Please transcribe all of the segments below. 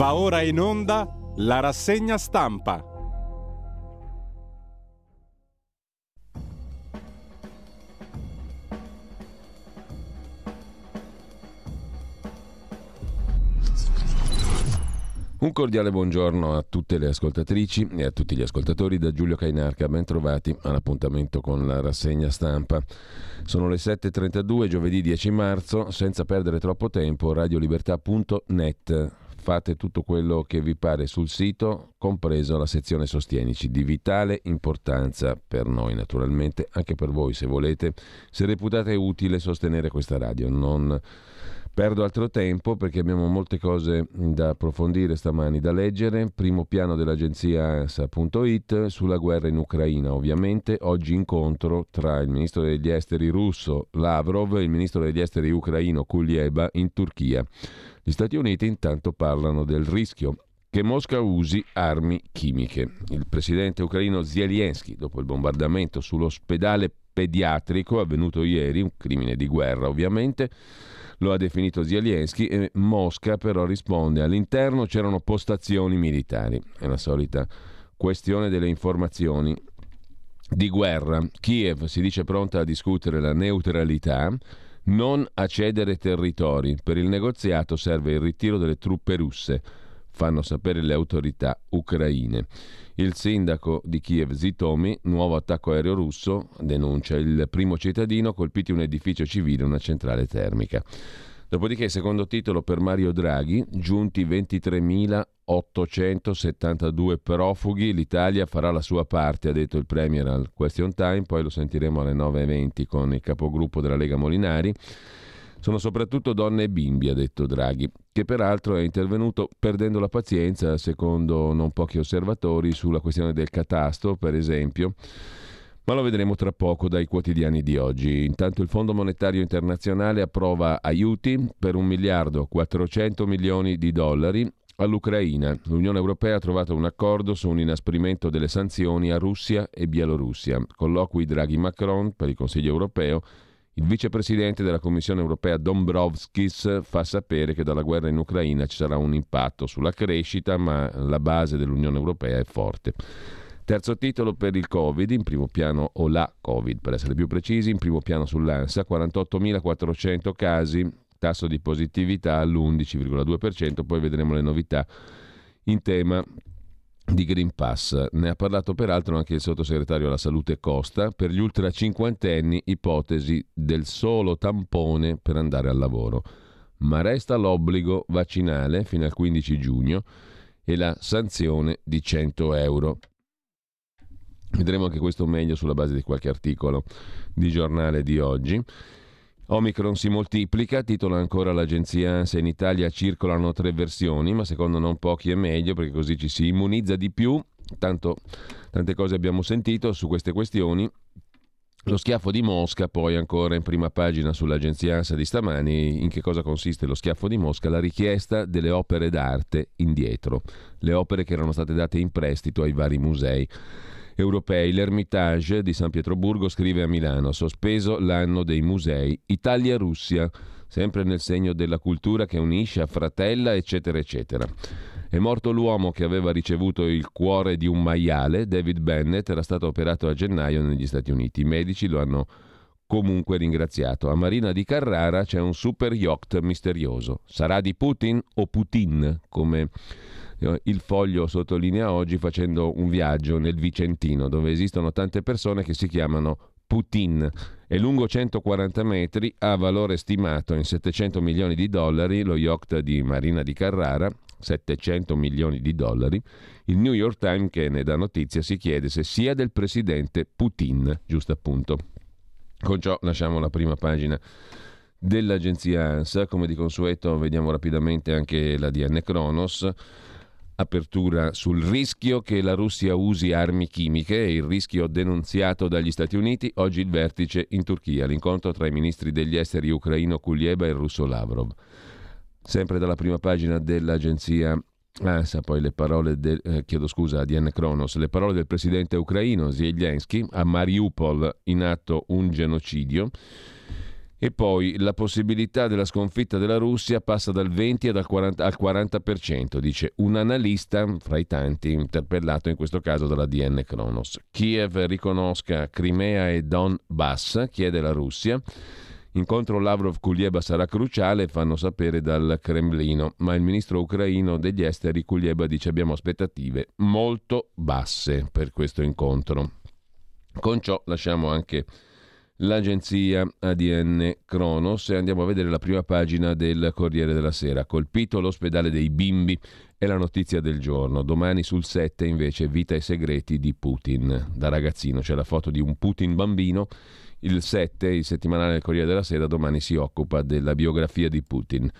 Va ora in onda la rassegna stampa. Un cordiale buongiorno a tutte le ascoltatrici e a tutti gli ascoltatori da Giulio Cainarca, ben trovati all'appuntamento con la rassegna stampa. Sono le 7.32, giovedì 10 marzo, senza perdere troppo tempo, radiolibertà.net. Fate tutto quello che vi pare sul sito, compreso la sezione Sostienici, di vitale importanza per noi naturalmente, anche per voi se volete, se reputate utile sostenere questa radio. Non Perdo altro tempo perché abbiamo molte cose da approfondire stamani, da leggere. Primo piano dell'agenzia ANSA.it sulla guerra in Ucraina, ovviamente. Oggi incontro tra il ministro degli esteri russo Lavrov e il ministro degli esteri ucraino Kulieba in Turchia. Gli Stati Uniti intanto parlano del rischio che Mosca usi armi chimiche. Il presidente ucraino Zelensky, dopo il bombardamento sull'ospedale pediatrico avvenuto ieri, un crimine di guerra ovviamente, lo ha definito Zelensky e Mosca però risponde all'interno c'erano postazioni militari. È la solita questione delle informazioni di guerra. Kiev si dice pronta a discutere la neutralità, non a cedere territori. Per il negoziato serve il ritiro delle truppe russe, fanno sapere le autorità ucraine. Il sindaco di Kiev Zitomi, nuovo attacco aereo russo, denuncia il primo cittadino colpiti un edificio civile e una centrale termica. Dopodiché, secondo titolo per Mario Draghi, giunti 23.872 profughi, l'Italia farà la sua parte, ha detto il Premier al Question Time, poi lo sentiremo alle 9.20 con il capogruppo della Lega Molinari. Sono soprattutto donne e bimbi, ha detto Draghi, che peraltro è intervenuto perdendo la pazienza, secondo non pochi osservatori, sulla questione del catasto, per esempio. Ma lo vedremo tra poco dai quotidiani di oggi. Intanto il Fondo Monetario Internazionale approva aiuti per un miliardo 400 milioni di dollari all'Ucraina. L'Unione Europea ha trovato un accordo su un inasprimento delle sanzioni a Russia e Bielorussia. Colloqui Draghi-Macron per il Consiglio europeo il vicepresidente della Commissione europea Dombrovskis fa sapere che dalla guerra in Ucraina ci sarà un impatto sulla crescita, ma la base dell'Unione europea è forte. Terzo titolo per il Covid, in primo piano o la Covid per essere più precisi, in primo piano sull'ANSA, 48.400 casi, tasso di positività all'11,2%, poi vedremo le novità in tema di Green Pass. Ne ha parlato peraltro anche il sottosegretario alla salute Costa. Per gli ultra cinquantenni, ipotesi del solo tampone per andare al lavoro. Ma resta l'obbligo vaccinale fino al 15 giugno e la sanzione di 100 euro. Vedremo anche questo meglio sulla base di qualche articolo di giornale di oggi. Omicron si moltiplica, titola ancora l'agenzia se in Italia circolano tre versioni, ma secondo non pochi è meglio perché così ci si immunizza di più. Tanto, tante cose abbiamo sentito su queste questioni. Lo schiaffo di Mosca, poi ancora in prima pagina sull'agenzia ANSA di stamani, in che cosa consiste lo schiaffo di Mosca? La richiesta delle opere d'arte indietro, le opere che erano state date in prestito ai vari musei europei. L'Ermitage di San Pietroburgo scrive a Milano, sospeso l'anno dei musei Italia-Russia, sempre nel segno della cultura che unisce, affratella, eccetera, eccetera. È morto l'uomo che aveva ricevuto il cuore di un maiale, David Bennett, era stato operato a gennaio negli Stati Uniti. I medici lo hanno comunque ringraziato. A Marina di Carrara c'è un super yacht misterioso. Sarà di Putin o Putin, come il foglio sottolinea oggi facendo un viaggio nel Vicentino dove esistono tante persone che si chiamano Putin. È lungo 140 metri, ha valore stimato in 700 milioni di dollari, lo yacht di Marina di Carrara, 700 milioni di dollari. Il New York Times, che ne dà notizia, si chiede se sia del presidente Putin, giusto appunto. Con ciò lasciamo la prima pagina dell'agenzia ANSA. Come di consueto, vediamo rapidamente anche la DN Kronos apertura sul rischio che la Russia usi armi chimiche, il rischio denunziato dagli Stati Uniti, oggi il vertice in Turchia, l'incontro tra i ministri degli esteri ucraino Kulieba e il russo Lavrov. Sempre dalla prima pagina dell'agenzia ANSA, poi le parole del, eh, chiedo scusa a Diane Kronos, le parole del presidente ucraino Zelensky a Mariupol in atto un genocidio. E poi la possibilità della sconfitta della Russia passa dal 20 al 40%, al 40%, dice un analista fra i tanti interpellato in questo caso dalla DN Kronos. Kiev riconosca Crimea e Donbass, chiede la Russia. Incontro Lavrov-Kulieba sarà cruciale, fanno sapere dal Cremlino, ma il ministro ucraino degli esteri Kulieba dice abbiamo aspettative molto basse per questo incontro. Con ciò lasciamo anche l'agenzia ADN Kronos e andiamo a vedere la prima pagina del Corriere della Sera. Colpito l'ospedale dei bimbi è la notizia del giorno. Domani sul 7 invece vita e segreti di Putin. Da ragazzino c'è la foto di un Putin bambino. Il 7, il settimanale del Corriere della Sera, domani si occupa della biografia di Putin.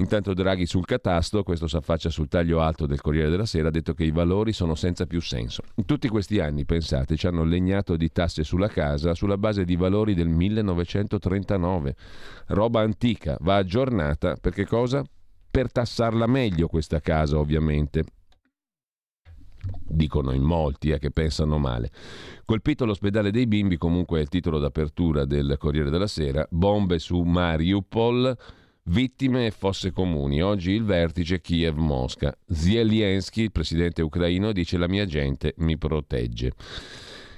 Intanto Draghi sul catasto, questo si affaccia sul taglio alto del Corriere della Sera, ha detto che i valori sono senza più senso. In tutti questi anni, pensate, ci hanno legnato di tasse sulla casa sulla base di valori del 1939. Roba antica, va aggiornata, perché cosa? Per tassarla meglio questa casa, ovviamente. Dicono in molti eh, che pensano male. Colpito l'ospedale dei bimbi, comunque è il titolo d'apertura del Corriere della Sera, bombe su Mariupol, Vittime e fosse comuni. Oggi il vertice Kiev-Mosca. Zelensky, il presidente ucraino, dice la mia gente mi protegge.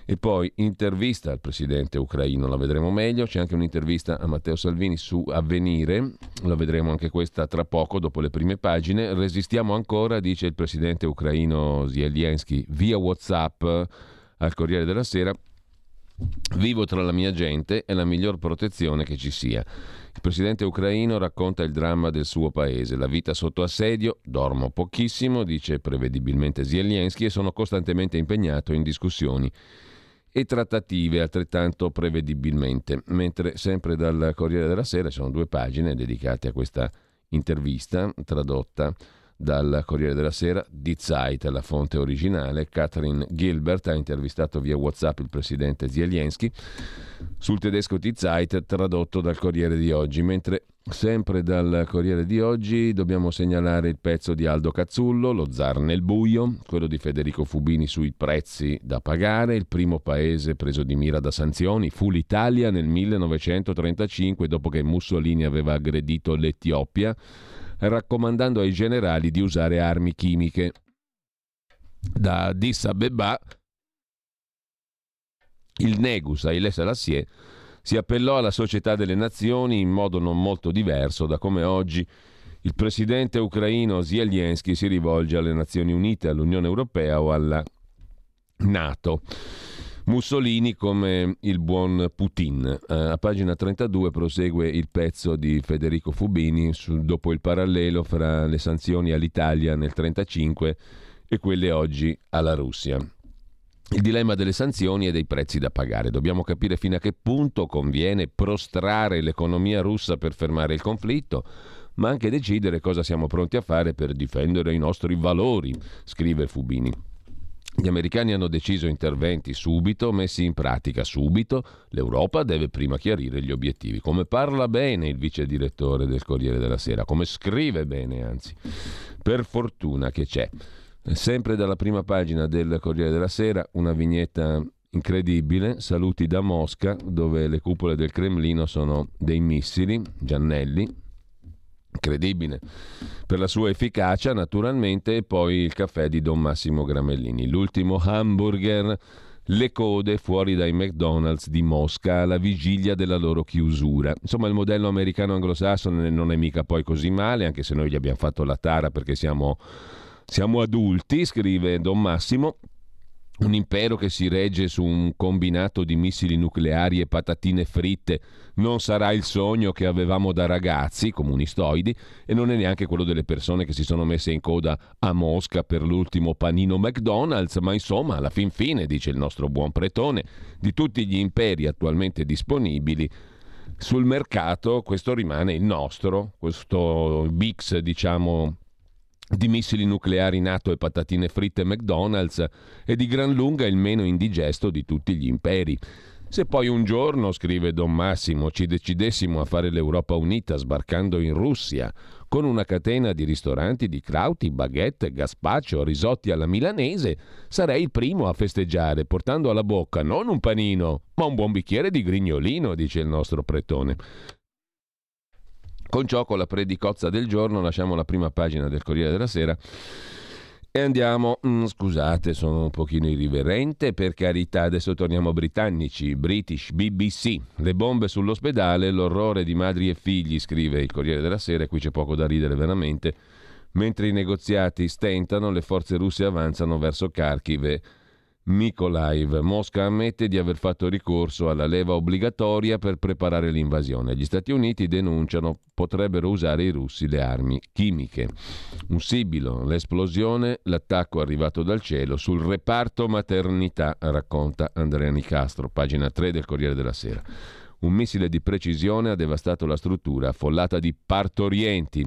E poi intervista al presidente ucraino, la vedremo meglio. C'è anche un'intervista a Matteo Salvini su Avvenire, la vedremo anche questa tra poco, dopo le prime pagine. Resistiamo ancora, dice il presidente ucraino Zelensky, via WhatsApp al Corriere della Sera. Vivo tra la mia gente, è la miglior protezione che ci sia. Il presidente ucraino racconta il dramma del suo paese, la vita sotto assedio, dormo pochissimo, dice prevedibilmente Zelensky, e sono costantemente impegnato in discussioni e trattative altrettanto prevedibilmente. Mentre sempre dal Corriere della Sera ci sono due pagine dedicate a questa intervista tradotta dal Corriere della Sera, di Zeit, la fonte originale. Catherine Gilbert ha intervistato via WhatsApp il presidente Zelensky sul tedesco di Zeit tradotto dal Corriere di oggi, mentre sempre dal Corriere di oggi dobbiamo segnalare il pezzo di Aldo Cazzullo, Lo zar nel buio, quello di Federico Fubini sui prezzi da pagare, il primo paese preso di mira da sanzioni fu l'Italia nel 1935 dopo che Mussolini aveva aggredito l'Etiopia raccomandando ai generali di usare armi chimiche. Da Addis Abeba il Negus Haile Selassie si appellò alla società delle nazioni in modo non molto diverso da come oggi il presidente ucraino Zelensky si rivolge alle Nazioni Unite, all'Unione Europea o alla Nato. Mussolini come il buon Putin. Uh, a pagina 32 prosegue il pezzo di Federico Fubini su, dopo il parallelo fra le sanzioni all'Italia nel 1935 e quelle oggi alla Russia. Il dilemma delle sanzioni e dei prezzi da pagare. Dobbiamo capire fino a che punto conviene prostrare l'economia russa per fermare il conflitto, ma anche decidere cosa siamo pronti a fare per difendere i nostri valori, scrive Fubini. Gli americani hanno deciso interventi subito, messi in pratica subito. L'Europa deve prima chiarire gli obiettivi. Come parla bene il vice direttore del Corriere della Sera, come scrive bene anzi. Per fortuna che c'è. Sempre dalla prima pagina del Corriere della Sera una vignetta incredibile, saluti da Mosca, dove le cupole del Cremlino sono dei missili, Giannelli, incredibile per la sua efficacia naturalmente e poi il caffè di Don Massimo Gramellini. L'ultimo hamburger, le code fuori dai McDonald's di Mosca alla vigilia della loro chiusura. Insomma il modello americano anglosassone non è mica poi così male, anche se noi gli abbiamo fatto la tara perché siamo, siamo adulti, scrive Don Massimo. Un impero che si regge su un combinato di missili nucleari e patatine fritte. Non sarà il sogno che avevamo da ragazzi comunistoidi e non è neanche quello delle persone che si sono messe in coda a Mosca per l'ultimo panino McDonald's, ma insomma, alla fin fine, dice il nostro buon pretone, di tutti gli imperi attualmente disponibili, sul mercato questo rimane il nostro, questo mix diciamo di missili nucleari NATO e patatine fritte McDonald's è di gran lunga il meno indigesto di tutti gli imperi. Se poi un giorno, scrive Don Massimo, ci decidessimo a fare l'Europa unita sbarcando in Russia con una catena di ristoranti di crauti, baguette, gazpacho, risotti alla milanese, sarei il primo a festeggiare, portando alla bocca non un panino, ma un buon bicchiere di grignolino, dice il nostro pretone. Con ciò, con la predicozza del giorno, lasciamo la prima pagina del Corriere della Sera e andiamo, mm, scusate, sono un pochino irriverente, per carità, adesso torniamo britannici, British, BBC, le bombe sull'ospedale, l'orrore di madri e figli, scrive il Corriere della Sera, e qui c'è poco da ridere veramente, mentre i negoziati stentano, le forze russe avanzano verso Kharkiv Mykolaiv. Mosca ammette di aver fatto ricorso alla leva obbligatoria per preparare l'invasione. Gli Stati Uniti denunciano potrebbero usare i russi le armi chimiche. Un sibilo, l'esplosione, l'attacco arrivato dal cielo sul reparto maternità, racconta Andrea Nicastro, pagina 3 del Corriere della Sera. Un missile di precisione ha devastato la struttura affollata di partorienti.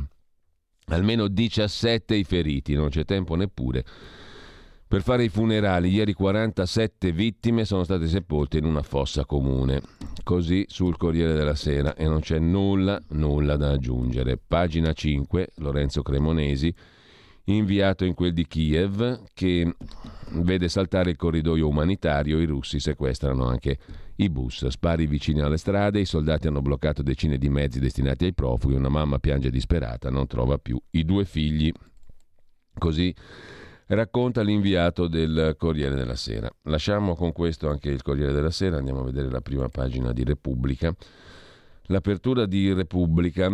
Almeno 17 i feriti, non c'è tempo neppure per fare i funerali. Ieri 47 vittime sono state sepolte in una fossa comune. Così sul Corriere della Sera e non c'è nulla, nulla da aggiungere. Pagina 5, Lorenzo Cremonesi, inviato in quel di Kiev, che vede saltare il corridoio umanitario, i russi sequestrano anche i bus, spari vicini alle strade, i soldati hanno bloccato decine di mezzi destinati ai profughi, una mamma piange disperata, non trova più i due figli. Così racconta l'inviato del Corriere della Sera. Lasciamo con questo anche il Corriere della Sera, andiamo a vedere la prima pagina di Repubblica. L'apertura di Repubblica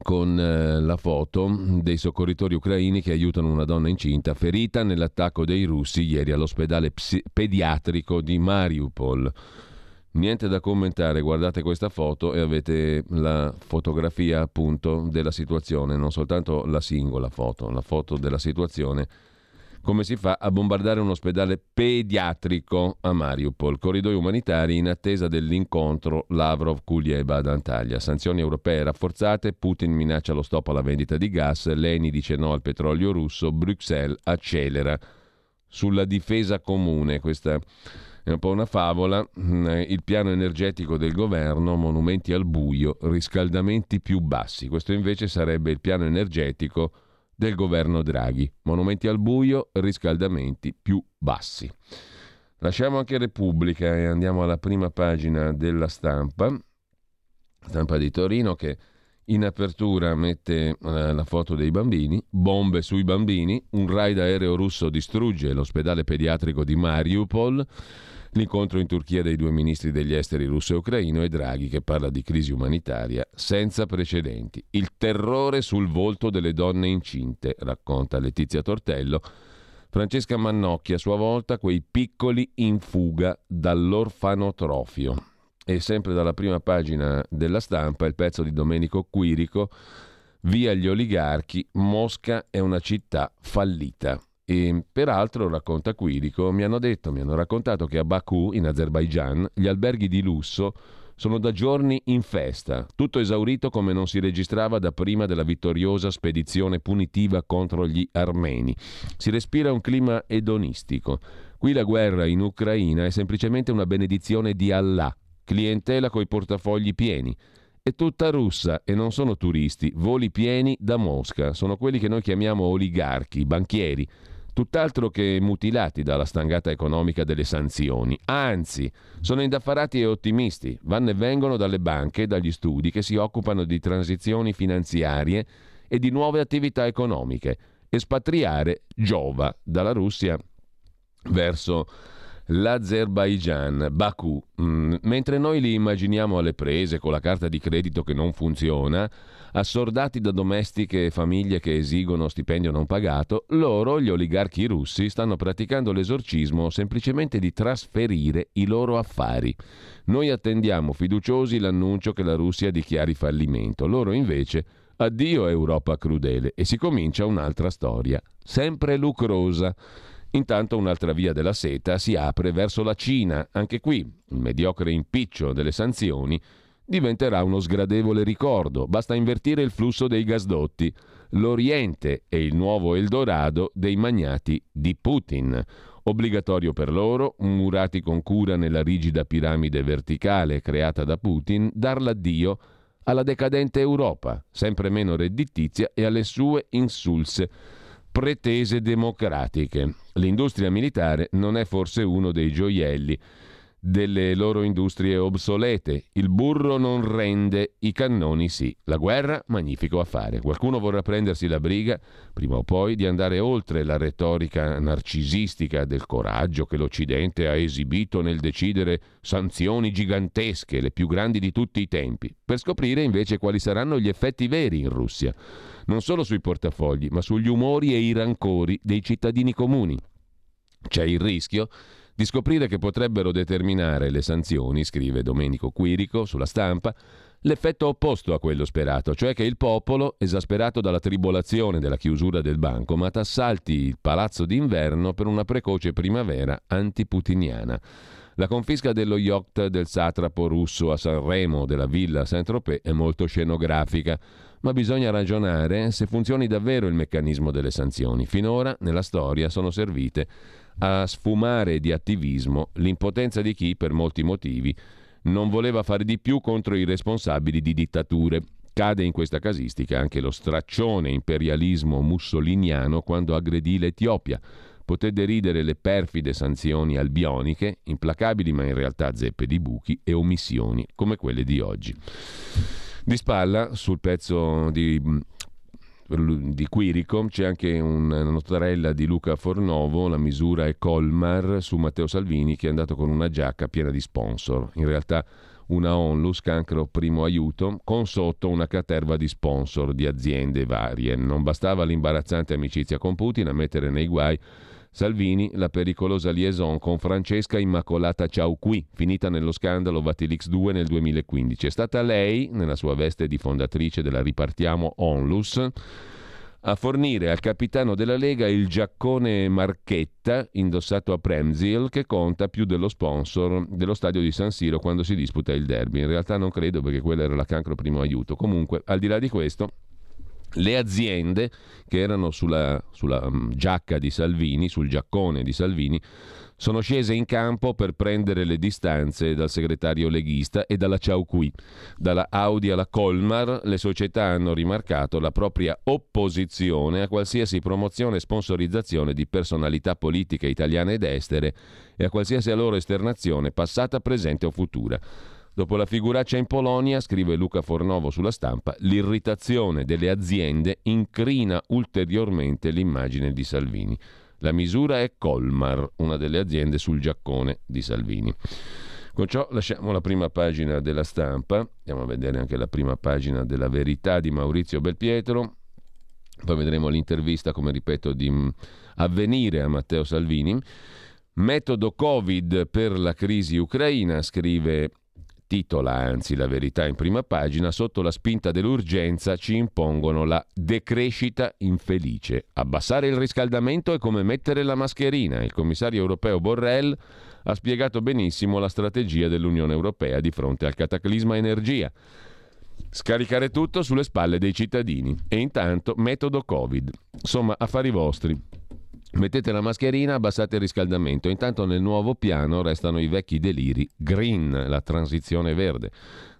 con eh, la foto dei soccorritori ucraini che aiutano una donna incinta ferita nell'attacco dei russi ieri all'ospedale psi- pediatrico di Mariupol. Niente da commentare, guardate questa foto e avete la fotografia appunto della situazione, non soltanto la singola foto, la foto della situazione come si fa a bombardare un ospedale pediatrico a Mariupol. Corridoi umanitari in attesa dell'incontro Lavrov-Kulieba ad Antalya. Sanzioni europee rafforzate, Putin minaccia lo stop alla vendita di gas, Leni dice no al petrolio russo, Bruxelles accelera sulla difesa comune. Questa è un po' una favola. Il piano energetico del governo, monumenti al buio, riscaldamenti più bassi. Questo invece sarebbe il piano energetico del governo Draghi. Monumenti al buio, riscaldamenti più bassi. Lasciamo anche Repubblica e andiamo alla prima pagina della stampa, stampa di Torino che in apertura mette eh, la foto dei bambini, bombe sui bambini, un raid aereo russo distrugge l'ospedale pediatrico di Mariupol, L'incontro in Turchia dei due ministri degli esteri russo e ucraino e Draghi che parla di crisi umanitaria senza precedenti. Il terrore sul volto delle donne incinte, racconta Letizia Tortello. Francesca Mannocchi a sua volta quei piccoli in fuga dall'orfanotrofio. E sempre dalla prima pagina della stampa il pezzo di Domenico Quirico Via gli oligarchi, Mosca è una città fallita. E peraltro, racconta Quirico, mi hanno detto, mi hanno raccontato che a Baku, in Azerbaijan, gli alberghi di lusso sono da giorni in festa, tutto esaurito come non si registrava da prima della vittoriosa spedizione punitiva contro gli armeni. Si respira un clima edonistico. Qui la guerra in Ucraina è semplicemente una benedizione di Allah, clientela coi portafogli pieni. È tutta russa e non sono turisti, voli pieni da Mosca, sono quelli che noi chiamiamo oligarchi, banchieri tutt'altro che mutilati dalla stangata economica delle sanzioni. Anzi, sono indaffarati e ottimisti, vanno e vengono dalle banche e dagli studi che si occupano di transizioni finanziarie e di nuove attività economiche. Espatriare giova dalla Russia verso l'Azerbaijan, Baku. Mm, mentre noi li immaginiamo alle prese con la carta di credito che non funziona, Assordati da domestiche e famiglie che esigono stipendio non pagato, loro, gli oligarchi russi, stanno praticando l'esorcismo semplicemente di trasferire i loro affari. Noi attendiamo fiduciosi l'annuncio che la Russia dichiari fallimento. Loro invece addio Europa crudele e si comincia un'altra storia, sempre lucrosa. Intanto un'altra via della seta si apre verso la Cina. Anche qui il mediocre impiccio delle sanzioni diventerà uno sgradevole ricordo. Basta invertire il flusso dei gasdotti. L'Oriente è il nuovo Eldorado dei magnati di Putin. Obbligatorio per loro, murati con cura nella rigida piramide verticale creata da Putin, dar l'addio alla decadente Europa, sempre meno redditizia, e alle sue insulse pretese democratiche. L'industria militare non è forse uno dei gioielli delle loro industrie obsolete. Il burro non rende, i cannoni sì. La guerra, magnifico affare. Qualcuno vorrà prendersi la briga, prima o poi, di andare oltre la retorica narcisistica del coraggio che l'Occidente ha esibito nel decidere sanzioni gigantesche, le più grandi di tutti i tempi, per scoprire invece quali saranno gli effetti veri in Russia, non solo sui portafogli, ma sugli umori e i rancori dei cittadini comuni. C'è il rischio di scoprire che potrebbero determinare le sanzioni, scrive Domenico Quirico sulla stampa, l'effetto opposto a quello sperato, cioè che il popolo, esasperato dalla tribolazione della chiusura del bancomat, assalti il palazzo d'inverno per una precoce primavera antiputiniana. La confisca dello yacht del satrapo russo a Sanremo della villa Saint-Tropez è molto scenografica, ma bisogna ragionare se funzioni davvero il meccanismo delle sanzioni. Finora, nella storia, sono servite a sfumare di attivismo l'impotenza di chi, per molti motivi, non voleva fare di più contro i responsabili di dittature. Cade in questa casistica anche lo straccione imperialismo mussoliniano quando aggredì l'Etiopia. Poté deridere le perfide sanzioni albioniche, implacabili ma in realtà zeppe di buchi e omissioni come quelle di oggi. Di spalla, sul pezzo di di Quirico, c'è anche una notarella di Luca Fornovo, la misura è Colmar su Matteo Salvini che è andato con una giacca piena di sponsor. In realtà una onlus, cancro primo aiuto, con sotto una caterva di sponsor di aziende varie. Non bastava l'imbarazzante amicizia con Putin a mettere nei guai Salvini, la pericolosa liaison con Francesca Immacolata Ciauqui, finita nello scandalo Vatilix 2 nel 2015. È stata lei, nella sua veste di fondatrice della Ripartiamo Onlus, a fornire al capitano della Lega il giaccone Marchetta indossato a Premzil che conta più dello sponsor dello stadio di San Siro quando si disputa il derby. In realtà non credo perché quella era la cancro primo aiuto. Comunque, al di là di questo, le aziende che erano sulla, sulla um, giacca di Salvini, sul giaccone di Salvini, sono scese in campo per prendere le distanze dal segretario leghista e dalla Ciauqui. Dalla Audi alla Colmar le società hanno rimarcato la propria opposizione a qualsiasi promozione e sponsorizzazione di personalità politiche italiane ed estere e a qualsiasi loro esternazione passata, presente o futura. Dopo la figuraccia in Polonia, scrive Luca Fornovo sulla stampa, l'irritazione delle aziende incrina ulteriormente l'immagine di Salvini. La misura è Colmar, una delle aziende sul giaccone di Salvini. Con ciò lasciamo la prima pagina della stampa, andiamo a vedere anche la prima pagina della verità di Maurizio Belpietro, poi vedremo l'intervista, come ripeto, di avvenire a Matteo Salvini. Metodo Covid per la crisi ucraina, scrive titola anzi la verità in prima pagina, sotto la spinta dell'urgenza ci impongono la decrescita infelice. Abbassare il riscaldamento è come mettere la mascherina. Il commissario europeo Borrell ha spiegato benissimo la strategia dell'Unione Europea di fronte al cataclisma energia. Scaricare tutto sulle spalle dei cittadini e intanto metodo Covid. Insomma, affari vostri. Mettete la mascherina, abbassate il riscaldamento. Intanto nel nuovo piano restano i vecchi deliri green, la transizione verde.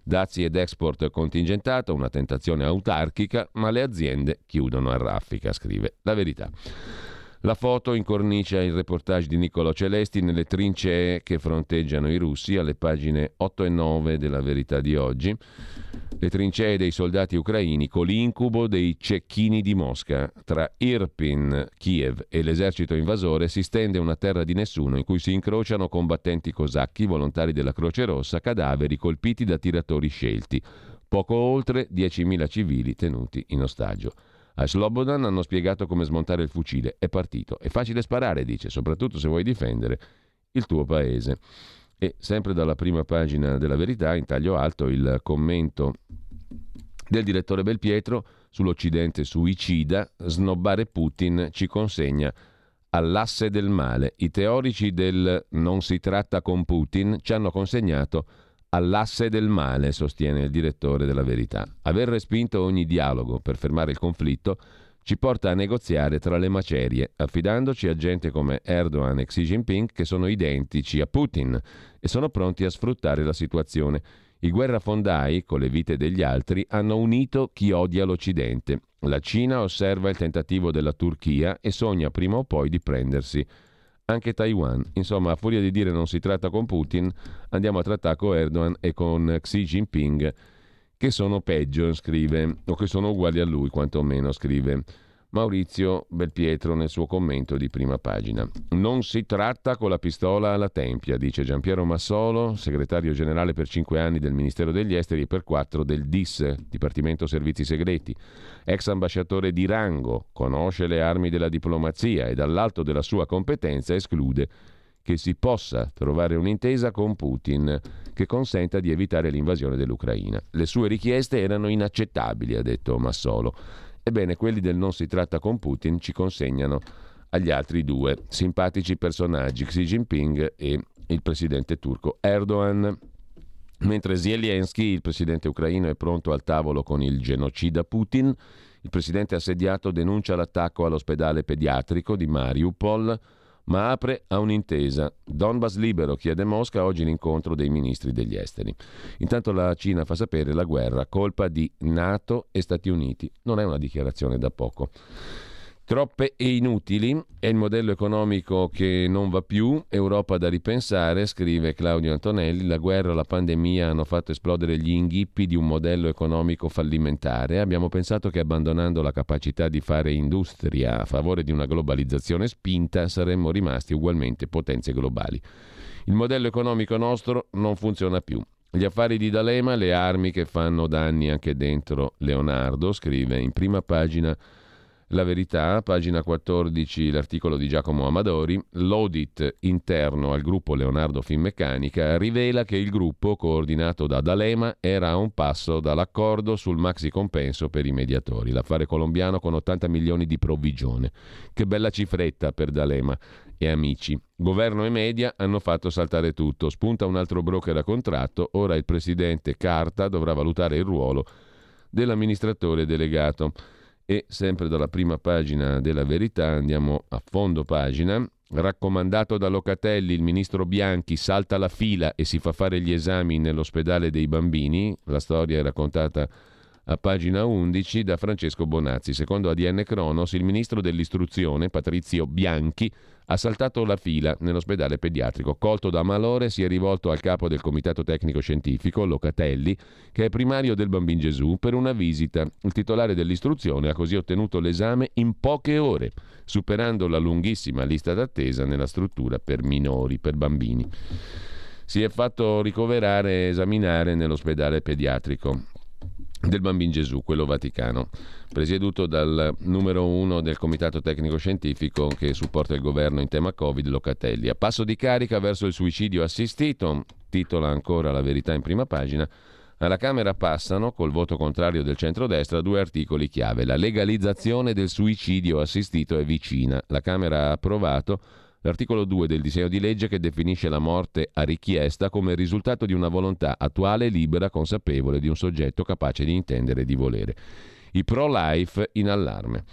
Dazi ed export contingentato, una tentazione autarchica, ma le aziende chiudono a raffica, scrive la verità. La foto incornicia il reportage di Niccolò Celesti nelle trincee che fronteggiano i russi alle pagine 8 e 9 della verità di oggi. Le trincee dei soldati ucraini con l'incubo dei cecchini di Mosca. Tra Irpin, Kiev e l'esercito invasore si stende una terra di nessuno in cui si incrociano combattenti cosacchi, volontari della Croce Rossa, cadaveri colpiti da tiratori scelti. Poco oltre 10.000 civili tenuti in ostaggio. A Slobodan hanno spiegato come smontare il fucile. È partito. È facile sparare, dice, soprattutto se vuoi difendere il tuo paese. E sempre dalla prima pagina della verità, in taglio alto, il commento del direttore Belpietro sull'Occidente suicida, snobbare Putin ci consegna all'asse del male. I teorici del non si tratta con Putin ci hanno consegnato all'asse del male, sostiene il direttore della Verità. Aver respinto ogni dialogo per fermare il conflitto ci porta a negoziare tra le macerie, affidandoci a gente come Erdogan e Xi Jinping che sono identici a Putin e sono pronti a sfruttare la situazione. I guerrafondai, con le vite degli altri, hanno unito chi odia l'Occidente. La Cina osserva il tentativo della Turchia e sogna prima o poi di prendersi anche Taiwan. Insomma, a furia di dire non si tratta con Putin, andiamo a trattare con Erdogan e con Xi Jinping, che sono peggio, scrive, o che sono uguali a lui, quantomeno, scrive. Maurizio Belpietro nel suo commento di prima pagina. Non si tratta con la pistola alla tempia, dice Giampiero Massolo, segretario generale per cinque anni del Ministero degli Esteri e per quattro del DIS, Dipartimento Servizi Segreti. Ex ambasciatore di rango, conosce le armi della diplomazia e dall'alto della sua competenza esclude che si possa trovare un'intesa con Putin che consenta di evitare l'invasione dell'Ucraina. Le sue richieste erano inaccettabili, ha detto Massolo. Ebbene, quelli del non si tratta con Putin ci consegnano agli altri due simpatici personaggi, Xi Jinping e il presidente turco Erdogan. Mentre Zelensky, il presidente ucraino, è pronto al tavolo con il genocida Putin, il presidente assediato denuncia l'attacco all'ospedale pediatrico di Mariupol ma apre a un'intesa. Donbass libero chiede Mosca oggi l'incontro dei ministri degli esteri. Intanto la Cina fa sapere la guerra colpa di Nato e Stati Uniti. Non è una dichiarazione da poco. Troppe e inutili è il modello economico che non va più, Europa da ripensare, scrive Claudio Antonelli, la guerra e la pandemia hanno fatto esplodere gli inghippi di un modello economico fallimentare. Abbiamo pensato che abbandonando la capacità di fare industria a favore di una globalizzazione spinta saremmo rimasti ugualmente potenze globali. Il modello economico nostro non funziona più. Gli affari di D'Alema, le armi che fanno danni anche dentro Leonardo, scrive in prima pagina la verità, pagina 14, l'articolo di Giacomo Amadori, l'audit interno al gruppo Leonardo Finmeccanica rivela che il gruppo, coordinato da D'Alema, era a un passo dall'accordo sul maxi compenso per i mediatori, l'affare colombiano con 80 milioni di provvigione. Che bella cifretta per D'Alema e amici. Governo e media hanno fatto saltare tutto, spunta un altro broker a contratto, ora il presidente Carta dovrà valutare il ruolo dell'amministratore delegato. E sempre dalla prima pagina della verità andiamo a fondo pagina. Raccomandato da Locatelli, il ministro Bianchi salta la fila e si fa fare gli esami nell'ospedale dei bambini. La storia è raccontata a pagina 11 da Francesco Bonazzi. Secondo ADN Cronos, il ministro dell'istruzione, Patrizio Bianchi, ha saltato la fila nell'ospedale pediatrico. Colto da malore, si è rivolto al capo del comitato tecnico scientifico, Locatelli, che è primario del Bambin Gesù, per una visita. Il titolare dell'istruzione ha così ottenuto l'esame in poche ore, superando la lunghissima lista d'attesa nella struttura per minori, per bambini. Si è fatto ricoverare e esaminare nell'ospedale pediatrico del Bambin Gesù, quello vaticano, presieduto dal numero uno del Comitato Tecnico Scientifico che supporta il governo in tema Covid, Locatelli. A passo di carica verso il suicidio assistito, titola ancora la verità in prima pagina, alla Camera passano, col voto contrario del centrodestra, due articoli chiave. La legalizzazione del suicidio assistito è vicina. La Camera ha approvato l'articolo 2 del disegno di legge che definisce la morte a richiesta come risultato di una volontà attuale, libera, consapevole di un soggetto capace di intendere e di volere. I pro-life in allarme.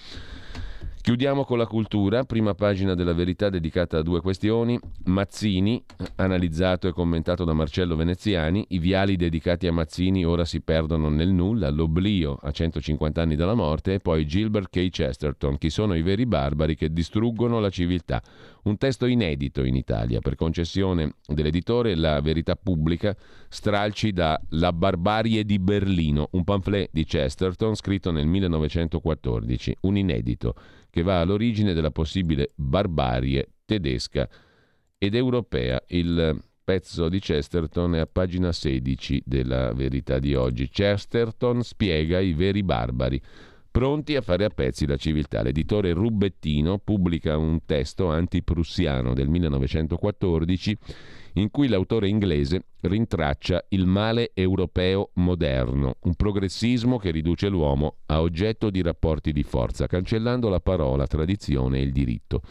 Chiudiamo con la cultura, prima pagina della verità dedicata a due questioni. Mazzini, analizzato e commentato da Marcello Veneziani, i viali dedicati a Mazzini ora si perdono nel nulla, l'oblio a 150 anni dalla morte e poi Gilbert K. Chesterton, chi sono i veri barbari che distruggono la civiltà. Un testo inedito in Italia, per concessione dell'editore La Verità Pubblica, stralci da La barbarie di Berlino, un pamphlet di Chesterton scritto nel 1914, un inedito che va all'origine della possibile barbarie tedesca ed europea. Il pezzo di Chesterton è a pagina 16 della Verità di oggi. Chesterton spiega i veri barbari, pronti a fare a pezzi la civiltà. L'editore Rubettino pubblica un testo antiprussiano del 1914 in cui l'autore inglese rintraccia il male europeo moderno, un progressismo che riduce l'uomo a oggetto di rapporti di forza, cancellando la parola, tradizione e il diritto.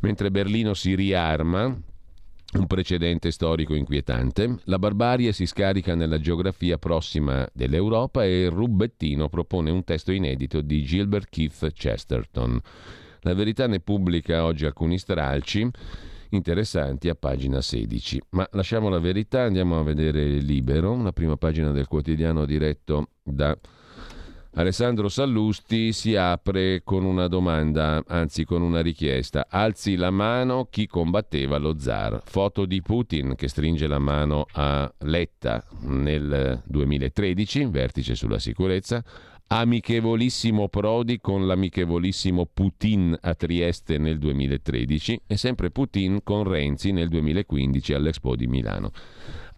Mentre Berlino si riarma, un precedente storico inquietante. La barbarie si scarica nella geografia prossima dell'Europa e rubettino propone un testo inedito di Gilbert Keith Chesterton. La verità ne pubblica oggi alcuni stralci interessanti a pagina 16. Ma lasciamo la verità, andiamo a vedere Libero, una prima pagina del quotidiano diretto da Alessandro Sallusti si apre con una domanda, anzi con una richiesta. Alzi la mano chi combatteva lo zar. Foto di Putin che stringe la mano a Letta nel 2013, vertice sulla sicurezza. Amichevolissimo Prodi con l'amichevolissimo Putin a Trieste nel 2013 e sempre Putin con Renzi nel 2015 all'Expo di Milano.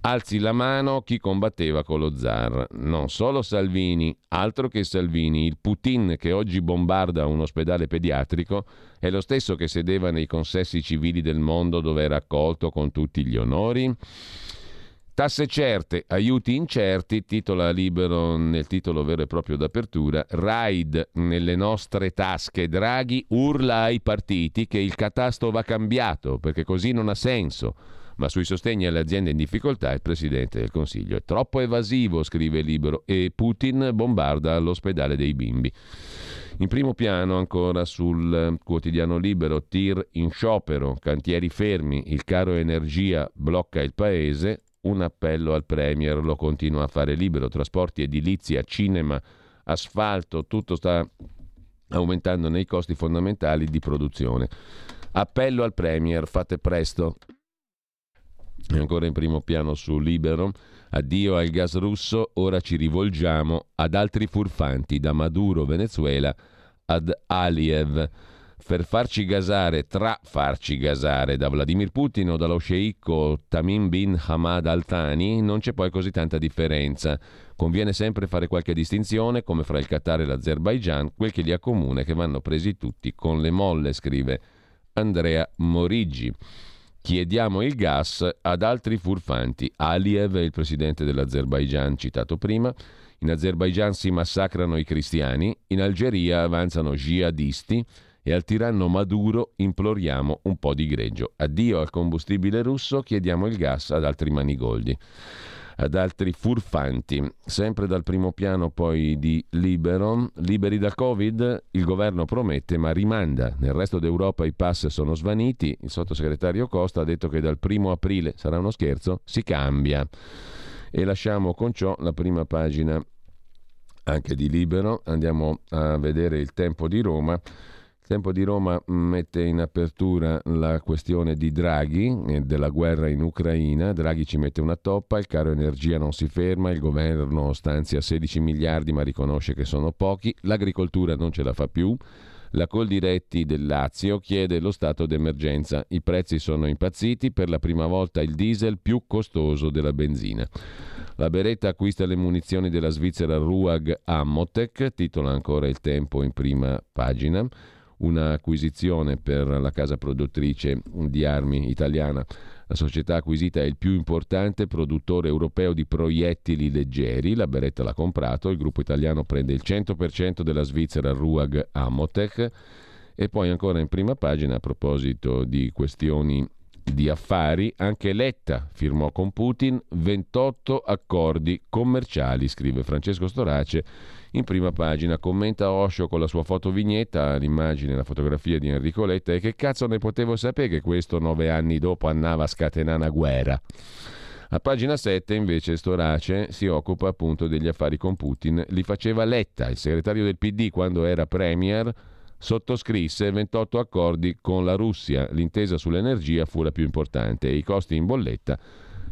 Alzi la mano chi combatteva con lo zar. Non solo Salvini, altro che Salvini. Il Putin che oggi bombarda un ospedale pediatrico è lo stesso che sedeva nei consessi civili del mondo dove era accolto con tutti gli onori. Tasse certe, aiuti incerti, titola libero nel titolo vero e proprio d'apertura, Raid nelle nostre tasche, Draghi urla ai partiti che il catasto va cambiato perché così non ha senso ma sui sostegni alle aziende in difficoltà il Presidente del Consiglio è troppo evasivo, scrive Libero, e Putin bombarda l'ospedale dei bimbi. In primo piano ancora sul quotidiano Libero, tir in sciopero, cantieri fermi, il caro energia blocca il paese, un appello al Premier, lo continua a fare Libero, trasporti, edilizia, cinema, asfalto, tutto sta aumentando nei costi fondamentali di produzione. Appello al Premier, fate presto. E ancora in primo piano su Libero, addio al gas russo, ora ci rivolgiamo ad altri furfanti, da Maduro, Venezuela, ad Aliev, per farci gasare, tra farci gasare da Vladimir Putin o dallo sceicco Tamim bin Hamad al-Thani, non c'è poi così tanta differenza. Conviene sempre fare qualche distinzione, come fra il Qatar e l'Azerbaigian, quel che li accomuna è che vanno presi tutti con le molle, scrive Andrea Morigi. Chiediamo il gas ad altri furfanti. Aliyev il presidente dell'Azerbaigian citato prima. In Azerbaigian si massacrano i cristiani, in Algeria avanzano jihadisti e al tiranno Maduro imploriamo un po' di greggio. Addio al combustibile russo, chiediamo il gas ad altri manigoldi ad altri furfanti. Sempre dal primo piano poi di Libero, liberi da Covid, il governo promette ma rimanda. Nel resto d'Europa i pass sono svaniti, il sottosegretario Costa ha detto che dal primo aprile, sarà uno scherzo, si cambia. E lasciamo con ciò la prima pagina anche di Libero, andiamo a vedere il tempo di Roma. Tempo di Roma mette in apertura la questione di Draghi e della guerra in Ucraina. Draghi ci mette una toppa, il caro energia non si ferma, il governo stanzia 16 miliardi ma riconosce che sono pochi, l'agricoltura non ce la fa più. La Coldiretti del Lazio chiede lo stato d'emergenza. I prezzi sono impazziti, per la prima volta il diesel più costoso della benzina. La Beretta acquista le munizioni della Svizzera Ruag Ammotec, titola ancora il tempo in prima pagina un'acquisizione per la casa produttrice di armi italiana. La società acquisita è il più importante produttore europeo di proiettili leggeri, la Beretta l'ha comprato, il gruppo italiano prende il 100% della Svizzera Ruag Amotech. E poi ancora in prima pagina a proposito di questioni di affari, anche Letta firmò con Putin 28 accordi commerciali, scrive Francesco Storace in prima pagina. Commenta Osho con la sua fotovignetta, l'immagine, la fotografia di Enrico Letta e che cazzo ne potevo sapere che questo nove anni dopo andava a scatenare una guerra. A pagina 7 invece Storace si occupa appunto degli affari con Putin, li faceva Letta, il segretario del PD quando era premier, sottoscrisse 28 accordi con la Russia, l'intesa sull'energia fu la più importante e i costi in bolletta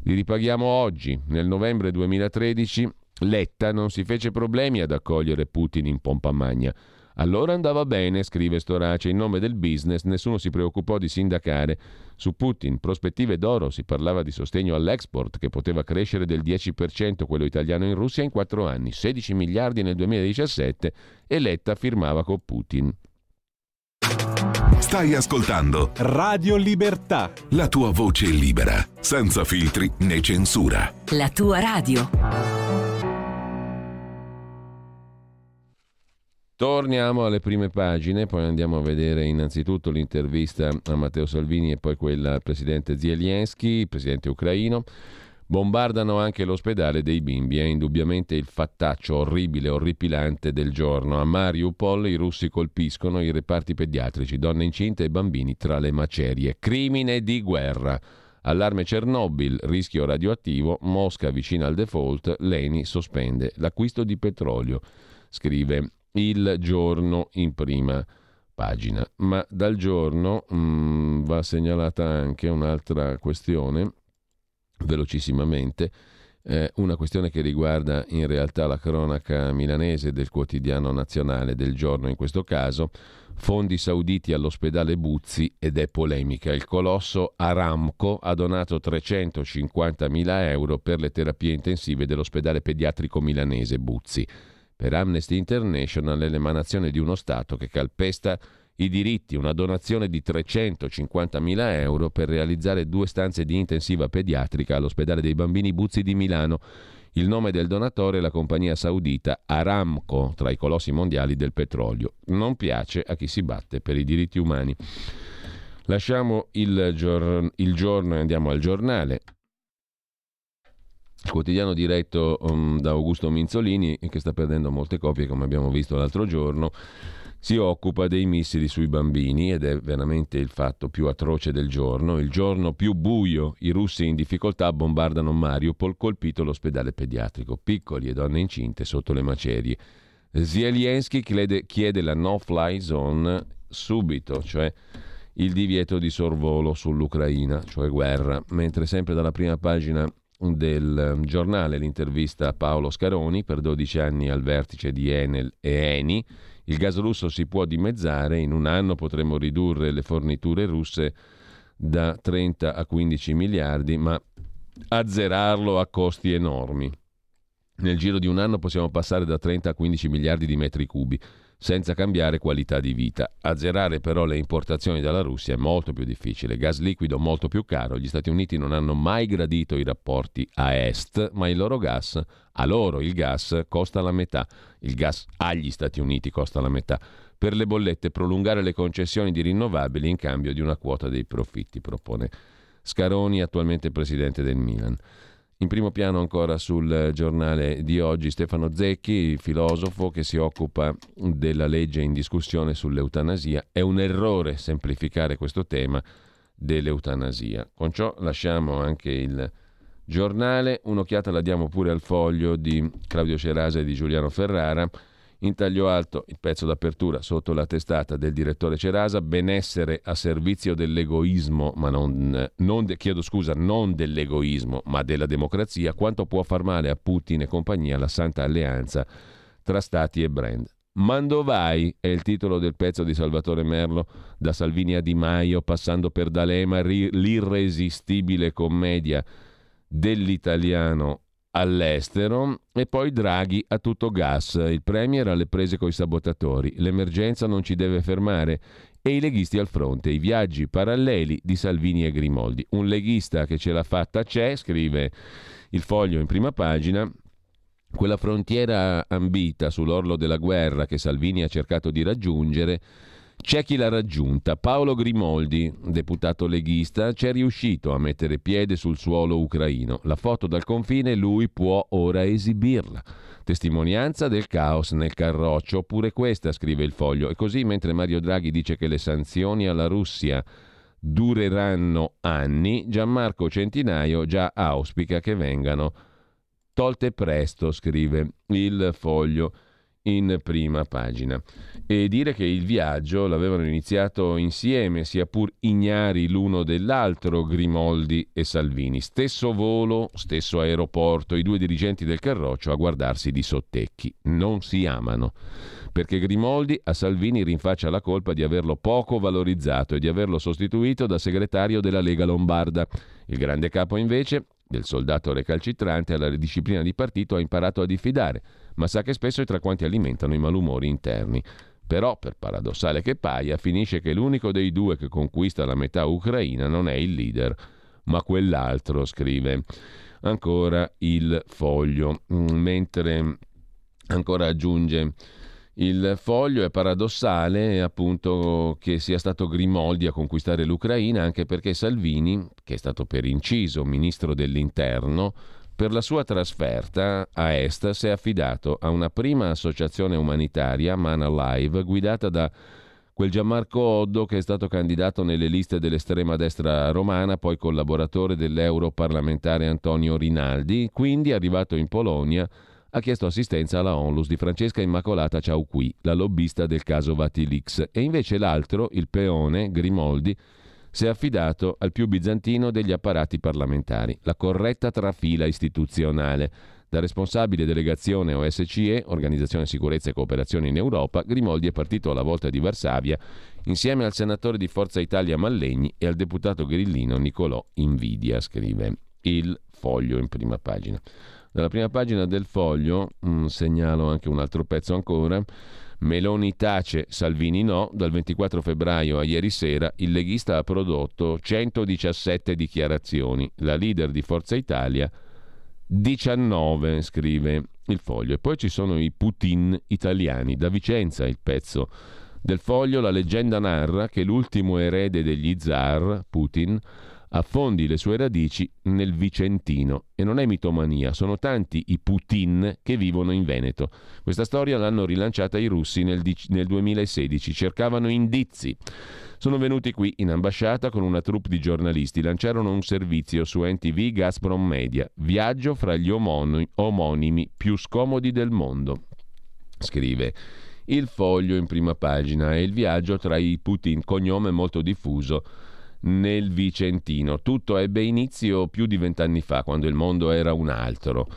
li ripaghiamo oggi. Nel novembre 2013 Letta non si fece problemi ad accogliere Putin in pompa magna. Allora andava bene, scrive Storace, in nome del business nessuno si preoccupò di sindacare. Su Putin, prospettive d'oro, si parlava di sostegno all'export che poteva crescere del 10% quello italiano in Russia in quattro anni, 16 miliardi nel 2017 e Letta firmava con Putin. Stai ascoltando Radio Libertà. La tua voce libera, senza filtri né censura. La tua radio. Torniamo alle prime pagine, poi andiamo a vedere innanzitutto l'intervista a Matteo Salvini e poi quella al presidente Zelensky, presidente ucraino. Bombardano anche l'ospedale dei bimbi, è indubbiamente il fattaccio orribile, orripilante del giorno. A Mariupol i russi colpiscono i reparti pediatrici, donne incinte e bambini tra le macerie. Crimine di guerra. Allarme Chernobyl, rischio radioattivo, Mosca vicina al default, Leni sospende l'acquisto di petrolio, scrive il giorno in prima pagina. Ma dal giorno mh, mm, va segnalata anche un'altra questione, velocissimamente, eh, una questione che riguarda in realtà la cronaca milanese del quotidiano nazionale del giorno in questo caso, fondi sauditi all'ospedale Buzzi ed è polemica. Il colosso Aramco ha donato 350.000 euro per le terapie intensive dell'ospedale pediatrico milanese Buzzi. Per Amnesty International l'emanazione di uno Stato che calpesta i diritti, una donazione di 350.000 euro per realizzare due stanze di intensiva pediatrica all'ospedale dei bambini Buzzi di Milano. Il nome del donatore è la compagnia saudita Aramco, tra i colossi mondiali del petrolio. Non piace a chi si batte per i diritti umani. Lasciamo il, gior- il giorno e andiamo al giornale. Quotidiano diretto um, da Augusto Minzolini, che sta perdendo molte copie, come abbiamo visto l'altro giorno, si occupa dei missili sui bambini ed è veramente il fatto più atroce del giorno. Il giorno più buio, i russi in difficoltà bombardano Mariupol, colpito l'ospedale pediatrico, piccoli e donne incinte sotto le macerie. Zelensky chiede la no-fly zone subito, cioè il divieto di sorvolo sull'Ucraina, cioè guerra, mentre sempre dalla prima pagina del um, giornale l'intervista a Paolo Scaroni per 12 anni al vertice di Enel e Eni. Il gas russo si può dimezzare, in un anno potremo ridurre le forniture russe da 30 a 15 miliardi, ma azzerarlo a costi enormi. Nel giro di un anno possiamo passare da 30 a 15 miliardi di metri cubi senza cambiare qualità di vita. Azzerare però le importazioni dalla Russia è molto più difficile, gas liquido molto più caro, gli Stati Uniti non hanno mai gradito i rapporti a est, ma il loro gas, a loro il gas costa la metà, il gas agli Stati Uniti costa la metà. Per le bollette prolungare le concessioni di rinnovabili in cambio di una quota dei profitti, propone Scaroni, attualmente presidente del Milan. In primo piano ancora sul giornale di oggi Stefano Zecchi, filosofo che si occupa della legge in discussione sull'eutanasia. È un errore semplificare questo tema dell'eutanasia. Con ciò lasciamo anche il giornale, un'occhiata la diamo pure al foglio di Claudio Cerasa e di Giuliano Ferrara in taglio alto, il pezzo d'apertura sotto la testata del direttore Cerasa, benessere a servizio dell'egoismo, ma non, non de, chiedo scusa, non dell'egoismo, ma della democrazia, quanto può far male a Putin e compagnia la santa alleanza tra stati e brand. Mandovai è il titolo del pezzo di Salvatore Merlo, da Salvini a Di Maio, passando per D'Alema, l'irresistibile commedia dell'italiano all'estero. E poi Draghi a tutto gas, il Premier alle prese coi sabotatori, l'emergenza non ci deve fermare. E i leghisti al fronte, i viaggi paralleli di Salvini e Grimoldi. Un leghista che ce l'ha fatta c'è, scrive il foglio in prima pagina, quella frontiera ambita sull'orlo della guerra che Salvini ha cercato di raggiungere c'è chi l'ha raggiunta. Paolo Grimoldi, deputato leghista, ci è riuscito a mettere piede sul suolo ucraino. La foto dal confine lui può ora esibirla. Testimonianza del caos nel carroccio, pure questa, scrive il foglio. E così, mentre Mario Draghi dice che le sanzioni alla Russia dureranno anni, Gianmarco Centinaio già auspica che vengano tolte presto, scrive il foglio in prima pagina. E dire che il viaggio l'avevano iniziato insieme, sia pur ignari l'uno dell'altro, Grimoldi e Salvini. Stesso volo, stesso aeroporto, i due dirigenti del Carroccio a guardarsi di sottecchi. Non si amano. Perché Grimoldi a Salvini rinfaccia la colpa di averlo poco valorizzato e di averlo sostituito da segretario della Lega Lombarda. Il grande capo invece del soldato recalcitrante alla disciplina di partito ha imparato a diffidare ma sa che spesso è tra quanti alimentano i malumori interni. Però, per paradossale che paia, finisce che l'unico dei due che conquista la metà ucraina non è il leader, ma quell'altro, scrive ancora il foglio, mm, mentre ancora aggiunge Il foglio è paradossale appunto che sia stato Grimoldi a conquistare l'Ucraina anche perché Salvini, che è stato per inciso ministro dell'interno, per la sua trasferta a est si è affidato a una prima associazione umanitaria, Man Alive, guidata da quel Gianmarco Oddo che è stato candidato nelle liste dell'estrema destra romana, poi collaboratore dell'europarlamentare Antonio Rinaldi, quindi arrivato in Polonia ha chiesto assistenza alla onlus di Francesca Immacolata Ciauqui, la lobbista del caso Vatilix, e invece l'altro, il peone Grimoldi, si è affidato al più bizantino degli apparati parlamentari, la corretta trafila istituzionale. Da responsabile delegazione OSCE, Organizzazione Sicurezza e Cooperazione in Europa, Grimoldi è partito alla volta di Varsavia insieme al senatore di Forza Italia Mallegni e al deputato grillino Nicolò Invidia, scrive il foglio in prima pagina. Dalla prima pagina del foglio mh, mm, segnalo anche un altro pezzo ancora. Meloni tace, Salvini no. Dal 24 febbraio a ieri sera il leghista ha prodotto 117 dichiarazioni. La leader di Forza Italia 19, scrive il foglio. E poi ci sono i Putin italiani. Da Vicenza il pezzo del foglio, la leggenda narra che l'ultimo erede degli zar, Putin, affondi le sue radici nel Vicentino. E non è mitomania, sono tanti i Putin che vivono in Veneto. Questa storia l'hanno rilanciata i russi nel, nel 2016, cercavano indizi. Sono venuti qui in ambasciata con una troupe di giornalisti, lanciarono un servizio su NTV Gazprom Media, viaggio fra gli omoni, omonimi più scomodi del mondo. Scrive il foglio in prima pagina e il viaggio tra i Putin, cognome molto diffuso nel Vicentino. Tutto ebbe inizio più di vent'anni fa, quando il mondo era un altro.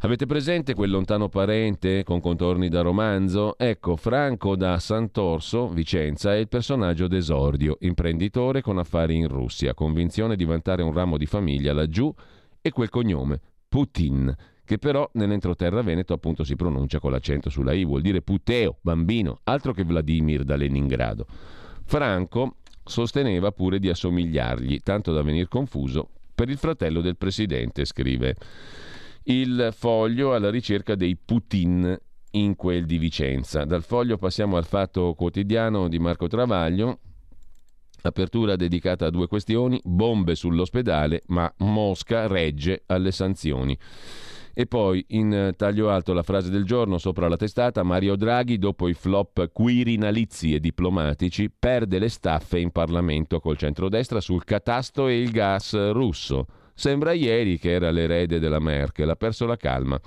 Avete presente quel lontano parente con contorni da romanzo? Ecco, Franco da Sant'Orso, Vicenza, è il personaggio d'esordio, imprenditore con affari in Russia, convinzione di vantare un ramo di famiglia laggiù e quel cognome, Putin che però nell'entroterra veneto appunto si pronuncia con l'accento sulla I, vuol dire puteo, bambino, altro che Vladimir da Leningrado. Franco sosteneva pure di assomigliargli, tanto da venir confuso per il fratello del presidente, scrive. Il foglio alla ricerca dei Putin in quel di Vicenza. Dal foglio passiamo al fatto quotidiano di Marco Travaglio. Apertura dedicata a due questioni, bombe sull'ospedale, ma Mosca regge alle sanzioni. E poi in taglio alto la frase del giorno sopra la testata, Mario Draghi dopo i flop quirinalizi e diplomatici perde le staffe in Parlamento col centrodestra sul catasto e il gas russo. Sembra ieri che era l'erede della Merkel, ha perso la calma.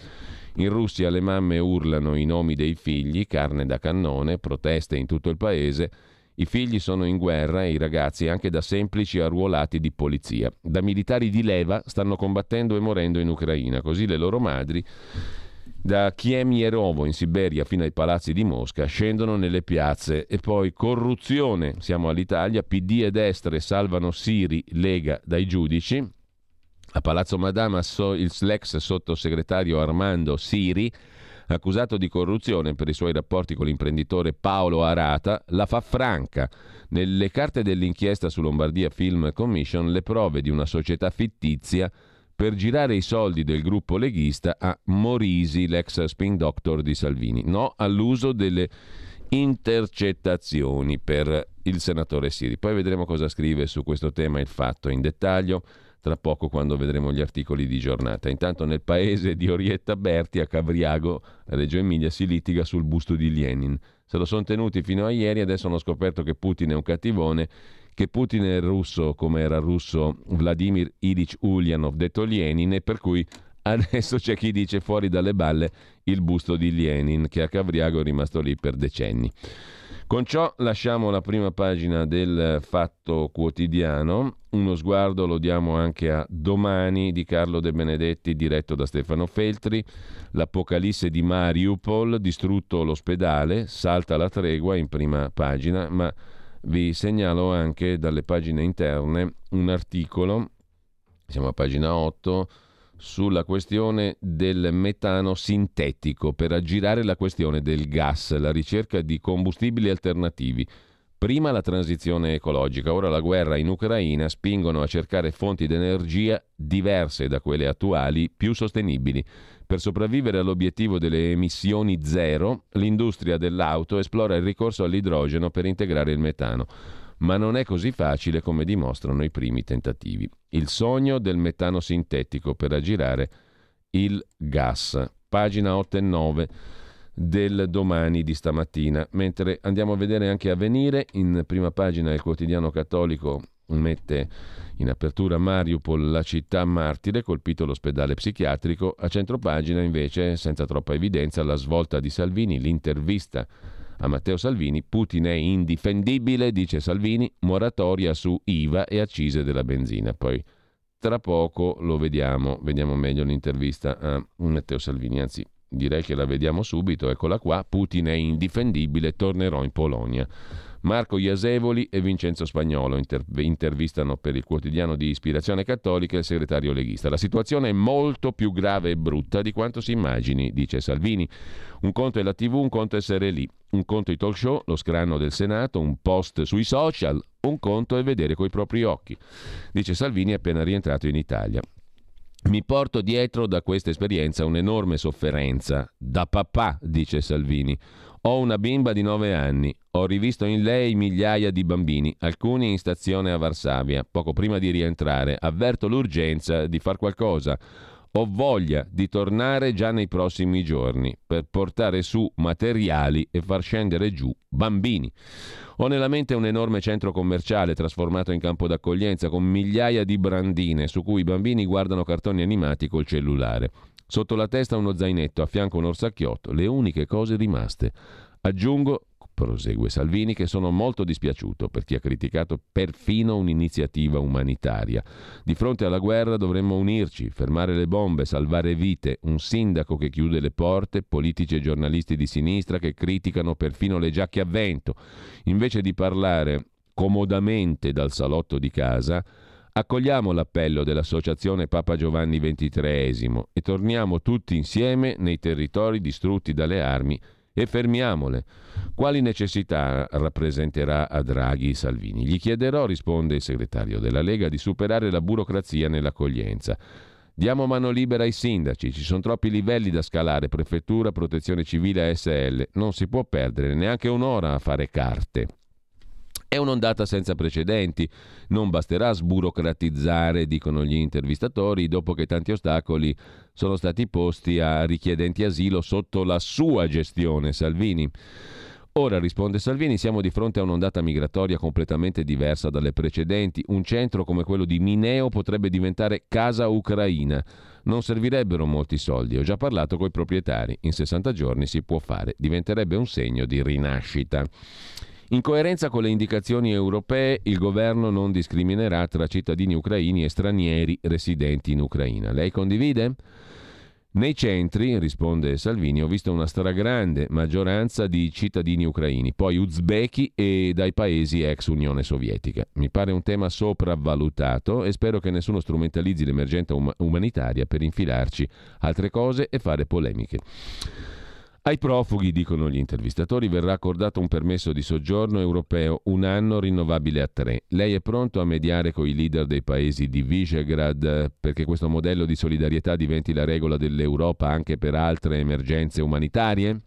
In Russia le mamme urlano i nomi dei figli, carne da cannone, proteste in tutto il paese i figli sono in guerra e i ragazzi anche da semplici arruolati di polizia. Da militari di leva stanno combattendo e morendo in Ucraina, così le loro madri da Chiemierovo in Siberia fino ai palazzi di Mosca scendono nelle piazze e poi corruzione, siamo all'Italia, PD e destre salvano Siri, Lega dai giudici. A Palazzo Madama l'ex sottosegretario Armando Siri accusato di corruzione per i suoi rapporti con l'imprenditore Paolo Arata, la fa franca. Nelle carte dell'inchiesta su Lombardia Film Commission le prove di una società fittizia per girare i soldi del gruppo leghista a Morisi, l'ex spin doctor di Salvini. No all'uso delle intercettazioni per il senatore Siri. Poi vedremo cosa scrive su questo tema il fatto in dettaglio tra poco quando vedremo gli articoli di giornata. Intanto nel paese di Orietta Berti a Cavriago, a Reggio Emilia, si litiga sul busto di Lenin. Se lo sono tenuti fino a ieri, adesso hanno scoperto che Putin è un cattivone, che Putin è russo come era russo Vladimir Ilich Ulyanov, detto Lenin, e per cui adesso c'è chi dice fuori dalle balle il busto di Lenin, che a Cavriago è rimasto lì per decenni. Con ciò lasciamo la prima pagina del Fatto Quotidiano, uno sguardo lo diamo anche a Domani di Carlo De Benedetti diretto da Stefano Feltri, l'Apocalisse di Mariupol, distrutto l'ospedale, salta la tregua in prima pagina, ma vi segnalo anche dalle pagine interne un articolo, siamo a pagina 8, sulla questione del metano sintetico per aggirare la questione del gas, la ricerca di combustibili alternativi. Prima la transizione ecologica, ora la guerra in Ucraina spingono a cercare fonti di energia diverse da quelle attuali, più sostenibili. Per sopravvivere all'obiettivo delle emissioni zero, l'industria dell'auto esplora il ricorso all'idrogeno per integrare il metano. Ma non è così facile come dimostrano i primi tentativi. Il sogno del metano sintetico per aggirare il gas. Pagina 8 e 9 del domani di stamattina. Mentre andiamo a vedere anche Avvenire, in prima pagina il quotidiano cattolico mette in apertura Mariupol, la città martire, colpito l'ospedale psichiatrico. A centropagina invece, senza troppa evidenza, la svolta di Salvini, l'intervista a Matteo Salvini, Putin è indifendibile, dice Salvini, moratoria su IVA e accise della benzina. Poi tra poco lo vediamo, vediamo meglio l'intervista a Matteo Salvini, anzi direi che la vediamo subito, eccola qua, Putin è indifendibile, tornerò in Polonia. Marco Iasevoli e Vincenzo Spagnolo inter- intervistano per il quotidiano di ispirazione cattolica il segretario leghista. La situazione è molto più grave e brutta di quanto si immagini, dice Salvini. Un conto è la TV, un conto è essere lì, un conto i talk show, lo scranno del Senato, un post sui social, un conto è vedere coi propri occhi, dice Salvini appena rientrato in Italia. Mi porto dietro da questa esperienza un'enorme sofferenza. Da papà, dice Salvini. Ho una bimba di nove anni. Ho rivisto in lei migliaia di bambini, alcuni in stazione a Varsavia. Poco prima di rientrare, avverto l'urgenza di far qualcosa. Ho voglia di tornare già nei prossimi giorni per portare su materiali e far scendere giù bambini. Ho nella mente un enorme centro commerciale trasformato in campo d'accoglienza con migliaia di brandine su cui i bambini guardano cartoni animati col cellulare. Sotto la testa uno zainetto, a fianco un orsacchiotto, le uniche cose rimaste. Aggiungo prosegue Salvini, che sono molto dispiaciuto per chi ha criticato perfino un'iniziativa umanitaria. Di fronte alla guerra dovremmo unirci, fermare le bombe, salvare vite, un sindaco che chiude le porte, politici e giornalisti di sinistra che criticano perfino le giacche a vento. Invece di parlare comodamente dal salotto di casa, Accogliamo l'appello dell'Associazione Papa Giovanni XXIII e torniamo tutti insieme nei territori distrutti dalle armi e fermiamole. Quali necessità rappresenterà a Draghi Salvini? Gli chiederò, risponde il segretario della Lega, di superare la burocrazia nell'accoglienza. Diamo mano libera ai sindaci, ci sono troppi livelli da scalare, prefettura, protezione civile, ASL, non si può perdere neanche un'ora a fare carte. È un'ondata senza precedenti. Non basterà sburocratizzare, dicono gli intervistatori, dopo che tanti ostacoli sono stati posti a richiedenti asilo sotto la sua gestione, Salvini. Ora, risponde Salvini, siamo di fronte a un'ondata migratoria completamente diversa dalle precedenti. Un centro come quello di Mineo potrebbe diventare casa ucraina. Non servirebbero molti soldi, ho già parlato coi proprietari. In 60 giorni si può fare, diventerebbe un segno di rinascita. In coerenza con le indicazioni europee, il governo non discriminerà tra cittadini ucraini e stranieri residenti in Ucraina. Lei condivide? Nei centri, risponde Salvini, ho visto una stragrande maggioranza di cittadini ucraini, poi uzbeki e dai paesi ex Unione Sovietica. Mi pare un tema sopravvalutato e spero che nessuno strumentalizzi l'emergenza um- umanitaria per infilarci altre cose e fare polemiche. Ai profughi, dicono gli intervistatori, verrà accordato un permesso di soggiorno europeo un anno rinnovabile a tre. Lei è pronto a mediare con i leader dei paesi di Visegrad perché questo modello di solidarietà diventi la regola dell'Europa anche per altre emergenze umanitarie?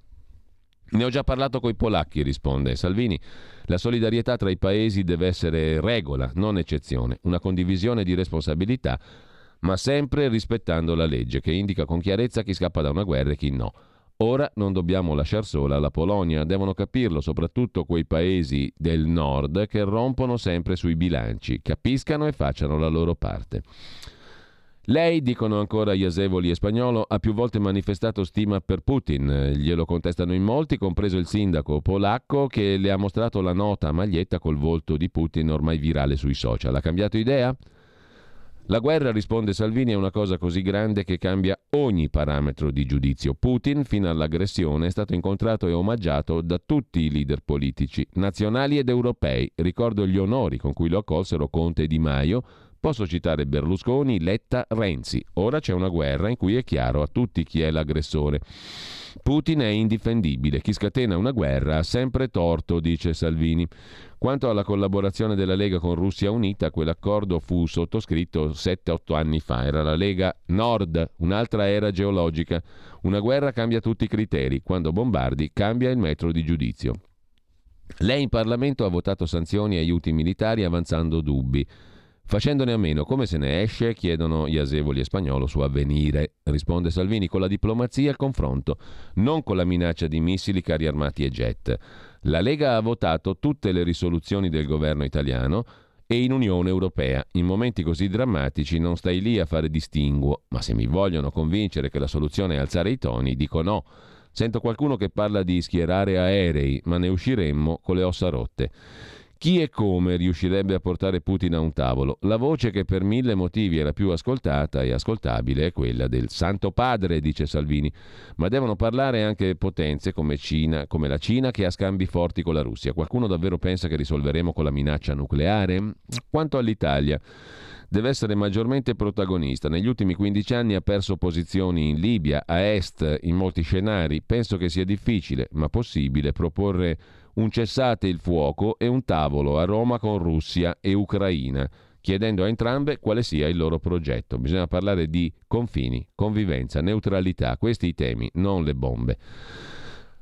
Ne ho già parlato coi polacchi, risponde Salvini. La solidarietà tra i paesi deve essere regola, non eccezione, una condivisione di responsabilità, ma sempre rispettando la legge che indica con chiarezza chi scappa da una guerra e chi no. Ora non dobbiamo lasciar sola la Polonia, devono capirlo soprattutto quei paesi del nord che rompono sempre sui bilanci, capiscano e facciano la loro parte. Lei, dicono ancora Iasevoli e Spagnolo, ha più volte manifestato stima per Putin, glielo contestano in molti, compreso il sindaco polacco che le ha mostrato la nota a maglietta col volto di Putin ormai virale sui social. Ha cambiato idea? La guerra, risponde Salvini, è una cosa così grande che cambia ogni parametro di giudizio. Putin, fino all'aggressione, è stato incontrato e omaggiato da tutti i leader politici, nazionali ed europei. Ricordo gli onori con cui lo accolsero Conte e Di Maio, Posso citare Berlusconi, Letta, Renzi. Ora c'è una guerra in cui è chiaro a tutti chi è l'aggressore. Putin è indifendibile, chi scatena una guerra ha sempre torto, dice Salvini. Quanto alla collaborazione della Lega con Russia Unita, quell'accordo fu sottoscritto 7-8 anni fa, era la Lega Nord, un'altra era geologica. Una guerra cambia tutti i criteri, quando bombardi cambia il metro di giudizio. Lei in Parlamento ha votato sanzioni e aiuti militari avanzando dubbi. Facendone a meno, come se ne esce? chiedono gli asevoli e spagnolo su avvenire. Risponde Salvini con la diplomazia e il confronto, non con la minaccia di missili, carri armati e jet. La Lega ha votato tutte le risoluzioni del governo italiano e in Unione Europea. In momenti così drammatici non stai lì a fare distinguo, ma se mi vogliono convincere che la soluzione è alzare i toni, dico no. Sento qualcuno che parla di schierare aerei, ma ne usciremmo con le ossa rotte. Chi e come riuscirebbe a portare Putin a un tavolo? La voce che per mille motivi è la più ascoltata e ascoltabile è quella del Santo Padre, dice Salvini, ma devono parlare anche potenze come, Cina, come la Cina che ha scambi forti con la Russia. Qualcuno davvero pensa che risolveremo con la minaccia nucleare? Quanto all'Italia, deve essere maggiormente protagonista. Negli ultimi 15 anni ha perso posizioni in Libia, a est, in molti scenari. Penso che sia difficile, ma possibile, proporre un cessate il fuoco e un tavolo a Roma con Russia e Ucraina, chiedendo a entrambe quale sia il loro progetto. Bisogna parlare di confini, convivenza, neutralità, questi i temi, non le bombe.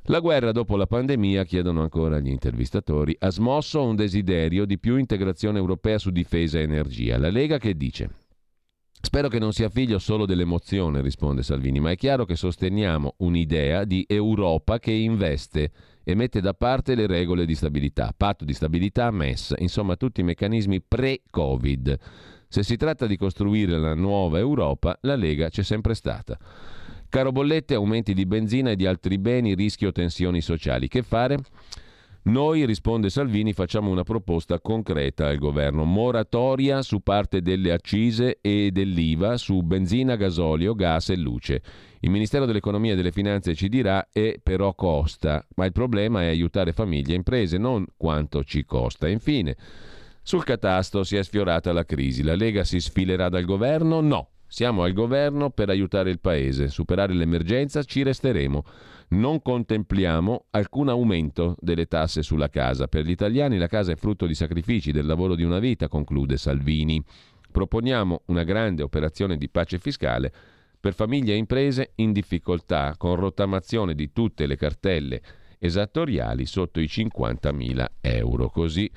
La guerra dopo la pandemia, chiedono ancora gli intervistatori, ha smosso un desiderio di più integrazione europea su difesa e energia. La Lega che dice? Spero che non sia figlio solo dell'emozione, risponde Salvini, ma è chiaro che sosteniamo un'idea di Europa che investe e mette da parte le regole di stabilità, patto di stabilità, MES, insomma tutti i meccanismi pre-Covid. Se si tratta di costruire la nuova Europa, la Lega c'è sempre stata. Caro bollette, aumenti di benzina e di altri beni, rischio tensioni sociali. Che fare? Noi, risponde Salvini, facciamo una proposta concreta al governo, moratoria su parte delle accise e dell'IVA su benzina, gasolio, gas e luce. Il Ministero dell'Economia e delle Finanze ci dirà e però costa, ma il problema è aiutare famiglie e imprese, non quanto ci costa. Infine, sul catasto si è sfiorata la crisi. La Lega si sfilerà dal governo? No. Siamo al governo per aiutare il Paese. Superare l'emergenza ci resteremo non contempliamo alcun aumento delle tasse sulla casa. Per gli italiani la casa è frutto di sacrifici, del lavoro di una vita, conclude Salvini. Proponiamo una grande operazione di pace fiscale per famiglie e imprese in difficoltà, con rottamazione di tutte le cartelle esattoriali sotto i 50.000 euro. Così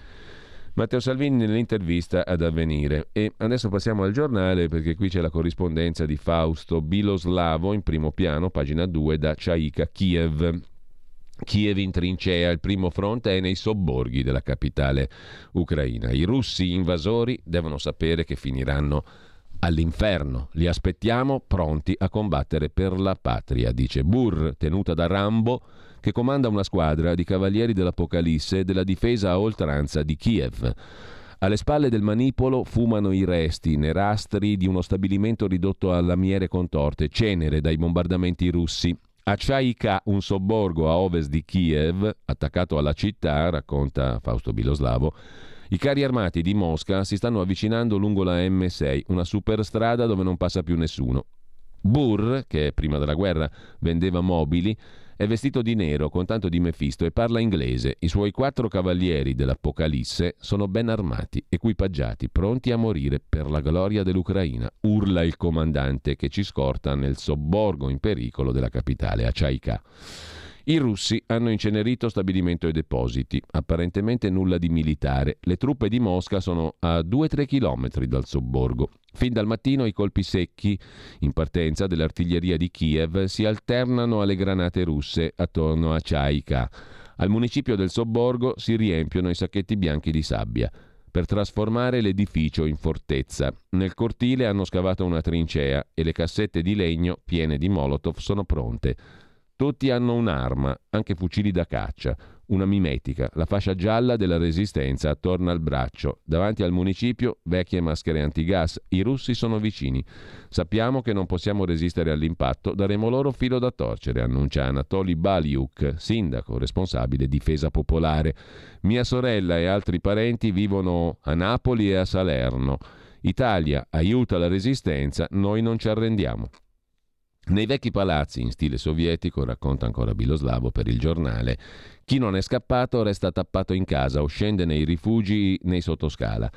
Matteo Salvini nell'intervista ad avvenire. E adesso passiamo al giornale perché qui c'è la corrispondenza di Fausto Biloslavo in primo piano, pagina 2, da Chaika, Kiev. Kiev in trincea, il primo fronte è nei sobborghi della capitale ucraina. I russi invasori devono sapere che finiranno all'inferno. Li aspettiamo pronti a combattere per la patria, dice Burr, tenuta da Rambo che comanda una squadra di cavalieri dell'Apocalisse della difesa a oltranza di Kiev. Alle spalle del manipolo fumano i resti nerastri di uno stabilimento ridotto a lamiere contorte, cenere dai bombardamenti russi. A Chaika, un sobborgo a ovest di Kiev, attaccato alla città, racconta Fausto Biloslavo, i carri armati di Mosca si stanno avvicinando lungo la M6, una superstrada dove non passa più nessuno. Burr, che prima della guerra vendeva mobili, è vestito di nero con tanto di Mefisto e parla inglese. I suoi quattro cavalieri dell'Apocalisse sono ben armati, equipaggiati, pronti a morire per la gloria dell'Ucraina. Urla il comandante che ci scorta nel sobborgo in pericolo della capitale, a Chaika. I russi hanno incenerito stabilimento e depositi, apparentemente nulla di militare. Le truppe di Mosca sono a 2-3 km dal sobborgo. Fin dal mattino i colpi secchi in partenza dell'artiglieria di Kiev si alternano alle granate russe attorno a Chaika. Al municipio del sobborgo si riempiono i sacchetti bianchi di sabbia per trasformare l'edificio in fortezza. Nel cortile hanno scavato una trincea e le cassette di legno piene di Molotov sono pronte. Tutti hanno un'arma, anche fucili da caccia, una mimetica, la fascia gialla della resistenza attorno al braccio. Davanti al municipio, vecchie maschere antigas. I russi sono vicini. Sappiamo che non possiamo resistere all'impatto, daremo loro filo da torcere, annuncia Anatoli Baliuk, sindaco responsabile difesa popolare. Mia sorella e altri parenti vivono a Napoli e a Salerno. Italia aiuta la resistenza, noi non ci arrendiamo. Nei vecchi palazzi in stile sovietico, racconta ancora Biloslavo per il giornale, chi non è scappato resta tappato in casa o scende nei rifugi nei sottoscala.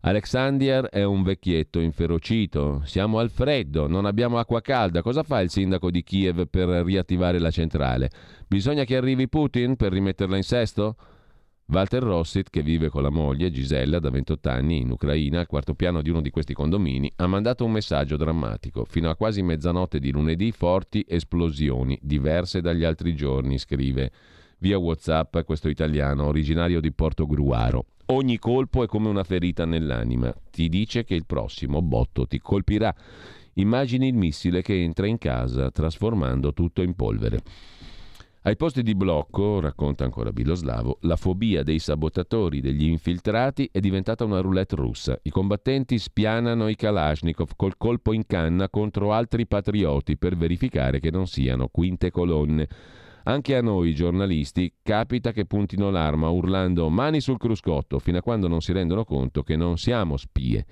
Alexander è un vecchietto inferocito. Siamo al freddo, non abbiamo acqua calda. Cosa fa il sindaco di Kiev per riattivare la centrale? Bisogna che arrivi Putin per rimetterla in sesto? Walter Rossit, che vive con la moglie Gisella da 28 anni in Ucraina, al quarto piano di uno di questi condomini, ha mandato un messaggio drammatico. Fino a quasi mezzanotte di lunedì forti esplosioni, diverse dagli altri giorni, scrive via WhatsApp questo italiano originario di Porto Gruaro. Ogni colpo è come una ferita nell'anima, ti dice che il prossimo botto ti colpirà. Immagini il missile che entra in casa trasformando tutto in polvere. Ai posti di blocco, racconta ancora Biloslavo, la fobia dei sabotatori, degli infiltrati è diventata una roulette russa. I combattenti spianano i Kalashnikov col colpo in canna contro altri patrioti per verificare che non siano quinte colonne. Anche a noi giornalisti capita che puntino l'arma urlando mani sul cruscotto fino a quando non si rendono conto che non siamo spie.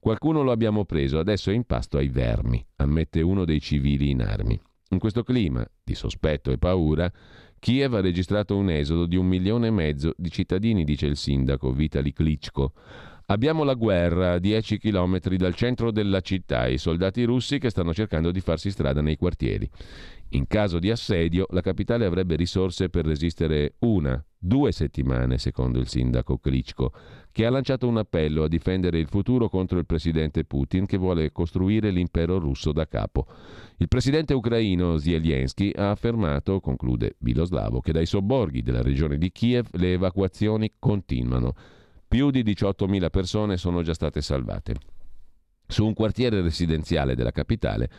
Qualcuno lo abbiamo preso, adesso è in pasto ai vermi, ammette uno dei civili in armi. In questo clima di sospetto e paura, Kiev ha registrato un esodo di un milione e mezzo di cittadini, dice il sindaco Vitali Klitschko. Abbiamo la guerra a 10 chilometri dal centro della città e i soldati russi che stanno cercando di farsi strada nei quartieri. In caso di assedio, la capitale avrebbe risorse per resistere una, due settimane, secondo il sindaco Klitschko, che ha lanciato un appello a difendere il futuro contro il presidente Putin che vuole costruire l'impero russo da capo. Il presidente ucraino Zelensky ha affermato, conclude Biloslavo, che dai sobborghi della regione di Kiev le evacuazioni continuano. Più di 18.000 persone sono già state salvate. Su un quartiere residenziale della capitale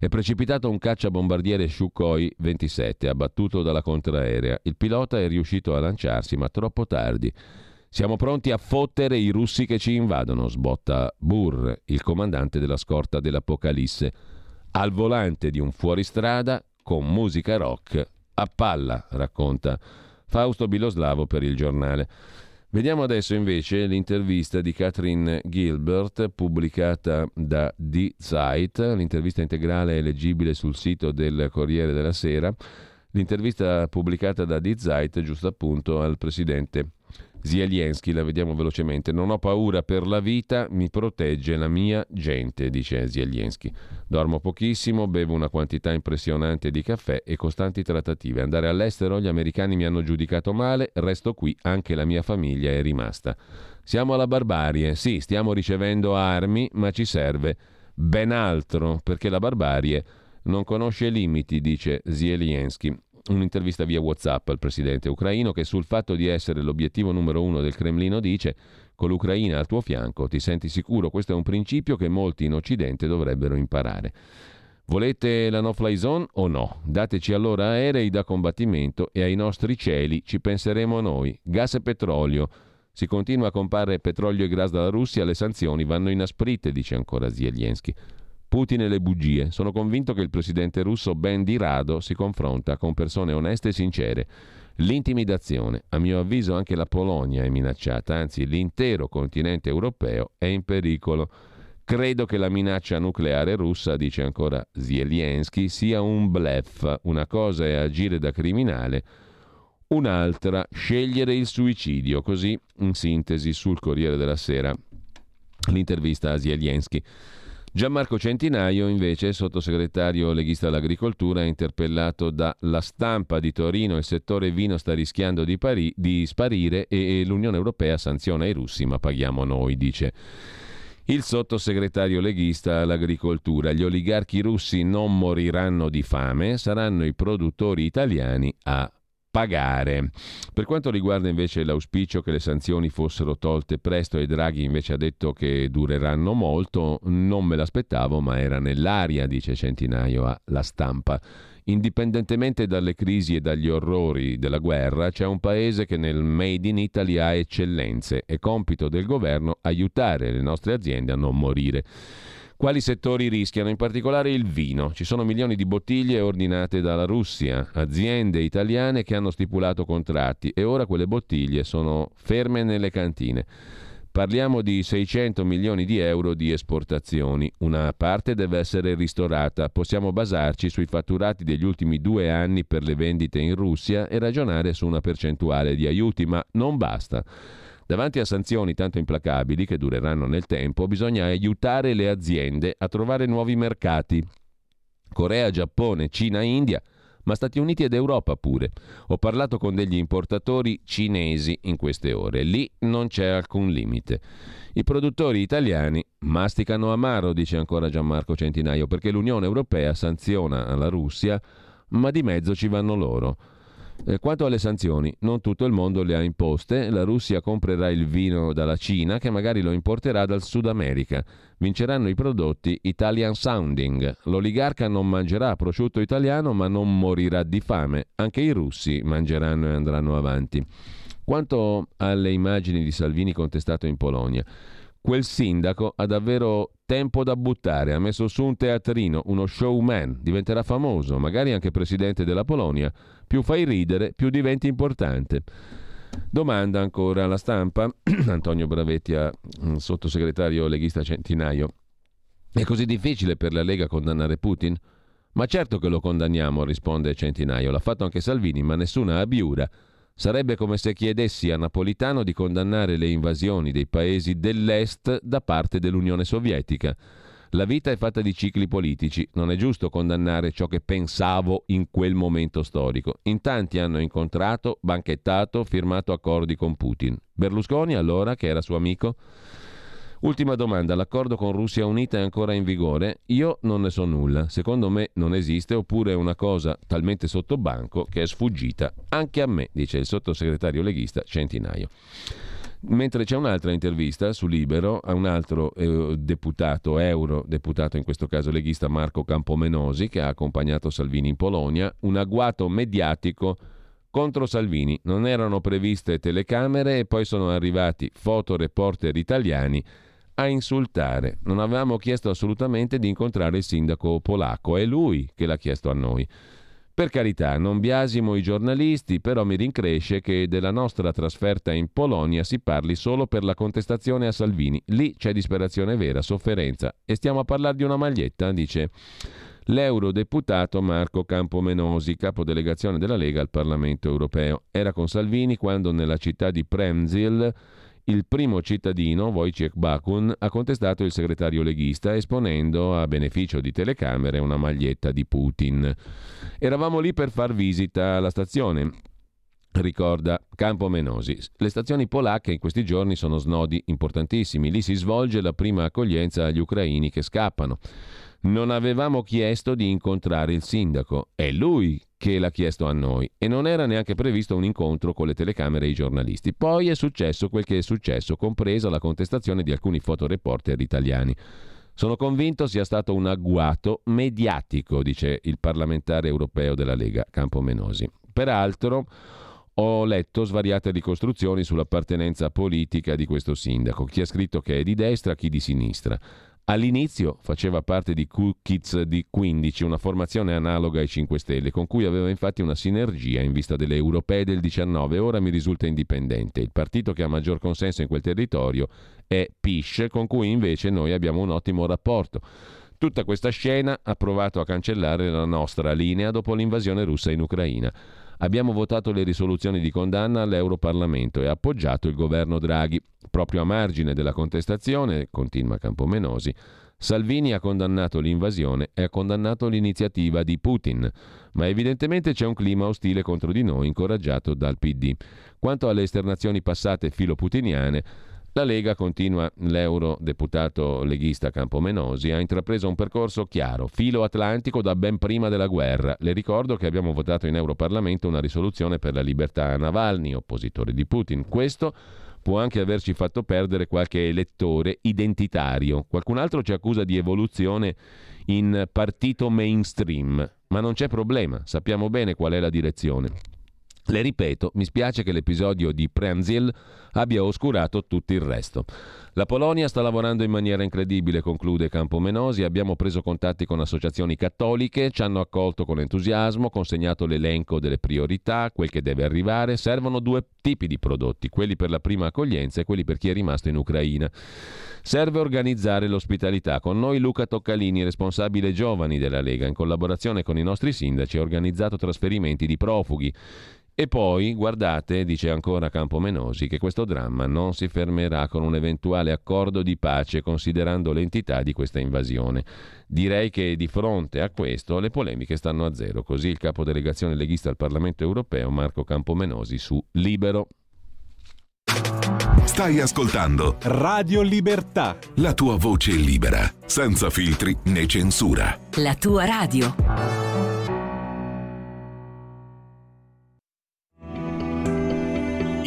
è precipitato un cacciabombardiere Sukhoi 27 abbattuto dalla contraerea. Il pilota è riuscito a lanciarsi, ma troppo tardi. Siamo pronti a fottere i russi che ci invadono, sbotta Burr, il comandante della scorta dell'Apocalisse, al volante di un fuoristrada con musica rock a palla, racconta Fausto Biloslavo per il giornale. Vediamo adesso invece l'intervista di Catherine Gilbert pubblicata da Die Zeit, l'intervista integrale è leggibile sul sito del Corriere della Sera, l'intervista pubblicata da Die Zeit giusto appunto al presidente Zelensky, la vediamo velocemente. Non ho paura per la vita, mi protegge la mia gente, dice Zelensky. Dormo pochissimo, bevo una quantità impressionante di caffè e costanti trattative. Andare all'estero, gli americani mi hanno giudicato male, resto qui, anche la mia famiglia è rimasta. Siamo alla barbarie, sì, stiamo ricevendo armi, ma ci serve ben altro, perché la barbarie non conosce limiti, dice Zelensky un'intervista via WhatsApp al presidente ucraino che sul fatto di essere l'obiettivo numero uno del Cremlino dice con l'Ucraina al tuo fianco ti senti sicuro, questo è un principio che molti in Occidente dovrebbero imparare. Volete la no-fly zone o no? Dateci allora aerei da combattimento e ai nostri cieli ci penseremo noi. Gas e petrolio. Si continua a comprare petrolio e gas dalla Russia, le sanzioni vanno inasprite, dice ancora Zelensky. Putin e le bugie. Sono convinto che il presidente russo ben di rado si confronta con persone oneste e sincere. L'intimidazione, a mio avviso anche la Polonia è minacciata, anzi l'intero continente europeo è in pericolo. Credo che la minaccia nucleare russa, dice ancora Zelensky, sia un blef. Una cosa è agire da criminale, un'altra scegliere il suicidio. Così, in sintesi, sul Corriere della Sera, l'intervista a Zelensky. Gianmarco Centinaio, invece, sottosegretario leghista all'agricoltura, è interpellato da La Stampa di Torino. Il settore vino sta rischiando di, pari- di sparire e l'Unione Europea sanziona i russi, ma paghiamo noi, dice. Il sottosegretario leghista all'agricoltura, gli oligarchi russi non moriranno di fame, saranno i produttori italiani a pagare. Per quanto riguarda invece l'auspicio che le sanzioni fossero tolte presto e Draghi invece ha detto che dureranno molto, non me l'aspettavo, ma era nell'aria, dice Centinaio alla stampa. Indipendentemente dalle crisi e dagli orrori della guerra, c'è un paese che nel Made in Italy ha eccellenze. È compito del governo aiutare le nostre aziende a non morire. Quali settori rischiano? In particolare il vino. Ci sono milioni di bottiglie ordinate dalla Russia, aziende italiane che hanno stipulato contratti e ora quelle bottiglie sono ferme nelle cantine. Parliamo di 600 milioni di euro di esportazioni. Una parte deve essere ristorata. Possiamo basarci sui fatturati degli ultimi due anni per le vendite in Russia e ragionare su una percentuale di aiuti, ma non basta. Davanti a sanzioni tanto implacabili che dureranno nel tempo, bisogna aiutare le aziende a trovare nuovi mercati. Corea, Giappone, Cina, India ma Stati Uniti ed Europa pure. Ho parlato con degli importatori cinesi in queste ore, lì non c'è alcun limite. I produttori italiani masticano amaro, dice ancora Gianmarco Centinaio, perché l'Unione Europea sanziona la Russia, ma di mezzo ci vanno loro. Eh, quanto alle sanzioni, non tutto il mondo le ha imposte, la Russia comprerà il vino dalla Cina che magari lo importerà dal Sud America. Vinceranno i prodotti Italian Sounding. L'oligarca non mangerà prosciutto italiano ma non morirà di fame. Anche i russi mangeranno e andranno avanti. Quanto alle immagini di Salvini contestato in Polonia, quel sindaco ha davvero tempo da buttare, ha messo su un teatrino, uno showman, diventerà famoso, magari anche presidente della Polonia. Più fai ridere, più diventi importante. Domanda ancora alla stampa, Antonio Bravetti a mm, sottosegretario leghista Centinaio. È così difficile per la Lega condannare Putin? Ma certo che lo condanniamo, risponde Centinaio. L'ha fatto anche Salvini, ma nessuna abiura. Sarebbe come se chiedessi a Napolitano di condannare le invasioni dei paesi dell'Est da parte dell'Unione Sovietica. La vita è fatta di cicli politici, non è giusto condannare ciò che pensavo in quel momento storico. In tanti hanno incontrato, banchettato, firmato accordi con Putin. Berlusconi allora, che era suo amico? Ultima domanda, l'accordo con Russia Unita è ancora in vigore? Io non ne so nulla, secondo me non esiste oppure è una cosa talmente sotto banco che è sfuggita anche a me, dice il sottosegretario leghista Centinaio. Mentre c'è un'altra intervista su Libero a un altro eh, deputato, eurodeputato in questo caso leghista Marco Campomenosi, che ha accompagnato Salvini in Polonia, un agguato mediatico contro Salvini. Non erano previste telecamere e poi sono arrivati fotoreporter italiani a insultare. Non avevamo chiesto assolutamente di incontrare il sindaco polacco, è lui che l'ha chiesto a noi. Per carità, non biasimo i giornalisti, però mi rincresce che della nostra trasferta in Polonia si parli solo per la contestazione a Salvini. Lì c'è disperazione vera, sofferenza. E stiamo a parlare di una maglietta, dice l'eurodeputato Marco Campomenosi, capodelegazione della Lega al Parlamento europeo. Era con Salvini quando nella città di Premzil il primo cittadino, Wojciech Bakun, ha contestato il segretario leghista esponendo a beneficio di telecamere una maglietta di Putin. Eravamo lì per far visita alla stazione. Ricorda Campo Menosi. Le stazioni polacche in questi giorni sono snodi importantissimi. Lì si svolge la prima accoglienza agli ucraini che scappano. Non avevamo chiesto di incontrare il sindaco, è lui che l'ha chiesto a noi e non era neanche previsto un incontro con le telecamere e i giornalisti. Poi è successo quel che è successo, compresa la contestazione di alcuni fotoreporter italiani. Sono convinto sia stato un agguato mediatico, dice il parlamentare europeo della Lega, Campomenosi. Peraltro ho letto svariate ricostruzioni sull'appartenenza politica di questo sindaco, chi ha scritto che è di destra, chi di sinistra. All'inizio faceva parte di Kids di 15, una formazione analoga ai 5 Stelle, con cui aveva infatti una sinergia in vista delle europee del 19. Ora mi risulta indipendente. Il partito che ha maggior consenso in quel territorio è PISH, con cui invece noi abbiamo un ottimo rapporto. Tutta questa scena ha provato a cancellare la nostra linea dopo l'invasione russa in Ucraina. Abbiamo votato le risoluzioni di condanna all'Europarlamento e appoggiato il governo Draghi. Proprio a margine della contestazione, continua Campomenosi, Salvini ha condannato l'invasione e ha condannato l'iniziativa di Putin, ma evidentemente c'è un clima ostile contro di noi incoraggiato dal PD. Quanto alle esternazioni passate filoputiniane, la Lega, continua l'eurodeputato leghista Campomenosi, ha intrapreso un percorso chiaro, filo atlantico da ben prima della guerra. Le ricordo che abbiamo votato in Europarlamento una risoluzione per la libertà a Navalny, oppositore di Putin. Questo può anche averci fatto perdere qualche elettore identitario. Qualcun altro ci accusa di evoluzione in partito mainstream, ma non c'è problema, sappiamo bene qual è la direzione. Le ripeto, mi spiace che l'episodio di Prenzil abbia oscurato tutto il resto. La Polonia sta lavorando in maniera incredibile, conclude Campomenosi. Abbiamo preso contatti con associazioni cattoliche, ci hanno accolto con entusiasmo, consegnato l'elenco delle priorità, quel che deve arrivare. Servono due tipi di prodotti, quelli per la prima accoglienza e quelli per chi è rimasto in Ucraina. Serve organizzare l'ospitalità. Con noi Luca Toccalini, responsabile giovani della Lega, in collaborazione con i nostri sindaci, ha organizzato trasferimenti di profughi. E poi, guardate, dice ancora Campomenosi, che questo dramma non si fermerà con un eventuale accordo di pace considerando l'entità di questa invasione. Direi che di fronte a questo le polemiche stanno a zero, così il capo delegazione leghista al Parlamento europeo Marco Campomenosi su Libero. Stai ascoltando Radio Libertà. la tua voce libera, senza filtri né censura. La tua radio.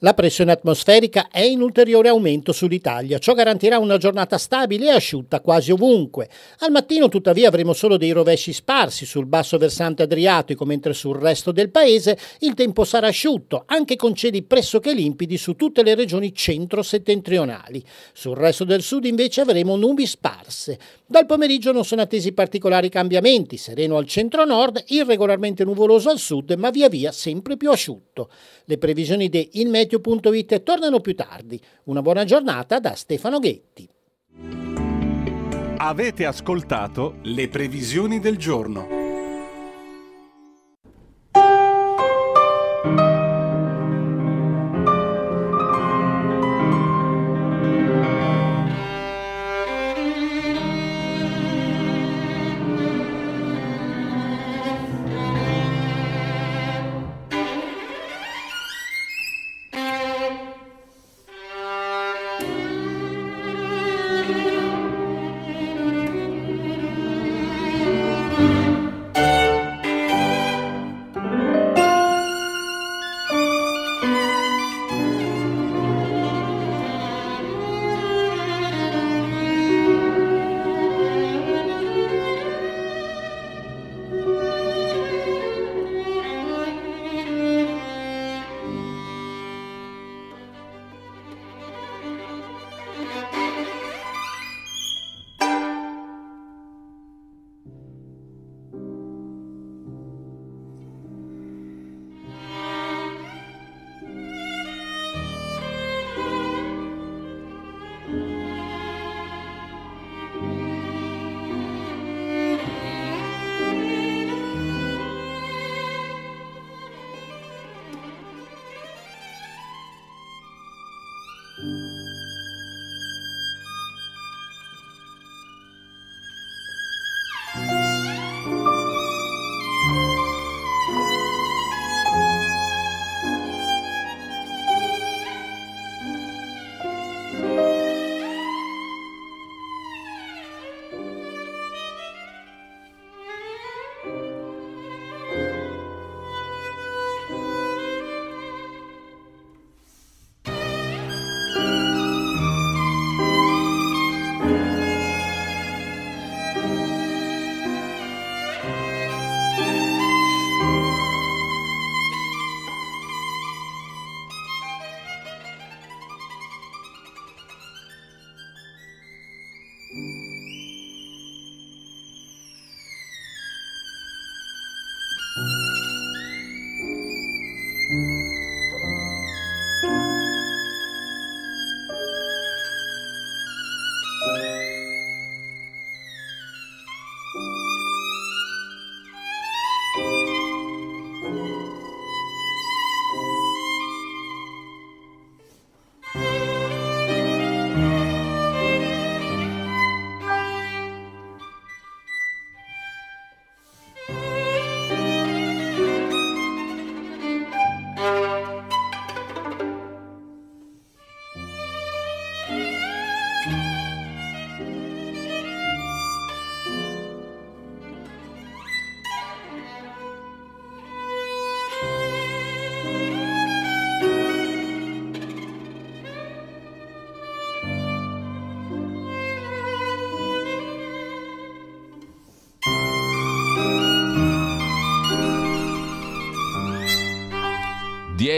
La pressione atmosferica è in ulteriore aumento sull'Italia. Ciò garantirà una giornata stabile e asciutta quasi ovunque. Al mattino, tuttavia, avremo solo dei rovesci sparsi sul basso versante adriatico, mentre sul resto del paese il tempo sarà asciutto, anche con cieli pressoché limpidi su tutte le regioni centro-settentrionali. Sul resto del sud, invece, avremo nubi sparse. Dal pomeriggio non sono attesi particolari cambiamenti, sereno al centro-nord, irregolarmente nuvoloso al sud, ma via via sempre più asciutto. Le previsioni di ilmeteo.it tornano più tardi. Una buona giornata da Stefano Ghetti. Avete ascoltato le previsioni del giorno.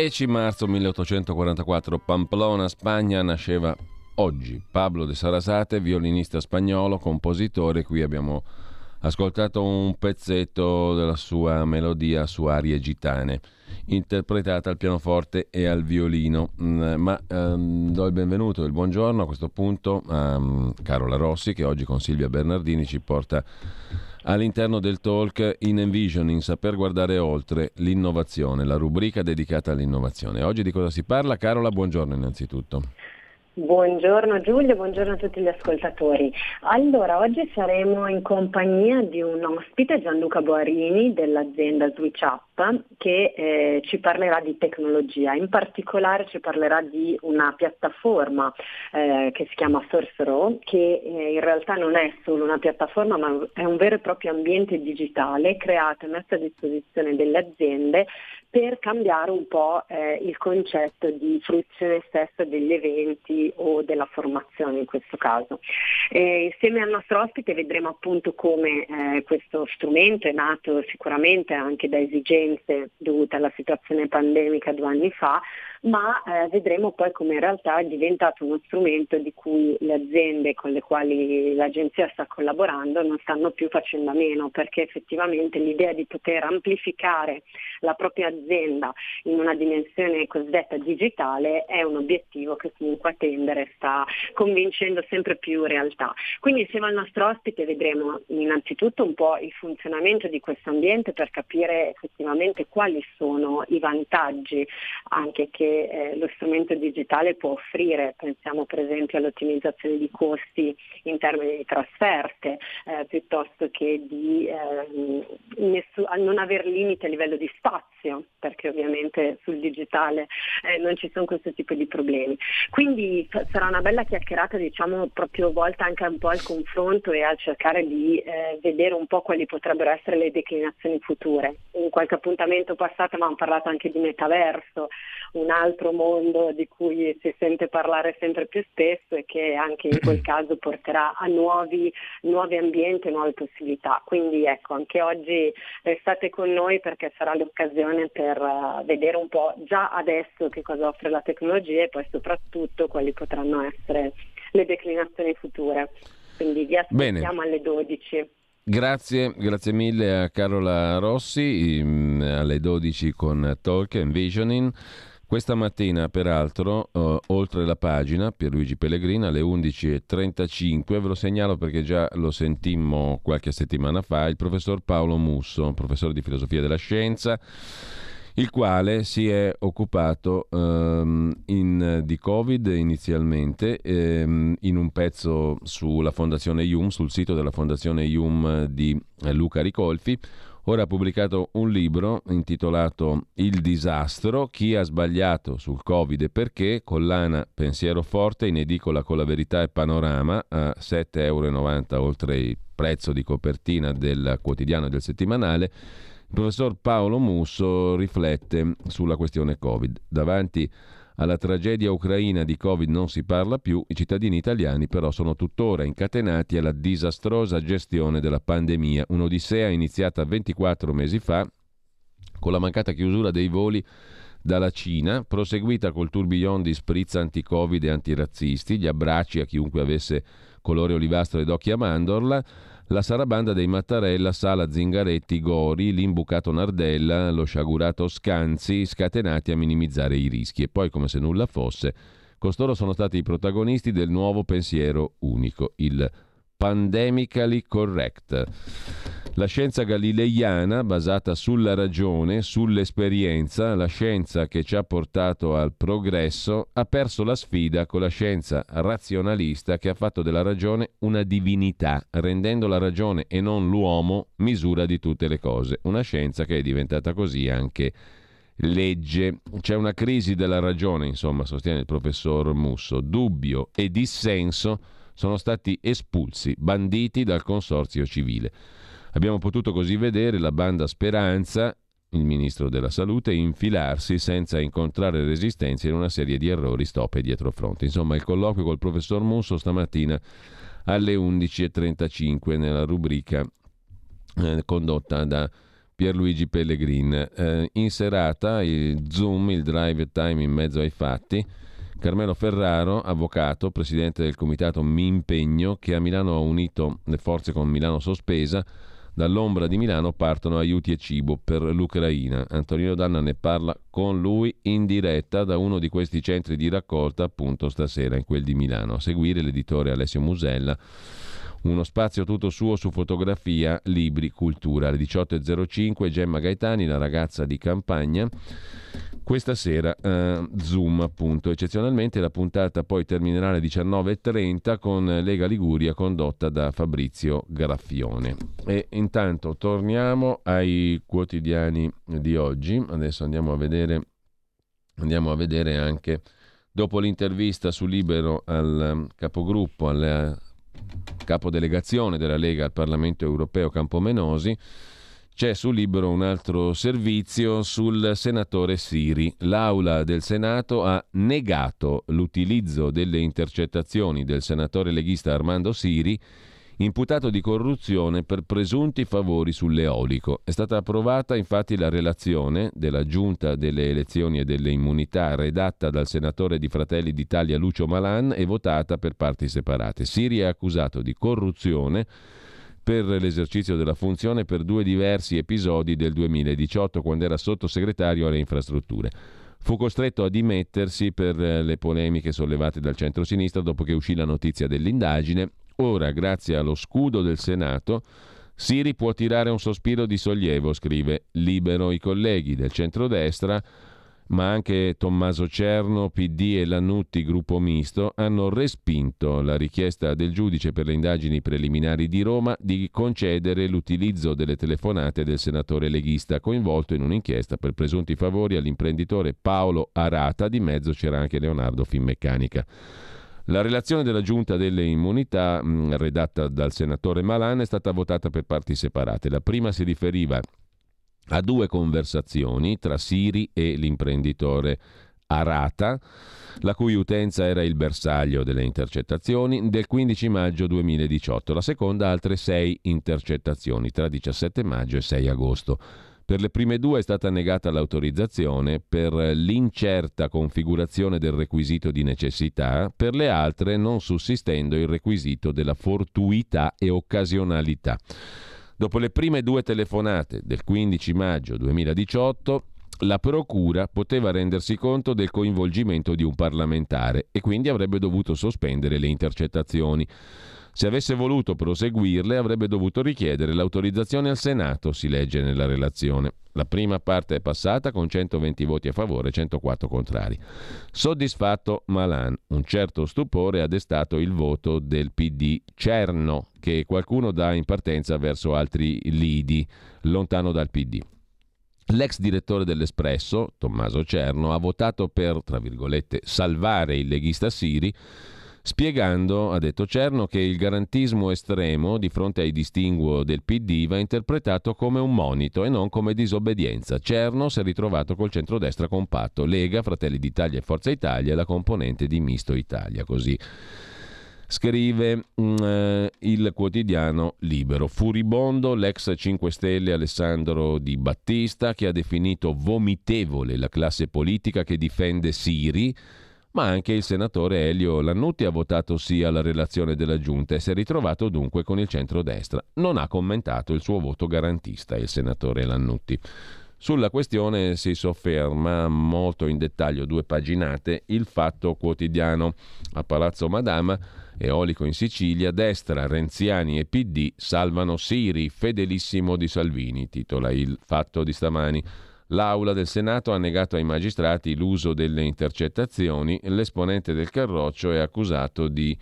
10 marzo 1844, Pamplona, Spagna, nasceva oggi Pablo de Sarasate, violinista spagnolo, compositore. Qui abbiamo ascoltato un pezzetto della sua melodia su arie gitane, interpretata al pianoforte e al violino. Mm, ma ehm, do il benvenuto e il buongiorno a questo punto a um, Carola Rossi, che oggi con Silvia Bernardini ci porta all'interno del talk In Envisioning, saper guardare oltre l'innovazione, la rubrica dedicata all'innovazione. Oggi di cosa si parla? Carola, buongiorno innanzitutto. Buongiorno Giulio, buongiorno a tutti gli ascoltatori. Allora, oggi saremo in compagnia di un ospite, Gianluca Boarini dell'azienda Switch Up, che eh, ci parlerà di tecnologia. In particolare ci parlerà di una piattaforma eh, che si chiama Source che eh, in realtà non è solo una piattaforma, ma è un vero e proprio ambiente digitale creato e messo a disposizione delle aziende per cambiare un po' eh, il concetto di fruizione stessa degli eventi o della formazione in questo caso. E insieme al nostro ospite vedremo appunto come eh, questo strumento è nato sicuramente anche da esigenze dovute alla situazione pandemica due anni fa, ma eh, vedremo poi come in realtà è diventato uno strumento di cui le aziende con le quali l'agenzia sta collaborando non stanno più facendo a meno, perché effettivamente l'idea di poter amplificare la propria azienda in una dimensione cosiddetta digitale è un obiettivo che comunque a tendere sta convincendo sempre più realtà. Quindi insieme al nostro ospite vedremo innanzitutto un po' il funzionamento di questo ambiente per capire effettivamente quali sono i vantaggi anche che eh, lo strumento digitale può offrire, pensiamo per esempio all'ottimizzazione di costi in termini di trasferte, eh, piuttosto che di eh, nessu- non avere limite a livello di spazio, perché ovviamente sul digitale eh, non ci sono questo tipo di problemi. Quindi sarà una bella chiacchierata, diciamo, proprio volta anche un po' al confronto e a cercare di eh, vedere un po' quali potrebbero essere le declinazioni future. In qualche appuntamento passato abbiamo parlato anche di metaverso, un altro mondo di cui si sente parlare sempre più spesso e che anche in quel caso porterà a nuovi, nuovi ambienti e nuove possibilità. Quindi ecco, anche oggi restate con noi perché sarà l'occasione per uh, vedere un po' già adesso che cosa offre la tecnologia e poi soprattutto quali potranno essere le declinazioni future. Quindi vi aspettiamo Bene. alle 12. Grazie, grazie mille a Carola Rossi mm, alle 12 con Talk and Visioning. Questa mattina, peraltro, uh, oltre la pagina, Pierluigi Pellegrina, alle 11.35, ve lo segnalo perché già lo sentimmo qualche settimana fa, il professor Paolo Musso, professore di filosofia della scienza, il quale si è occupato um, in, di Covid inizialmente um, in un pezzo sulla Fondazione IUM, sul sito della Fondazione IUM di Luca Ricolfi, Ora ha pubblicato un libro intitolato Il disastro, chi ha sbagliato sul Covid e perché, collana Pensiero Forte in edicola con la verità e panorama a 7,90 euro oltre il prezzo di copertina del quotidiano e del settimanale. Il professor Paolo Musso riflette sulla questione Covid. Davanti alla tragedia ucraina di Covid non si parla più, i cittadini italiani però sono tuttora incatenati alla disastrosa gestione della pandemia, un'odissea iniziata 24 mesi fa con la mancata chiusura dei voli dalla Cina, proseguita col tourbillon di spritz anti-Covid e antirazzisti, gli abbracci a chiunque avesse colore olivastro ed occhi a mandorla, la sarabanda dei Mattarella, Sala Zingaretti, Gori, l'imbucato Nardella, lo sciagurato Scanzi, scatenati a minimizzare i rischi. E poi, come se nulla fosse, costoro sono stati i protagonisti del nuovo pensiero unico, il pandemically correct. La scienza galileiana, basata sulla ragione, sull'esperienza, la scienza che ci ha portato al progresso, ha perso la sfida con la scienza razionalista che ha fatto della ragione una divinità, rendendo la ragione e non l'uomo misura di tutte le cose. Una scienza che è diventata così anche legge. C'è una crisi della ragione, insomma, sostiene il professor Musso. Dubbio e dissenso sono stati espulsi, banditi dal consorzio civile. Abbiamo potuto così vedere la banda Speranza, il ministro della Salute, infilarsi senza incontrare resistenze in una serie di errori stop e dietro fronte. Insomma, il colloquio col professor Musso stamattina alle 11.35 nella rubrica eh, condotta da Pierluigi Pellegrin. Eh, in serata il Zoom, il drive time in mezzo ai fatti. Carmelo Ferraro, avvocato, presidente del comitato Mi Impegno, che a Milano ha unito le forze con Milano Sospesa. Dall'ombra di Milano partono aiuti e cibo per l'Ucraina. Antonino Danna ne parla con lui in diretta da uno di questi centri di raccolta, appunto stasera in quel di Milano. A seguire l'editore Alessio Musella uno spazio tutto suo su fotografia, libri, cultura. Alle 18.05 Gemma Gaetani, la ragazza di campagna. Questa sera eh, Zoom appunto, eccezionalmente la puntata poi terminerà alle 19.30 con Lega Liguria condotta da Fabrizio Graffione. E intanto torniamo ai quotidiani di oggi, adesso andiamo a vedere, andiamo a vedere anche dopo l'intervista su Libero al capogruppo, alle capodelegazione della Lega al Parlamento europeo Campomenosi, c'è su Libero un altro servizio sul senatore Siri. L'Aula del Senato ha negato l'utilizzo delle intercettazioni del senatore leghista Armando Siri imputato di corruzione per presunti favori sull'eolico. È stata approvata infatti la relazione della Giunta delle elezioni e delle immunità redatta dal senatore di Fratelli d'Italia Lucio Malan e votata per parti separate. Siri è accusato di corruzione per l'esercizio della funzione per due diversi episodi del 2018 quando era sottosegretario alle infrastrutture. Fu costretto a dimettersi per le polemiche sollevate dal centro-sinistra dopo che uscì la notizia dell'indagine Ora, grazie allo scudo del Senato, Siri può tirare un sospiro di sollievo, scrive Libero i colleghi del centrodestra, ma anche Tommaso Cerno, PD e Lannutti, gruppo misto, hanno respinto la richiesta del giudice per le indagini preliminari di Roma di concedere l'utilizzo delle telefonate del senatore leghista coinvolto in un'inchiesta per presunti favori all'imprenditore Paolo Arata, di mezzo c'era anche Leonardo Finmeccanica. La relazione della Giunta delle Immunità, redatta dal senatore Malan, è stata votata per parti separate. La prima si riferiva a due conversazioni tra Siri e l'imprenditore Arata, la cui utenza era il bersaglio delle intercettazioni, del 15 maggio 2018. La seconda altre sei intercettazioni tra 17 maggio e 6 agosto. Per le prime due è stata negata l'autorizzazione per l'incerta configurazione del requisito di necessità, per le altre non sussistendo il requisito della fortuità e occasionalità. Dopo le prime due telefonate del 15 maggio 2018, la Procura poteva rendersi conto del coinvolgimento di un parlamentare e quindi avrebbe dovuto sospendere le intercettazioni. Se avesse voluto proseguirle avrebbe dovuto richiedere l'autorizzazione al Senato, si legge nella relazione. La prima parte è passata con 120 voti a favore e 104 contrari. Soddisfatto Malan. Un certo stupore ha destato il voto del PD Cerno, che qualcuno dà in partenza verso altri lidi, lontano dal PD. L'ex direttore dell'Espresso, Tommaso Cerno, ha votato per, tra virgolette, salvare il leghista Siri spiegando, ha detto Cerno, che il garantismo estremo di fronte ai distinguo del PD va interpretato come un monito e non come disobbedienza. Cerno si è ritrovato col centrodestra compatto, Lega, Fratelli d'Italia e Forza Italia la componente di Misto Italia, così scrive mm, il quotidiano Libero. Furibondo l'ex 5 Stelle Alessandro Di Battista che ha definito vomitevole la classe politica che difende Siri ma anche il senatore Elio Lannutti ha votato sì alla relazione della Giunta e si è ritrovato dunque con il centrodestra. Non ha commentato il suo voto garantista il senatore Lannutti. Sulla questione si sofferma molto in dettaglio, due paginate, il fatto quotidiano. A Palazzo Madama, eolico in Sicilia, destra, Renziani e PD salvano Siri, fedelissimo di Salvini, titola il fatto di stamani. L'Aula del Senato ha negato ai magistrati l'uso delle intercettazioni. L'esponente del Carroccio è accusato di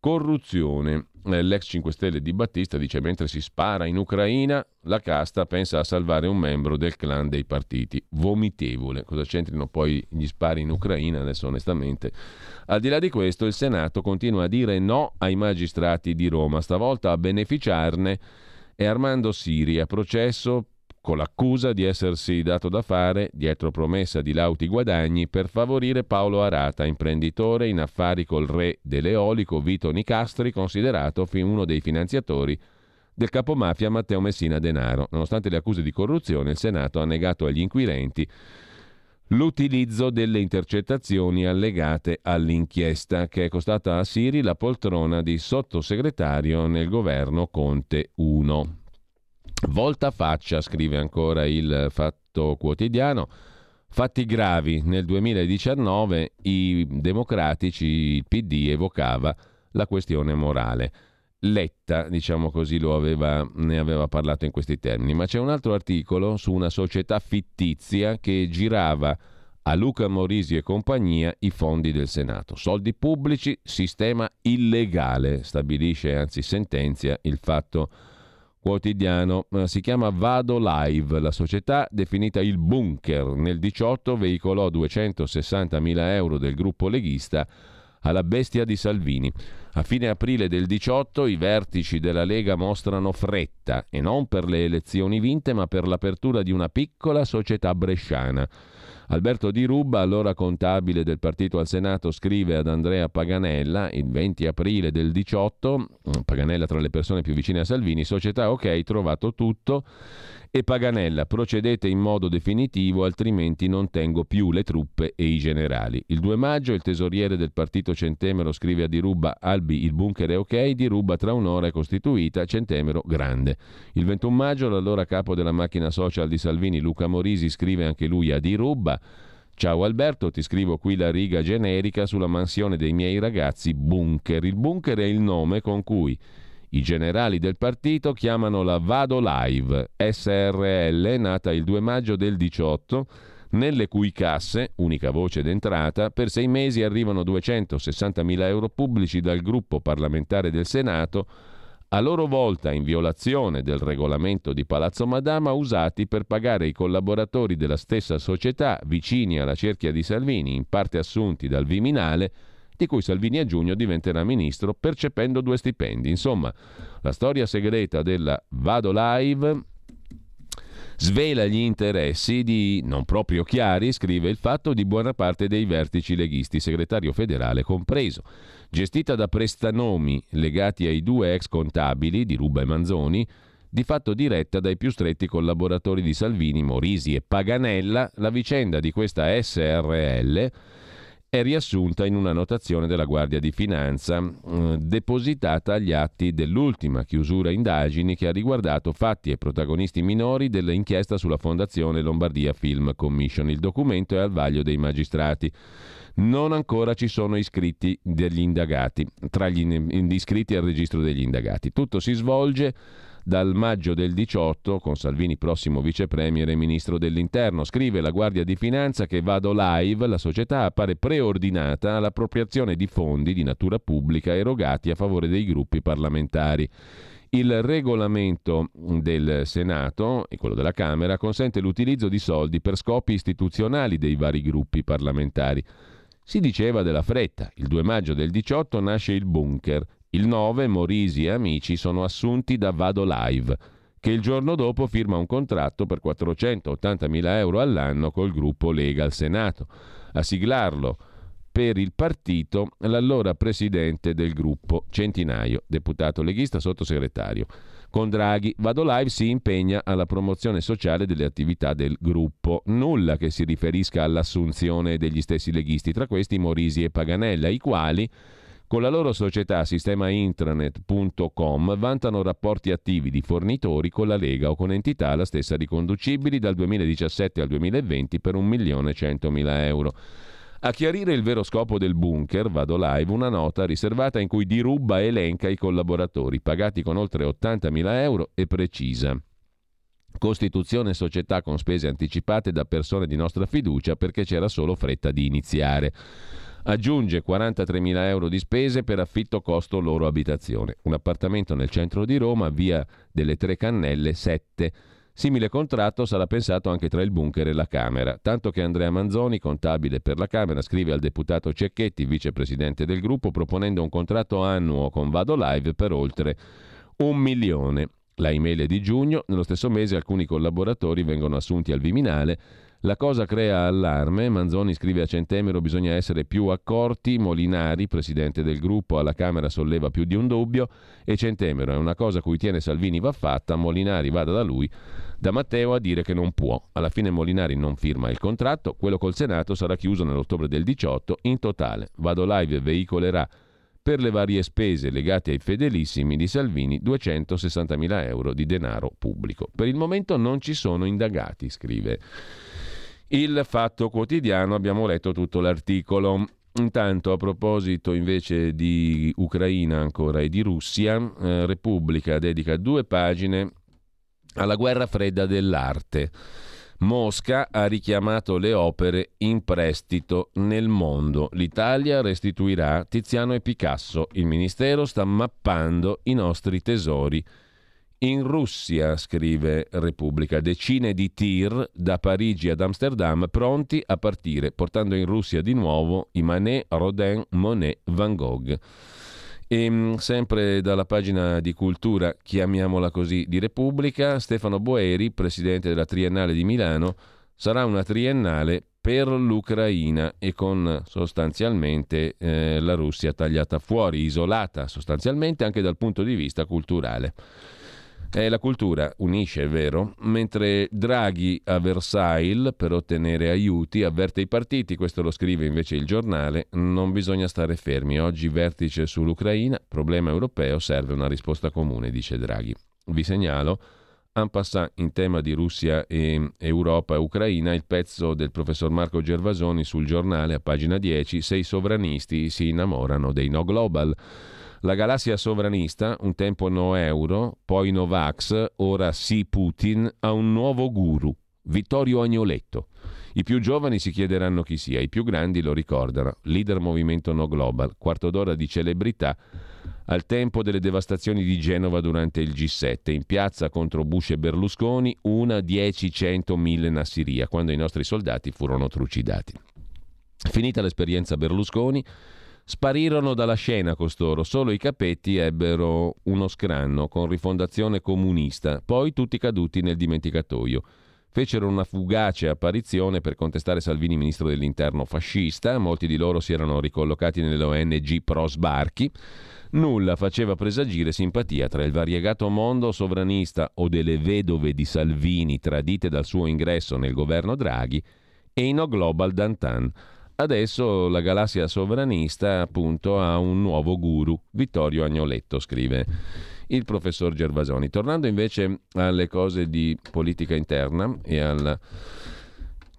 corruzione. Eh, l'ex 5 Stelle di Battista dice mentre si spara in Ucraina, la casta pensa a salvare un membro del clan dei partiti. Vomitevole. Cosa c'entrino poi gli spari in Ucraina? Adesso onestamente. Al di là di questo, il Senato continua a dire no ai magistrati di Roma. Stavolta a beneficiarne è Armando Siri a processo con l'accusa di essersi dato da fare, dietro promessa di lauti guadagni, per favorire Paolo Arata, imprenditore in affari col re dell'eolico Vito Nicastri, considerato uno dei finanziatori del capomafia Matteo Messina Denaro. Nonostante le accuse di corruzione, il Senato ha negato agli inquirenti l'utilizzo delle intercettazioni allegate all'inchiesta che è costata a Siri la poltrona di sottosegretario nel governo Conte 1. Volta faccia, scrive ancora il Fatto Quotidiano. Fatti gravi. Nel 2019 i democratici, il PD evocava la questione morale. Letta, diciamo così, aveva, ne aveva parlato in questi termini, ma c'è un altro articolo su una società fittizia che girava a Luca Morisi e compagnia i fondi del Senato. Soldi pubblici, sistema illegale, stabilisce, anzi sentenzia il fatto quotidiano. Eh, si chiama Vado Live, la società definita il bunker. Nel 18 veicolò 260 mila euro del gruppo leghista alla bestia di Salvini. A fine aprile del 18 i vertici della Lega mostrano fretta e non per le elezioni vinte ma per l'apertura di una piccola società bresciana. Alberto Di Rubba, allora contabile del partito al Senato, scrive ad Andrea Paganella il 20 aprile del 18, Paganella tra le persone più vicine a Salvini, società ok, trovato tutto e Paganella procedete in modo definitivo altrimenti non tengo più le truppe e i generali. Il 2 maggio il tesoriere del partito Centemero scrive a Di Ruba Albi il bunker è ok, Di Ruba tra un'ora è costituita, Centemero grande. Il 21 maggio l'allora capo della macchina social di Salvini Luca Morisi scrive anche lui a Di Ruba Ciao Alberto, ti scrivo qui la riga generica sulla mansione dei miei ragazzi Bunker. Il bunker è il nome con cui i generali del partito chiamano la Vado Live SRL, nata il 2 maggio del 18, nelle cui casse, unica voce d'entrata, per sei mesi arrivano 260 mila euro pubblici dal gruppo parlamentare del Senato, a loro volta in violazione del regolamento di Palazzo Madama, usati per pagare i collaboratori della stessa società vicini alla cerchia di Salvini, in parte assunti dal Viminale, di cui Salvini a giugno diventerà ministro percependo due stipendi. Insomma, la storia segreta della Vado Live svela gli interessi di, non proprio chiari, scrive il fatto, di buona parte dei vertici leghisti, segretario federale compreso. Gestita da prestanomi legati ai due ex contabili di Ruba e Manzoni, di fatto diretta dai più stretti collaboratori di Salvini, Morisi e Paganella, la vicenda di questa SRL è riassunta in una notazione della Guardia di Finanza eh, depositata agli atti dell'ultima chiusura indagini che ha riguardato fatti e protagonisti minori dell'inchiesta sulla Fondazione Lombardia Film Commission. Il documento è al vaglio dei magistrati. Non ancora ci sono iscritti degli indagati, tra gli iscritti al registro degli indagati. Tutto si svolge dal maggio del 18 con Salvini prossimo vice premier e ministro dell'interno. Scrive la Guardia di Finanza che Vado Live, la società appare preordinata all'appropriazione di fondi di natura pubblica erogati a favore dei gruppi parlamentari. Il regolamento del Senato e quello della Camera consente l'utilizzo di soldi per scopi istituzionali dei vari gruppi parlamentari. Si diceva della fretta. Il 2 maggio del 18 nasce il bunker il 9 Morisi e amici sono assunti da Vado Live, che il giorno dopo firma un contratto per 480.000 euro all'anno col gruppo Lega al Senato. A siglarlo per il partito l'allora presidente del gruppo Centinaio, deputato leghista sottosegretario. Con Draghi, Vado Live si impegna alla promozione sociale delle attività del gruppo, nulla che si riferisca all'assunzione degli stessi leghisti, tra questi Morisi e Paganella, i quali con la loro società sistemaintranet.com vantano rapporti attivi di fornitori con la Lega o con entità la stessa riconducibili dal 2017 al 2020 per 1.100.000 euro. A chiarire il vero scopo del bunker, vado live, una nota riservata in cui Di Rubba elenca i collaboratori, pagati con oltre 80.000 euro e precisa. Costituzione società con spese anticipate da persone di nostra fiducia perché c'era solo fretta di iniziare. Aggiunge 43.000 euro di spese per affitto costo loro abitazione. Un appartamento nel centro di Roma, via delle Tre Cannelle 7. Simile contratto sarà pensato anche tra il bunker e la Camera, tanto che Andrea Manzoni, contabile per la Camera, scrive al deputato Cecchetti, vicepresidente del gruppo, proponendo un contratto annuo con Vado Live per oltre un milione. La email è di giugno, nello stesso mese alcuni collaboratori vengono assunti al Viminale La cosa crea allarme, Manzoni scrive a Centemero bisogna essere più accorti, Molinari, presidente del gruppo, alla Camera solleva più di un dubbio e Centemero è una cosa cui tiene Salvini va fatta, Molinari vada da lui, da Matteo a dire che non può. Alla fine Molinari non firma il contratto, quello col Senato sarà chiuso nell'ottobre del 18, in totale Vado Live veicolerà per le varie spese legate ai fedelissimi di Salvini 260.000 euro di denaro pubblico. Per il momento non ci sono indagati, scrive. Il Fatto Quotidiano, abbiamo letto tutto l'articolo. Intanto, a proposito invece di Ucraina ancora e di Russia, eh, Repubblica dedica due pagine alla guerra fredda dell'arte. Mosca ha richiamato le opere in prestito nel mondo. L'Italia restituirà Tiziano e Picasso. Il Ministero sta mappando i nostri tesori in Russia, scrive Repubblica, decine di tir da Parigi ad Amsterdam pronti a partire, portando in Russia di nuovo i Manet, Rodin, Monet, Van Gogh. E mm, sempre dalla pagina di cultura, chiamiamola così, di Repubblica, Stefano Boeri, presidente della Triennale di Milano, sarà una triennale per l'Ucraina e con sostanzialmente eh, la Russia tagliata fuori, isolata sostanzialmente anche dal punto di vista culturale. Eh, la cultura unisce, è vero, mentre Draghi a Versailles per ottenere aiuti avverte i partiti, questo lo scrive invece il giornale, non bisogna stare fermi, oggi vertice sull'Ucraina, problema europeo, serve una risposta comune, dice Draghi. Vi segnalo, en passant in tema di Russia e Europa e Ucraina, il pezzo del professor Marco Gervasoni sul giornale a pagina 10, sei sovranisti si innamorano dei no global. La galassia sovranista, un tempo no euro, poi no vax, ora sì Putin, ha un nuovo guru, Vittorio Agnoletto. I più giovani si chiederanno chi sia, i più grandi lo ricordano. Leader movimento no global, quarto d'ora di celebrità al tempo delle devastazioni di Genova durante il G7, in piazza contro Bush e Berlusconi, una, dieci, cento, mille Nassiria, quando i nostri soldati furono trucidati. Finita l'esperienza Berlusconi, Sparirono dalla scena costoro, solo i capetti ebbero uno scranno con rifondazione comunista, poi tutti caduti nel dimenticatoio. Fecero una fugace apparizione per contestare Salvini ministro dell'interno fascista, molti di loro si erano ricollocati nelle ONG pro sbarchi. Nulla faceva presagire simpatia tra il variegato mondo sovranista o delle vedove di Salvini tradite dal suo ingresso nel governo Draghi e i no global Dantan Adesso la galassia sovranista appunto ha un nuovo guru, Vittorio Agnoletto, scrive il professor Gervasoni. Tornando invece alle cose di politica interna e al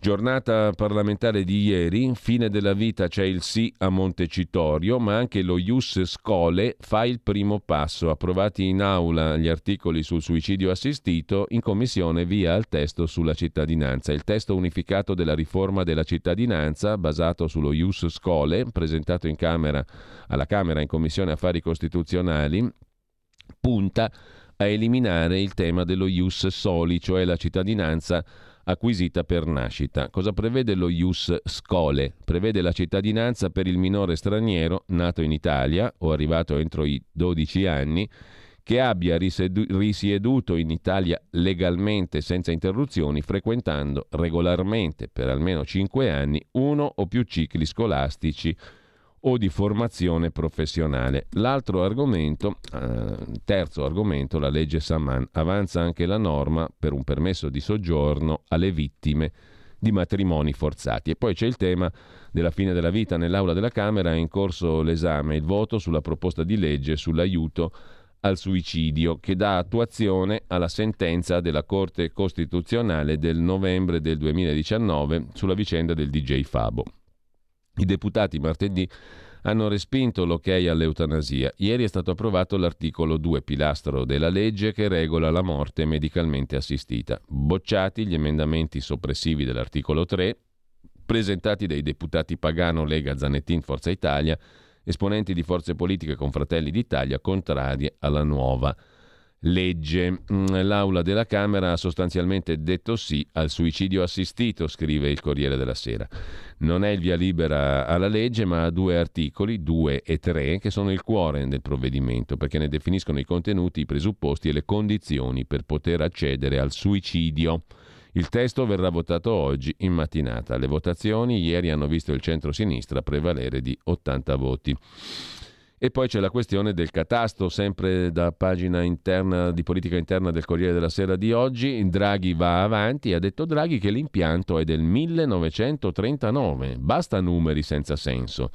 Giornata parlamentare di ieri, fine della vita c'è il sì a Montecitorio, ma anche lo Ius Scole fa il primo passo. Approvati in aula gli articoli sul suicidio assistito, in commissione via al testo sulla cittadinanza. Il testo unificato della riforma della cittadinanza, basato sullo Ius Scole, presentato camera, alla Camera in Commissione Affari Costituzionali, punta a eliminare il tema dello Ius Soli, cioè la cittadinanza acquisita per nascita. Cosa prevede lo Ius Scole? Prevede la cittadinanza per il minore straniero nato in Italia o arrivato entro i 12 anni che abbia risieduto in Italia legalmente senza interruzioni, frequentando regolarmente per almeno 5 anni uno o più cicli scolastici o di formazione professionale. L'altro argomento, eh, terzo argomento, la legge Saman, avanza anche la norma per un permesso di soggiorno alle vittime di matrimoni forzati. E poi c'è il tema della fine della vita nell'aula della Camera, è in corso l'esame, il voto sulla proposta di legge sull'aiuto al suicidio che dà attuazione alla sentenza della Corte Costituzionale del novembre del 2019 sulla vicenda del DJ Fabo. I deputati martedì hanno respinto l'ok all'eutanasia. Ieri è stato approvato l'articolo 2, pilastro della legge che regola la morte medicalmente assistita. Bocciati gli emendamenti soppressivi dell'articolo 3, presentati dai deputati Pagano, Lega, Zanettin, Forza Italia, esponenti di forze politiche con Fratelli d'Italia contrarie alla nuova legge. Mm, L'aula della Camera ha sostanzialmente detto sì al suicidio assistito, scrive il Corriere della Sera. Non è il via libera alla legge, ma ha due articoli, due e tre, che sono il cuore del provvedimento, perché ne definiscono i contenuti, i presupposti e le condizioni per poter accedere al suicidio. Il testo verrà votato oggi in mattinata. Le votazioni ieri hanno visto il centro-sinistra prevalere di 80 voti. E poi c'è la questione del catasto, sempre da pagina interna di politica interna del Corriere della Sera di oggi. Draghi va avanti, ha detto Draghi che l'impianto è del 1939, basta numeri senza senso.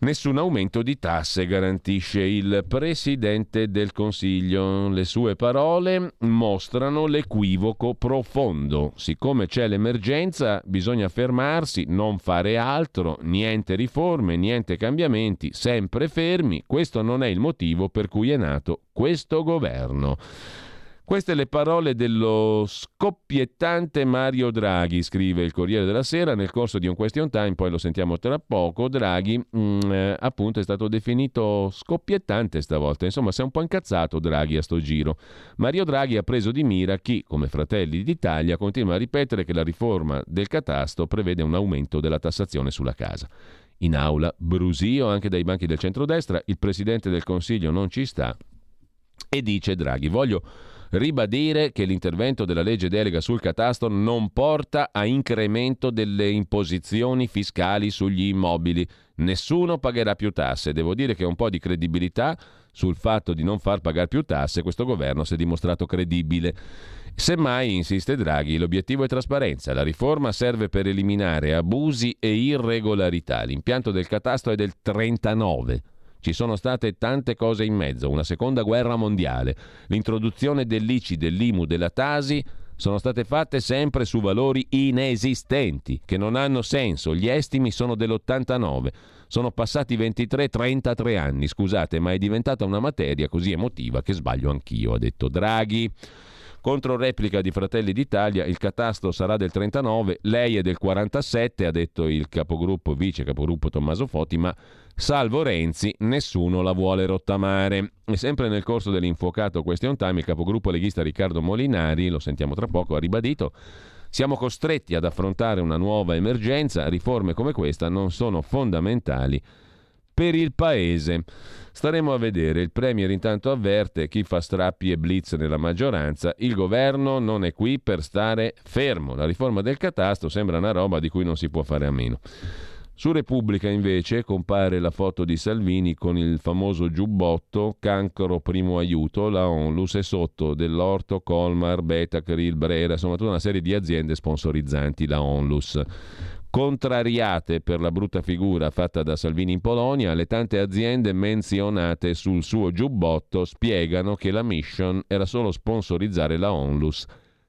Nessun aumento di tasse garantisce il Presidente del Consiglio. Le sue parole mostrano l'equivoco profondo. Siccome c'è l'emergenza, bisogna fermarsi, non fare altro, niente riforme, niente cambiamenti, sempre fermi. Questo non è il motivo per cui è nato questo governo. Queste le parole dello scoppiettante Mario Draghi, scrive il Corriere della Sera nel corso di un question time, poi lo sentiamo tra poco. Draghi mh, mm, eh, appunto è stato definito scoppiettante stavolta, insomma si è un po' incazzato Draghi a sto giro. Mario Draghi ha preso di mira chi, come Fratelli d'Italia, continua a ripetere che la riforma del catasto prevede un aumento della tassazione sulla casa. In aula, brusio anche dai banchi del centrodestra, il Presidente del Consiglio non ci sta e dice Draghi, voglio ribadire che l'intervento della legge delega sul catasto non porta a incremento delle imposizioni fiscali sugli immobili. Nessuno pagherà più tasse. Devo dire che un po' di credibilità sul fatto di non far pagare più tasse questo governo si è dimostrato credibile. Semmai, insiste Draghi, l'obiettivo è trasparenza. La riforma serve per eliminare abusi e irregolarità. L'impianto del catasto è del 39. Ci sono state tante cose in mezzo, una seconda guerra mondiale, l'introduzione dell'ICI, dell'IMU, della Tasi sono state fatte sempre su valori inesistenti, che non hanno senso. Gli estimi sono dell'89. Sono passati 23-33 anni, scusate, ma è diventata una materia così emotiva che sbaglio anch'io, ha detto Draghi. Contro replica di Fratelli d'Italia, il catasto sarà del 39, lei è del 47, ha detto il capogruppo, vice capogruppo Tommaso Foti, ma Salvo Renzi, nessuno la vuole rottamare. E sempre nel corso dell'infuocato question time, il capogruppo leghista Riccardo Molinari, lo sentiamo tra poco, ha ribadito siamo costretti ad affrontare una nuova emergenza, riforme come questa non sono fondamentali per il Paese. Staremo a vedere, il Premier intanto avverte chi fa strappi e blitz nella maggioranza, il governo non è qui per stare fermo, la riforma del catasto sembra una roba di cui non si può fare a meno. Su Repubblica invece compare la foto di Salvini con il famoso giubbotto cancro primo aiuto, la Onlus e sotto dell'Orto, Colmar, Beta, Krill, Brera, insomma tutta una serie di aziende sponsorizzanti la Onlus. Contrariate per la brutta figura fatta da Salvini in Polonia, le tante aziende menzionate sul suo giubbotto spiegano che la mission era solo sponsorizzare la Onlus.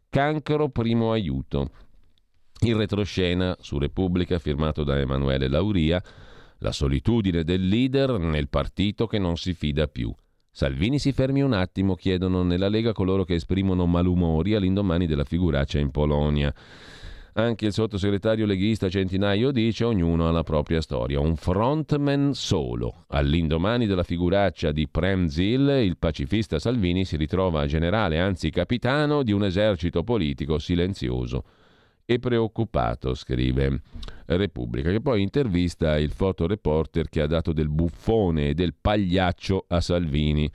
Cancro primo aiuto. Il retroscena su Repubblica firmato da Emanuele Lauria, la solitudine del leader nel partito che non si fida più. Salvini si fermi un attimo, chiedono nella Lega coloro che esprimono malumori all'indomani della figuraccia in Polonia. Anche il sottosegretario leghista Centinaio dice ognuno ha la propria storia. Un frontman solo. All'indomani della figuraccia di Premzil, il pacifista Salvini si ritrova generale, anzi capitano, di un esercito politico silenzioso e preoccupato, scrive Repubblica, che poi intervista il fotoreporter che ha dato del buffone e del pagliaccio a Salvini.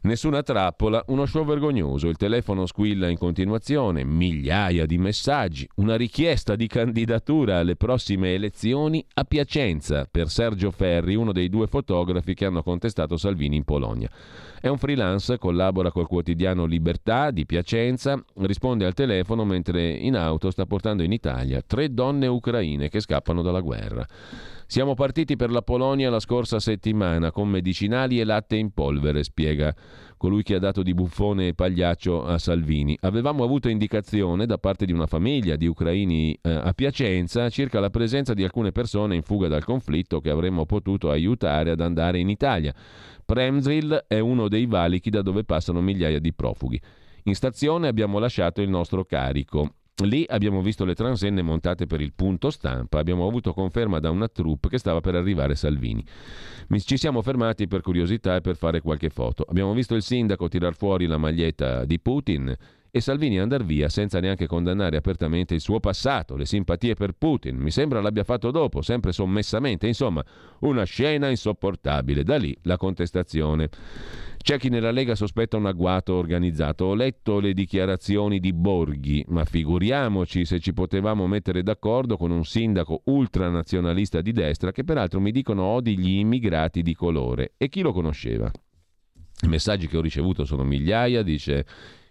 Nessuna trappola, uno show vergognoso, il telefono squilla in continuazione, migliaia di messaggi, una richiesta di candidatura alle prossime elezioni a Piacenza per Sergio Ferri, uno dei due fotografi che hanno contestato Salvini in Polonia. È un freelance, collabora col quotidiano Libertà di Piacenza, risponde al telefono mentre in auto sta portando in Italia tre donne ucraine che scappano dalla guerra. Siamo partiti per la Polonia la scorsa settimana con medicinali e latte in polvere, spiega colui che ha dato di buffone e pagliaccio a Salvini. Avevamo avuto indicazione da parte di una famiglia di ucraini eh, a Piacenza circa la presenza di alcune persone in fuga dal conflitto che avremmo potuto aiutare ad andare in Italia. Premzil è uno dei valichi da dove passano migliaia di profughi. In stazione abbiamo lasciato il nostro carico. Lì abbiamo visto le transenne montate per il punto stampa, abbiamo avuto conferma da una troupe che stava per arrivare Salvini. Ci siamo fermati per curiosità e per fare qualche foto. Abbiamo visto il sindaco tirar fuori la maglietta di Putin e Salvini andar via senza neanche condannare apertamente il suo passato, le simpatie per Putin. Mi sembra l'abbia fatto dopo, sempre sommessamente. Insomma, una scena insopportabile. Da lì la contestazione. C'è chi nella Lega sospetta un agguato organizzato. Ho letto le dichiarazioni di Borghi, ma figuriamoci se ci potevamo mettere d'accordo con un sindaco ultranazionalista di destra che peraltro mi dicono odi gli immigrati di colore. E chi lo conosceva? I messaggi che ho ricevuto sono migliaia, dice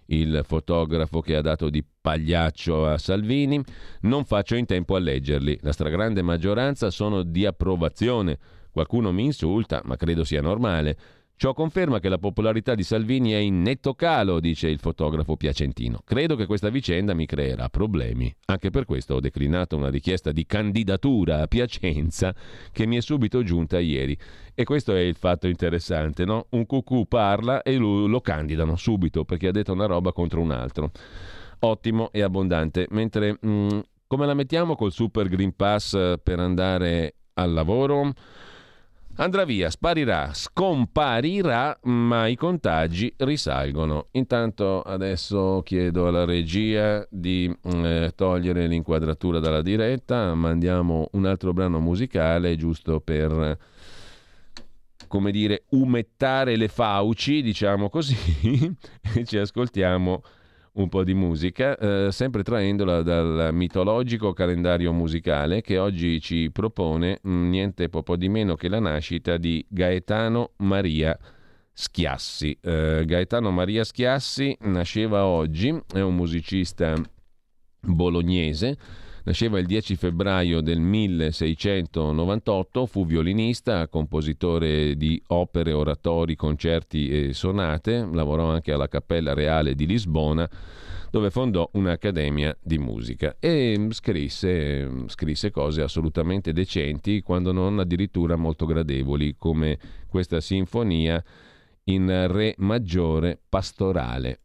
il fotografo che ha dato di pagliaccio a Salvini. Non faccio in tempo a leggerli. La stragrande maggioranza sono di approvazione. Qualcuno mi insulta, ma credo sia normale. Ciò conferma che la popolarità di Salvini è in netto calo, dice il fotografo piacentino. Credo che questa vicenda mi creerà problemi. Anche per questo ho declinato una richiesta di candidatura a Piacenza che mi è subito giunta ieri. E questo è il fatto interessante, no? Un cucù parla e lo, candidano subito perché ha detto una roba contro un altro. Ottimo e abbondante. Mentre mh, mm, come la mettiamo col Super Green Pass per andare al lavoro? Andrà via, sparirà, scomparirà, ma i contagi risalgono. Intanto adesso chiedo alla regia di eh, togliere l'inquadratura dalla diretta, mandiamo un altro brano musicale giusto per come dire umettare le fauci, diciamo così, e ci ascoltiamo un po' di musica, eh, sempre traendola dal mitologico calendario musicale che oggi ci propone mh, mm, niente po' di meno che la nascita di Gaetano Maria Schiassi. Eh, Gaetano Maria Schiassi nasceva oggi, è un musicista bolognese Nasceva il 10 febbraio del 1698, fu violinista, compositore di opere, oratori, concerti e sonate, lavorò anche alla Cappella Reale di Lisbona dove fondò un'accademia di musica e scrisse, scrisse, cose assolutamente decenti, quando non addirittura molto gradevoli, come questa sinfonia in Re maggiore pastorale.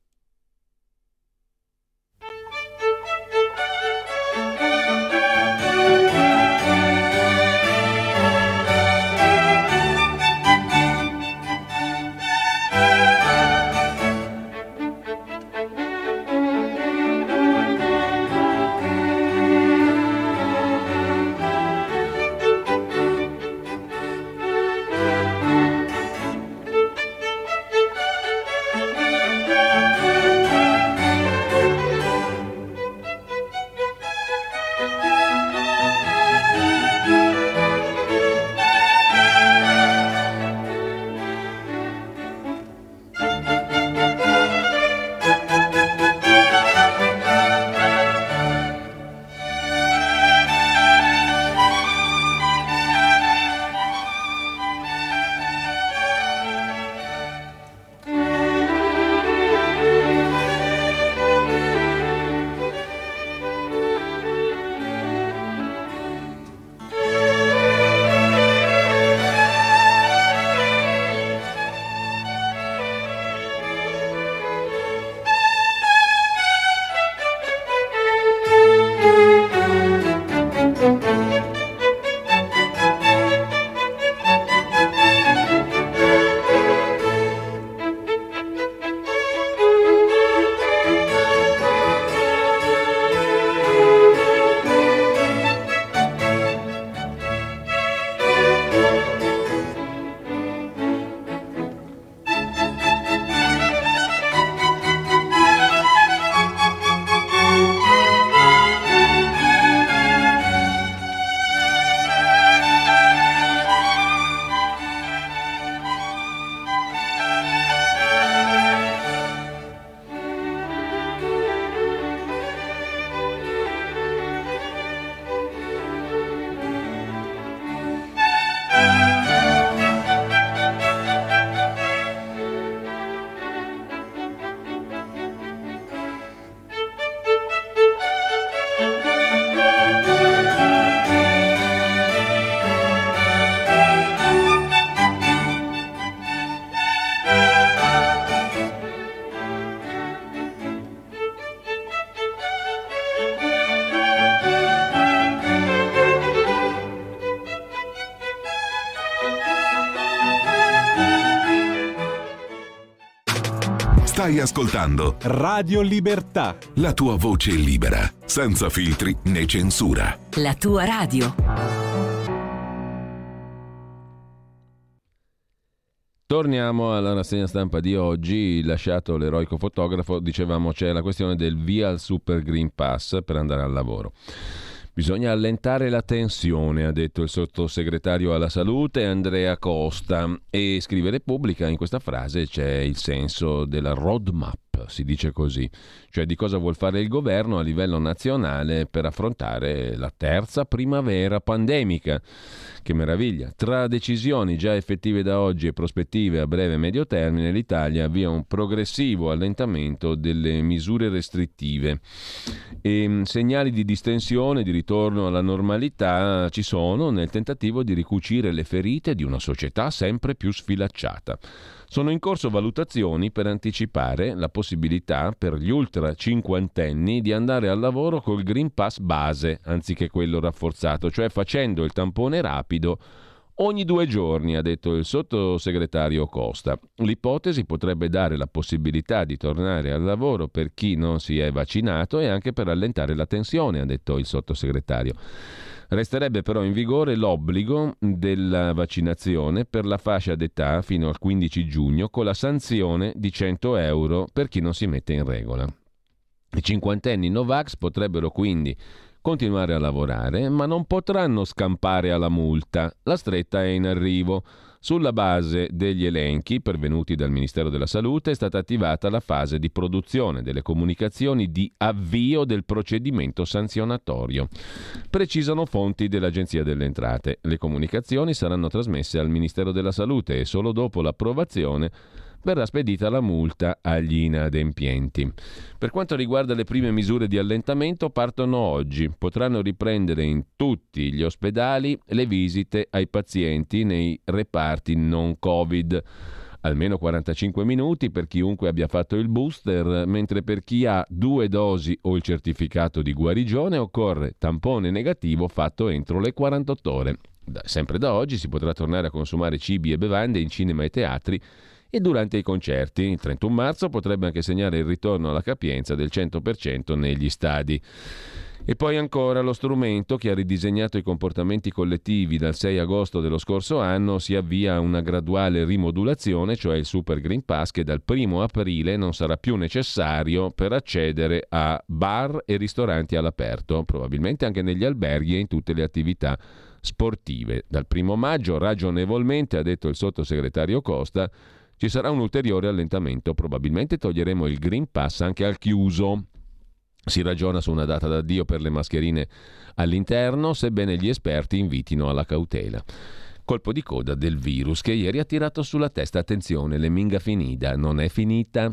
Ascoltando Radio Libertà. la tua voce libera, senza filtri né censura. La tua radio. Torniamo alla rassegna stampa di oggi, lasciato l'eroico fotografo, dicevamo c'è la questione del via al Super Green Pass per andare al lavoro. Bisogna allentare la tensione, ha detto il sottosegretario alla salute Andrea Costa. E scrive Repubblica, in questa frase c'è il senso della roadmap, si dice così, cioè di cosa vuol fare il governo a livello nazionale per affrontare la terza primavera pandemica. Che meraviglia! Tra decisioni già effettive da oggi e prospettive a breve e medio termine, l'Italia avvia un progressivo allentamento delle misure restrittive. E mh, segnali di distensione, di ritorno alla normalità ci sono nel tentativo di ricucire le ferite di una società sempre più sfilacciata. Sono in corso valutazioni per anticipare la possibilità per gli ultra cinquantenni di andare al lavoro col Green Pass base anziché quello rafforzato, cioè facendo il tampone rapido ogni due giorni, ha detto il sottosegretario Costa. L'ipotesi potrebbe dare la possibilità di tornare al lavoro per chi non si è vaccinato e anche per allentare la tensione, ha detto il sottosegretario. Resterebbe però in vigore l'obbligo della vaccinazione per la fascia d'età fino al 15 giugno con la sanzione di 100 euro per chi non si mette in regola. I cinquantenni Novax potrebbero quindi continuare a lavorare, ma non potranno scampare alla multa. La stretta è in arrivo. Sulla base degli elenchi pervenuti dal Ministero della Salute è stata attivata la fase di produzione delle comunicazioni di avvio del procedimento sanzionatorio. Precisano fonti dell'Agenzia delle Entrate. Le comunicazioni saranno trasmesse al Ministero della Salute e solo dopo l'approvazione verrà spedita la multa agli inadempienti. Per quanto riguarda le prime misure di allentamento, partono oggi. Potranno riprendere in tutti gli ospedali le visite ai pazienti nei reparti non Covid. Almeno 45 minuti per chiunque abbia fatto il booster, mentre per chi ha due dosi o il certificato di guarigione occorre tampone negativo fatto entro le 48 ore. Da- sempre da oggi si potrà tornare a consumare cibi e bevande in cinema e teatri e durante i concerti. Il 31 marzo potrebbe anche segnare il ritorno alla capienza del 100% negli stadi. E poi ancora lo strumento che ha ridisegnato i comportamenti collettivi dal 6 agosto dello scorso anno si avvia a una graduale rimodulazione, cioè il Super Green Pass che dal 1 aprile non sarà più necessario per accedere a bar e ristoranti all'aperto, probabilmente anche negli alberghi e in tutte le attività sportive. Dal 1 maggio, ragionevolmente, ha detto il sottosegretario Costa, ci sarà un ulteriore allentamento, probabilmente toglieremo il Green Pass anche al chiuso. Si ragiona su una data d'addio per le mascherine all'interno, sebbene gli esperti invitino alla cautela. Colpo di coda del virus che ieri ha tirato sulla testa. Attenzione, l'eminga finita non è finita.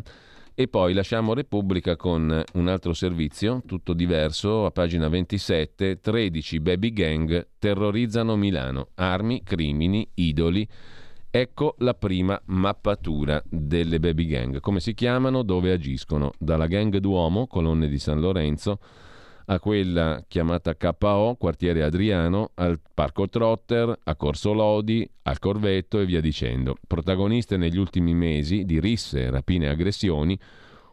E poi lasciamo Repubblica con un altro servizio, tutto diverso, a pagina 27, 13 baby gang terrorizzano Milano, armi, crimini, idoli. Ecco la prima mappatura delle baby gang. Come si chiamano, dove agiscono? Dalla gang Duomo, colonne di San Lorenzo, a quella chiamata KO, quartiere Adriano, al Parco Trotter, a Corso Lodi, al Corvetto e via dicendo. Protagoniste negli ultimi mesi di risse, rapine e aggressioni,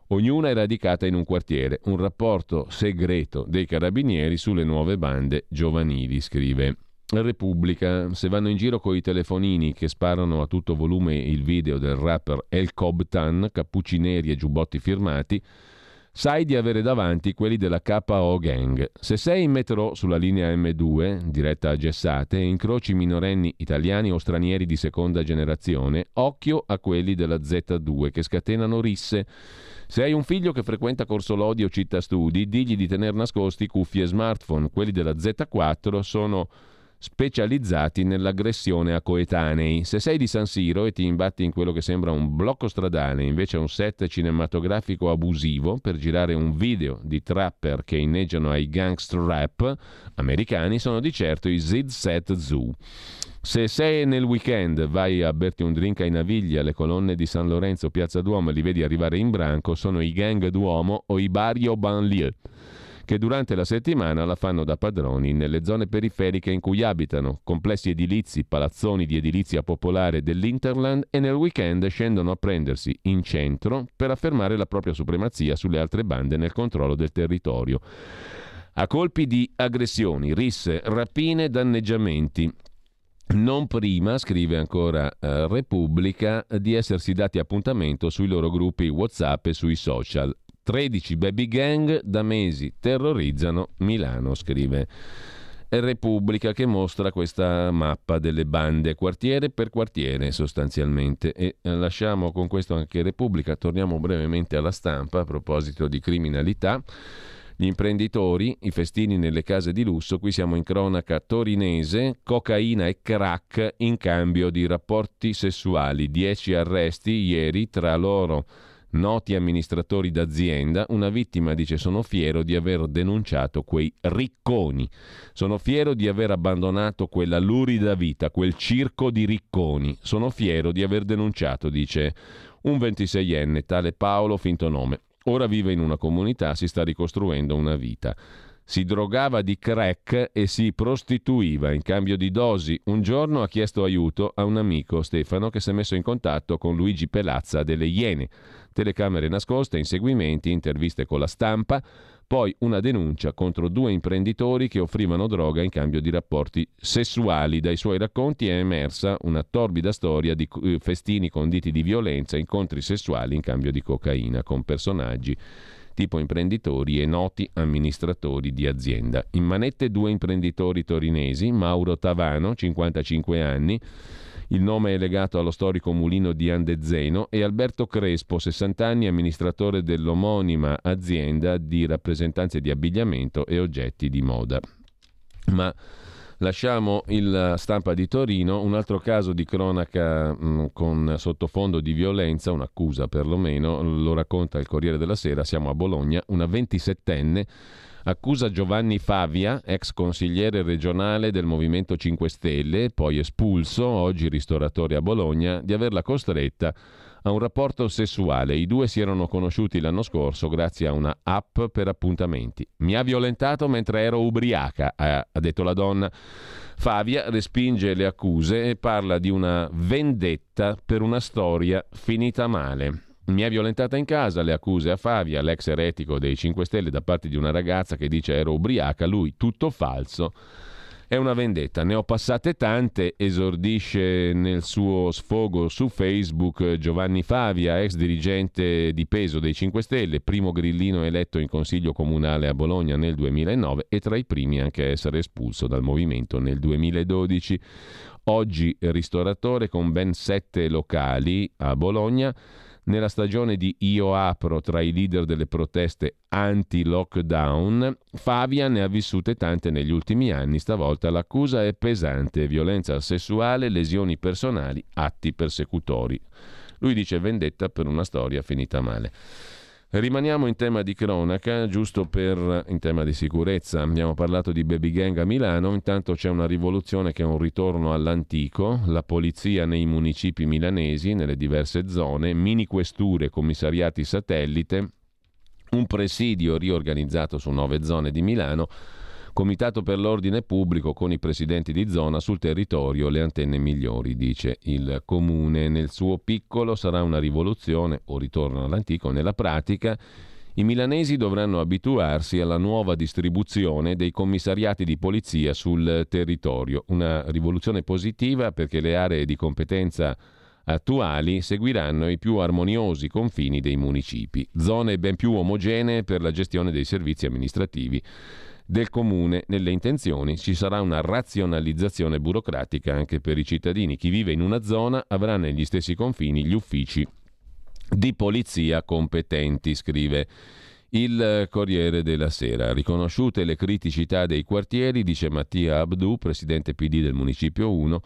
ognuna è radicata in un quartiere. Un rapporto segreto dei carabinieri sulle nuove bande giovanili, scrive Repubblica, se vanno in giro con i telefonini che sparano a tutto volume il video del rapper El Cobtan, cappucci neri e giubbotti firmati, sai di avere davanti quelli della KO Gang. Se sei in metro sulla linea M2, diretta a Gessate, e incroci minorenni italiani o stranieri di seconda generazione, occhio a quelli della Z2 che scatenano risse. Se hai un figlio che frequenta Corso Lodi o Città Studi, digli di tenere nascosti cuffie e smartphone. Quelli della Z4 sono specializzati nell'aggressione a coetanei. Se sei di San Siro e ti imbatti in quello che sembra un blocco stradale, invece un set cinematografico abusivo per girare un video di trapper che inneggiano ai gangster rap americani, sono di certo i Zid Set Zoo. Se sei nel weekend, vai a berti un drink ai Navigli alle colonne di San Lorenzo, Piazza Duomo e li vedi arrivare in branco, sono i gang Duomo o i Barrio Banlieue che durante la settimana la fanno da padroni nelle zone periferiche in cui abitano, complessi edilizi, palazzoni di edilizia popolare dell'Interland e nel weekend scendono a prendersi in centro per affermare la propria supremazia sulle altre bande nel controllo del territorio. A colpi di aggressioni, risse, rapine, danneggiamenti, non prima, scrive ancora eh, Repubblica, di essersi dati appuntamento sui loro gruppi WhatsApp e sui social. 13 baby gang da mesi terrorizzano Milano, scrive Repubblica che mostra questa mappa delle bande quartiere per quartiere sostanzialmente. E eh, lasciamo con questo anche Repubblica, torniamo brevemente alla stampa a proposito di criminalità. Gli imprenditori, i festini nelle case di lusso, qui siamo in cronaca torinese, cocaina e crack in cambio di rapporti sessuali, 10 arresti ieri tra loro noti amministratori d'azienda, una vittima dice sono fiero di aver denunciato quei ricconi, sono fiero di aver abbandonato quella lurida vita, quel circo di ricconi, sono fiero di aver denunciato, dice un 26enne, tale Paolo, finto nome. Ora vive in una comunità, si sta ricostruendo una vita si drogava di crack e si prostituiva in cambio di dosi. Un giorno ha chiesto aiuto a un amico, Stefano, che si è messo in contatto con Luigi Pelazza delle Iene. Telecamere nascoste, inseguimenti, interviste con la stampa, poi una denuncia contro due imprenditori che offrivano droga in cambio di rapporti sessuali. Dai suoi racconti è emersa una torbida storia di eh, festini conditi di violenza, incontri sessuali in cambio di cocaina con personaggi tipo imprenditori e noti amministratori di azienda. In manette due imprenditori torinesi, Mauro Tavano, 55 anni, il nome è legato allo storico mulino di Andezzeno, e Alberto Crespo, 60 anni, amministratore dell'omonima azienda di rappresentanze di abbigliamento e oggetti di moda. Ma Lasciamo il stampa di Torino, un altro caso di cronaca mh, mm, con sottofondo di violenza, un'accusa perlomeno, lo racconta il Corriere della Sera, siamo a Bologna, una 27enne accusa Giovanni Favia, ex consigliere regionale del Movimento 5 Stelle, poi espulso, oggi ristoratore a Bologna, di averla costretta a un rapporto sessuale. I due si erano conosciuti l'anno scorso grazie a una app per appuntamenti. Mi ha violentato mentre ero ubriaca, ha detto la donna. Favia respinge le accuse e parla di una vendetta per una storia finita male. Mi ha violentata in casa, le accuse a Favia, l'ex eretico dei 5 Stelle, da parte di una ragazza che dice ero ubriaca, lui tutto falso. È una vendetta, ne ho passate tante, esordisce nel suo sfogo su Facebook Giovanni Favia, ex dirigente di peso dei 5 Stelle, primo grillino eletto in consiglio comunale a Bologna nel 2009 e tra i primi anche a essere espulso dal movimento nel 2012. Oggi ristoratore con ben sette locali a Bologna nella stagione di Io apro tra i leader delle proteste anti-lockdown, Favia ne ha vissute tante negli ultimi anni, stavolta l'accusa è pesante, violenza sessuale, lesioni personali, atti persecutori. Lui dice vendetta per una storia finita male. Rimaniamo in tema di cronaca, giusto per in tema di sicurezza. Abbiamo parlato di baby gang a Milano, intanto c'è una rivoluzione che è un ritorno all'antico, la polizia nei municipi milanesi, nelle diverse zone, mini questure, commissariati satellite, un presidio riorganizzato su nove zone di Milano Comitato per l'ordine pubblico con i presidenti di zona sul territorio le antenne migliori, dice il comune. Nel suo piccolo sarà una rivoluzione o ritorno all'antico. Nella pratica i milanesi dovranno abituarsi alla nuova distribuzione dei commissariati di polizia sul territorio. Una rivoluzione positiva perché le aree di competenza attuali seguiranno i più armoniosi confini dei municipi, zone ben più omogenee per la gestione dei servizi amministrativi del comune. Nelle intenzioni ci sarà una razionalizzazione burocratica anche per i cittadini. Chi vive in una zona avrà negli stessi confini gli uffici di polizia competenti, scrive il Corriere della Sera. Riconosciute le criticità dei quartieri, dice Mattia Abdu, presidente PD del Municipio 1,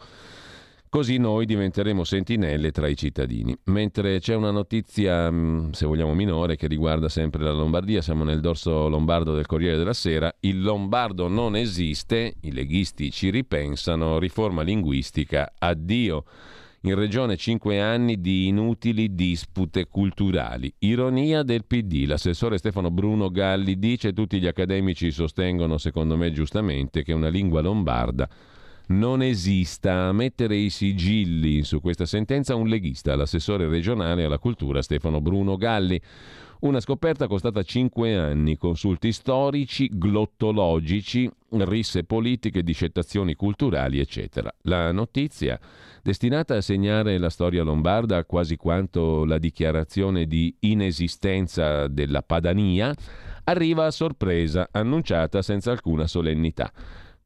Così noi diventeremo sentinelle tra i cittadini. Mentre c'è una notizia, mm, se vogliamo minore, che riguarda sempre la Lombardia, siamo nel dorso lombardo del Corriere della Sera, il lombardo non esiste, i leghisti ci ripensano, riforma linguistica, addio. In regione cinque anni di inutili dispute culturali. Ironia del PD. L'assessore Stefano Bruno Galli dice tutti gli accademici sostengono, secondo me giustamente, che una lingua lombarda non esista. A mettere i sigilli su questa sentenza un leghista, l'assessore regionale alla cultura Stefano Bruno Galli. Una scoperta costata 5 anni, consulti storici, glottologici, risse politiche, discettazioni culturali, eccetera. La notizia, destinata a segnare la storia lombarda quasi quanto la dichiarazione di inesistenza della Padania, arriva a sorpresa, annunciata senza alcuna solennità.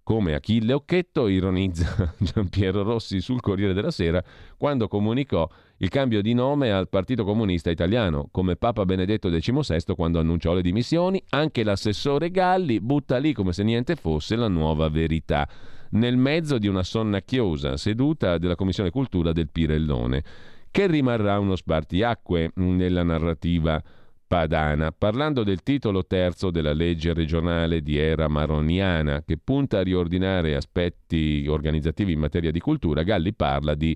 Come Achille Occhetto ironizza Giampiero Rossi sul Corriere della Sera quando comunicò il cambio di nome al Partito Comunista Italiano, come Papa Benedetto XVI quando annunciò le dimissioni, anche l'assessore Galli butta lì come se niente fosse la nuova verità, nel mezzo di una sonnacchiosa seduta della Commissione Cultura del Pirellone, che rimarrà uno spartiacque nella narrativa padana, parlando del titolo terzo della legge regionale di era maroniana che punta a riordinare aspetti organizzativi in materia di cultura, Galli parla di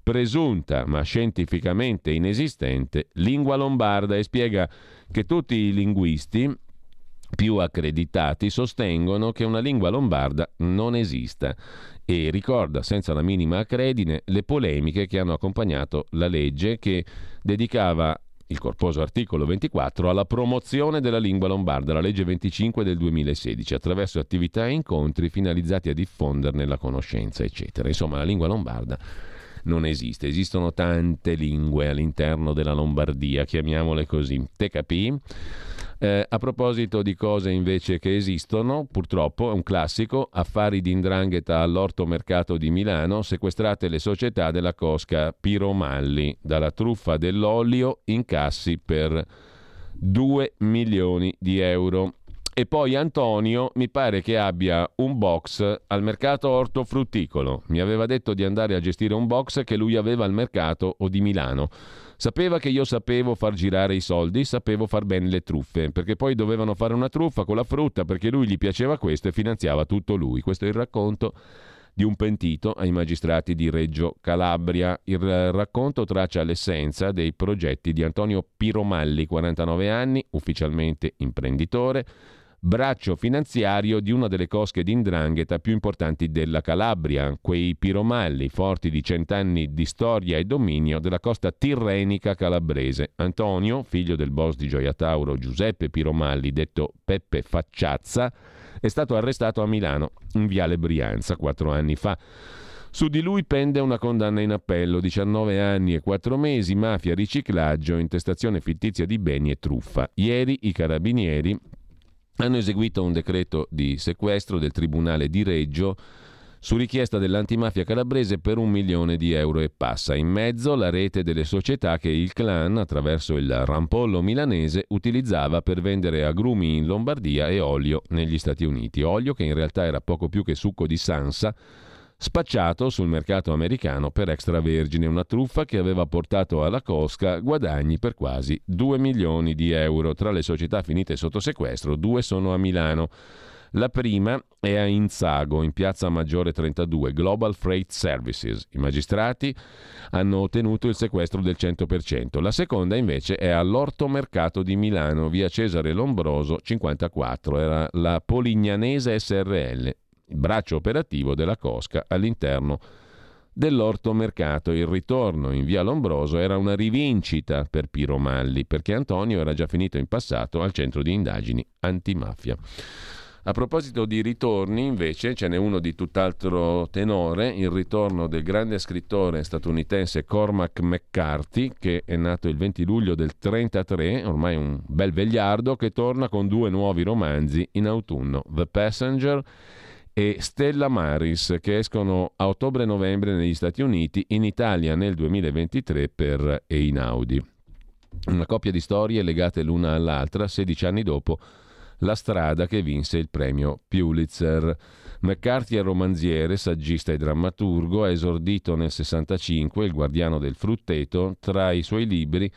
presunta ma scientificamente inesistente lingua lombarda e spiega che tutti i linguisti più accreditati sostengono che una lingua lombarda non esista e ricorda senza la minima accredine le polemiche che hanno accompagnato la legge che dedicava il corposo articolo 24 alla promozione della lingua lombarda, la legge 25 del 2016, attraverso attività e incontri finalizzati a diffonderne la conoscenza, eccetera. Insomma, la lingua lombarda non esiste, esistono tante lingue all'interno della Lombardia, chiamiamole così. Te capì? Eh, a proposito di cose invece che esistono, purtroppo è un classico, affari di indrangheta all'orto mercato di Milano, sequestrate le società della cosca Piromalli, dalla truffa dell'olio incassi per 2 milioni di euro. E poi Antonio mi pare che abbia un box al mercato ortofrutticolo. Mi aveva detto di andare a gestire un box che lui aveva al mercato o di Milano. Sapeva che io sapevo far girare i soldi, sapevo far bene le truffe, perché poi dovevano fare una truffa con la frutta perché lui gli piaceva questo e finanziava tutto lui. Questo è il racconto di un pentito ai magistrati di Reggio Calabria. Il racconto traccia l'essenza dei progetti di Antonio Piromalli, 49 anni, ufficialmente imprenditore, braccio finanziario di una delle cosche d'indrangheta più importanti della Calabria, quei piromalli forti di cent'anni di storia e dominio della costa tirrenica calabrese. Antonio, figlio del boss di Gioia Tauro Giuseppe Piromalli, detto Peppe Facciazza, è stato arrestato a Milano, in Viale Brianza, quattro anni fa. Su di lui pende una condanna in appello, 19 anni e 4 mesi, mafia, riciclaggio, intestazione fittizia di beni e truffa. Ieri i carabinieri hanno eseguito un decreto di sequestro del Tribunale di Reggio su richiesta dell'antimafia calabrese per un milione di euro e passa. In mezzo la rete delle società che il clan, attraverso il rampollo milanese, utilizzava per vendere agrumi in Lombardia e olio negli Stati Uniti. Olio che in realtà era poco più che succo di sansa spacciato sul mercato americano per extravergine, una truffa che aveva portato alla cosca guadagni per quasi 2 milioni di euro. Tra le società finite sotto sequestro, due sono a Milano. La prima è a Inzago, in piazza Maggiore 32, Global Freight Services. I magistrati hanno ottenuto il sequestro del 100%. La seconda invece è all'Orto Mercato di Milano, via Cesare Lombroso 54. Era la Polignanese SRL il braccio operativo della Cosca all'interno dell'orto mercato. Il ritorno in via Lombroso era una rivincita per Piro Malli, perché Antonio era già finito in passato al centro di indagini antimafia. A proposito di ritorni, invece, ce n'è uno di tutt'altro tenore, il ritorno del grande scrittore statunitense Cormac McCarthy, che è nato il 20 luglio del 1933, ormai un bel vegliardo, che torna con due nuovi romanzi in autunno, The Passenger e Stella Maris che escono a ottobre-novembre negli Stati Uniti, in Italia nel 2023 per Einaudi. Una coppia di storie legate l'una all'altra 16 anni dopo La strada che vinse il premio Pulitzer. McCarthy è romanziere, saggista e drammaturgo, ha esordito nel 65 Il guardiano del frutteto, tra i suoi libri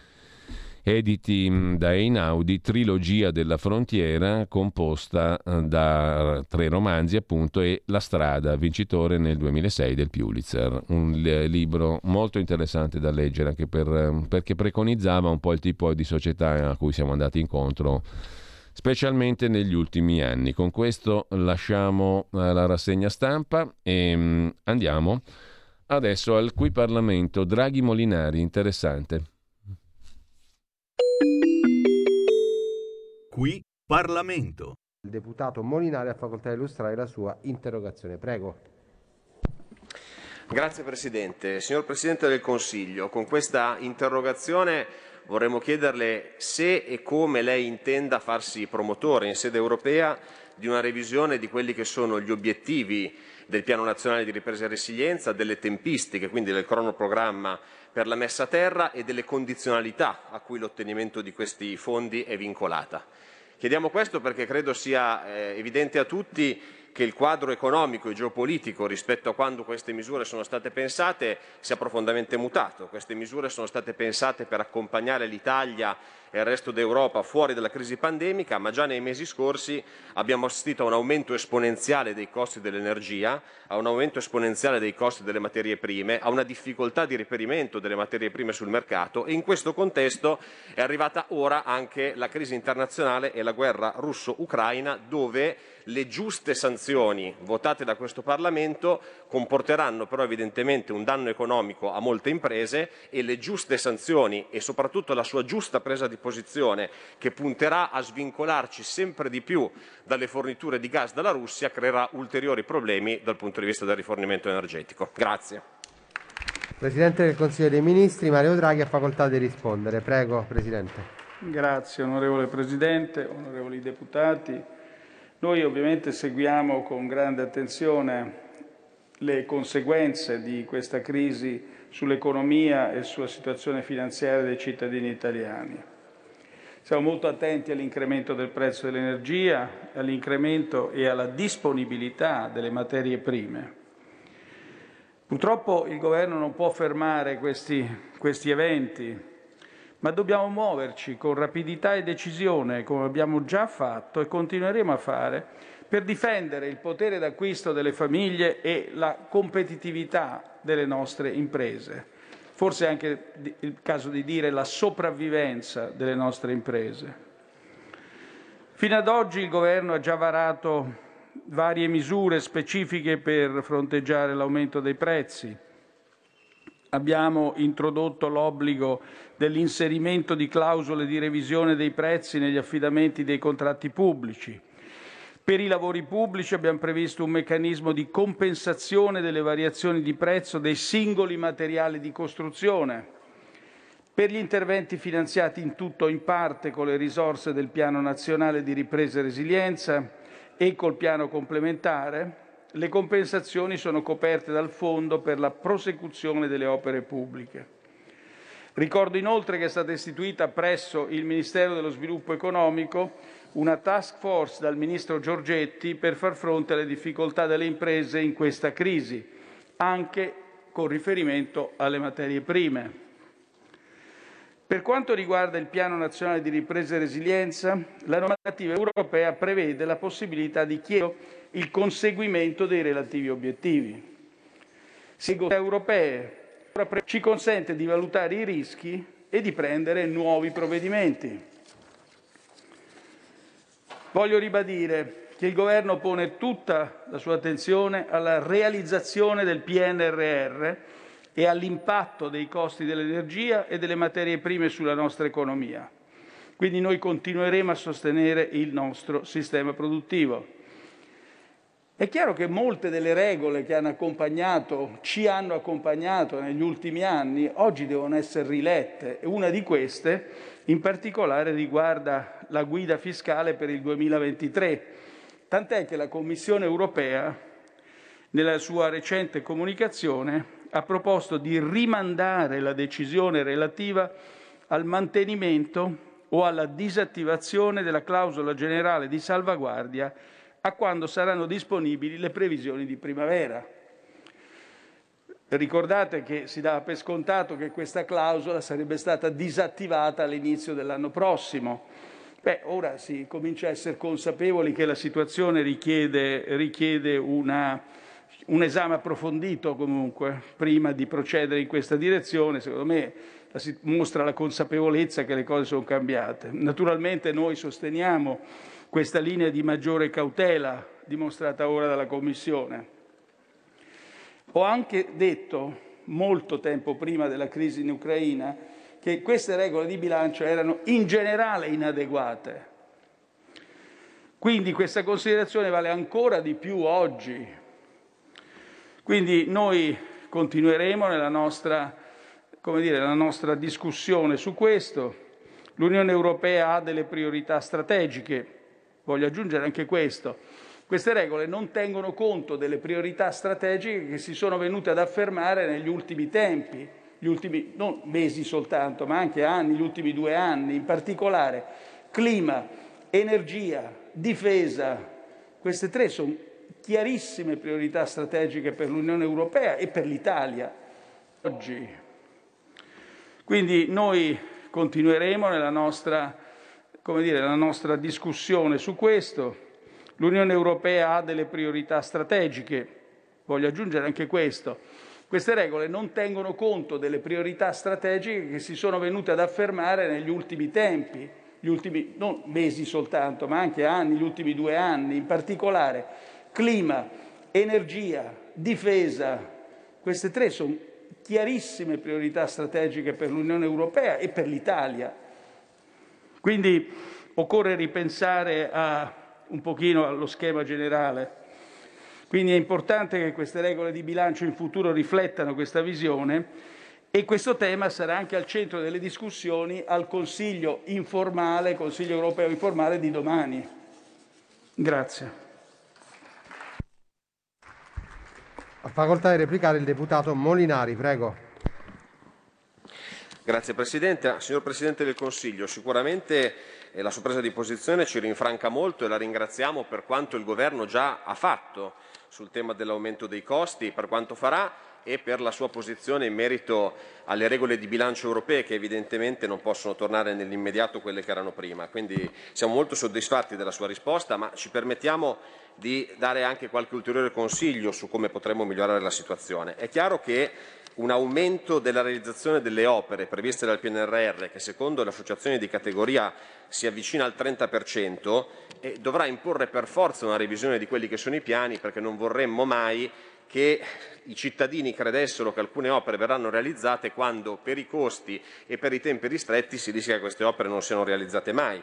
editi mm, da Einaudi, Trilogia della frontiera, composta eh, da tre romanzi appunto e La strada, vincitore nel 2006 del Pulitzer, un libro molto interessante da leggere anche per, eh, perché preconizzava un po' il tipo di società a cui siamo andati incontro specialmente negli ultimi anni. Con questo lasciamo eh, la rassegna stampa e mm, andiamo adesso al Qui Parlamento. Draghi Molinari, interessante. Qui Parlamento. Il deputato Molinari ha facoltà di illustrare la sua interrogazione. Prego. Grazie Presidente. Signor Presidente del Consiglio, con questa interrogazione vorremmo chiederle se e come lei intenda farsi promotore in sede europea di una revisione di quelli che sono gli obiettivi del Piano nazionale di ripresa e resilienza, delle tempistiche, quindi del cronoprogramma per la messa a terra e delle condizionalità a cui l'ottenimento di questi fondi è vincolata. Chiediamo questo perché credo sia eh, evidente a tutti che il quadro economico e geopolitico rispetto a quando queste misure sono state pensate sia profondamente mutato. Queste misure sono state pensate per accompagnare l'Italia e il resto d'Europa fuori dalla crisi pandemica, ma già nei mesi scorsi abbiamo assistito a un aumento esponenziale dei costi dell'energia, a un aumento esponenziale dei costi delle materie prime, a una difficoltà di reperimento delle materie prime sul mercato e in questo contesto è arrivata ora anche la crisi internazionale e la guerra russo-ucraina dove le giuste sanzioni votate da questo Parlamento comporteranno però evidentemente un danno economico a molte imprese e le giuste sanzioni e soprattutto la sua giusta presa di posizione che punterà a svincolarci sempre di più dalle forniture di gas dalla Russia creerà ulteriori problemi dal punto di vista del rifornimento energetico. Grazie. Presidente del Consiglio dei Ministri Mario Draghi ha facoltà di rispondere. Prego, Presidente. Grazie onorevole Presidente, onorevoli deputati. Noi ovviamente seguiamo con grande attenzione le conseguenze di questa crisi sull'economia e sulla situazione finanziaria dei cittadini italiani. Siamo molto attenti all'incremento del prezzo dell'energia, all'incremento e alla disponibilità delle materie prime. Purtroppo il Governo non può fermare questi, questi eventi, ma dobbiamo muoverci con rapidità e decisione, come abbiamo già fatto e continueremo a fare, per difendere il potere d'acquisto delle famiglie e la competitività delle nostre imprese forse è anche il caso di dire la sopravvivenza delle nostre imprese. Fino ad oggi il Governo ha già varato varie misure specifiche per fronteggiare l'aumento dei prezzi. Abbiamo introdotto l'obbligo dell'inserimento di clausole di revisione dei prezzi negli affidamenti dei contratti pubblici. Per i lavori pubblici abbiamo previsto un meccanismo di compensazione delle variazioni di prezzo dei singoli materiali di costruzione. Per gli interventi finanziati in tutto o in parte con le risorse del Piano nazionale di ripresa e resilienza e col piano complementare, le compensazioni sono coperte dal Fondo per la prosecuzione delle opere pubbliche. Ricordo inoltre che è stata istituita presso il Ministero dello Sviluppo Economico una task force dal ministro Giorgetti per far fronte alle difficoltà delle imprese in questa crisi, anche con riferimento alle materie prime. Per quanto riguarda il Piano nazionale di ripresa e resilienza, la normativa europea prevede la possibilità di chiedere il conseguimento dei relativi obiettivi. Sigla europee ci consente di valutare i rischi e di prendere nuovi provvedimenti. Voglio ribadire che il Governo pone tutta la sua attenzione alla realizzazione del PNRR e all'impatto dei costi dell'energia e delle materie prime sulla nostra economia. Quindi noi continueremo a sostenere il nostro sistema produttivo. È chiaro che molte delle regole che hanno accompagnato, ci hanno accompagnato negli ultimi anni, oggi devono essere rilette e una di queste in particolare riguarda la guida fiscale per il 2023, tant'è che la Commissione europea, nella sua recente comunicazione, ha proposto di rimandare la decisione relativa al mantenimento o alla disattivazione della clausola generale di salvaguardia a quando saranno disponibili le previsioni di primavera. Ricordate che si dava per scontato che questa clausola sarebbe stata disattivata all'inizio dell'anno prossimo. Beh, ora si comincia a essere consapevoli che la situazione richiede, richiede una, un esame approfondito comunque prima di procedere in questa direzione. Secondo me si mostra la consapevolezza che le cose sono cambiate. Naturalmente noi sosteniamo questa linea di maggiore cautela dimostrata ora dalla Commissione. Ho anche detto, molto tempo prima della crisi in Ucraina, che queste regole di bilancio erano in generale inadeguate. Quindi questa considerazione vale ancora di più oggi. Quindi noi continueremo nella nostra, dire, nella nostra discussione su questo. L'Unione Europea ha delle priorità strategiche, voglio aggiungere anche questo. Queste regole non tengono conto delle priorità strategiche che si sono venute ad affermare negli ultimi tempi, gli ultimi non mesi soltanto, ma anche anni, gli ultimi due anni, in particolare clima, energia, difesa. Queste tre sono chiarissime priorità strategiche per l'Unione Europea e per l'Italia oggi. Quindi noi continueremo nella nostra, dire, nella nostra discussione su questo. L'Unione Europea ha delle priorità strategiche, voglio aggiungere anche questo. Queste regole non tengono conto delle priorità strategiche che si sono venute ad affermare negli ultimi tempi, gli ultimi non mesi soltanto, ma anche anni, gli ultimi due anni, in particolare clima, energia, difesa. Queste tre sono chiarissime priorità strategiche per l'Unione Europea e per l'Italia. Quindi occorre ripensare a un pochino allo schema generale. Quindi è importante che queste regole di bilancio in futuro riflettano questa visione e questo tema sarà anche al centro delle discussioni al Consiglio informale, Consiglio europeo informale di domani. Grazie. A facoltà di replicare il deputato Molinari, prego. Grazie Presidente. Signor Presidente del Consiglio, sicuramente e la sua presa di posizione ci rinfranca molto e la ringraziamo per quanto il Governo già ha fatto sul tema dell'aumento dei costi, per quanto farà e per la sua posizione in merito alle regole di bilancio europee che evidentemente non possono tornare nell'immediato quelle che erano prima. Quindi siamo molto soddisfatti della sua risposta, ma ci permettiamo di dare anche qualche ulteriore consiglio su come potremmo migliorare la situazione. È chiaro che un aumento della realizzazione delle opere previste dal PNRR, che secondo le associazioni di categoria si avvicina al 30%, e dovrà imporre per forza una revisione di quelli che sono i piani, perché non vorremmo mai che i cittadini credessero che alcune opere verranno realizzate quando per i costi e per i tempi ristretti si rischia che queste opere non siano realizzate mai.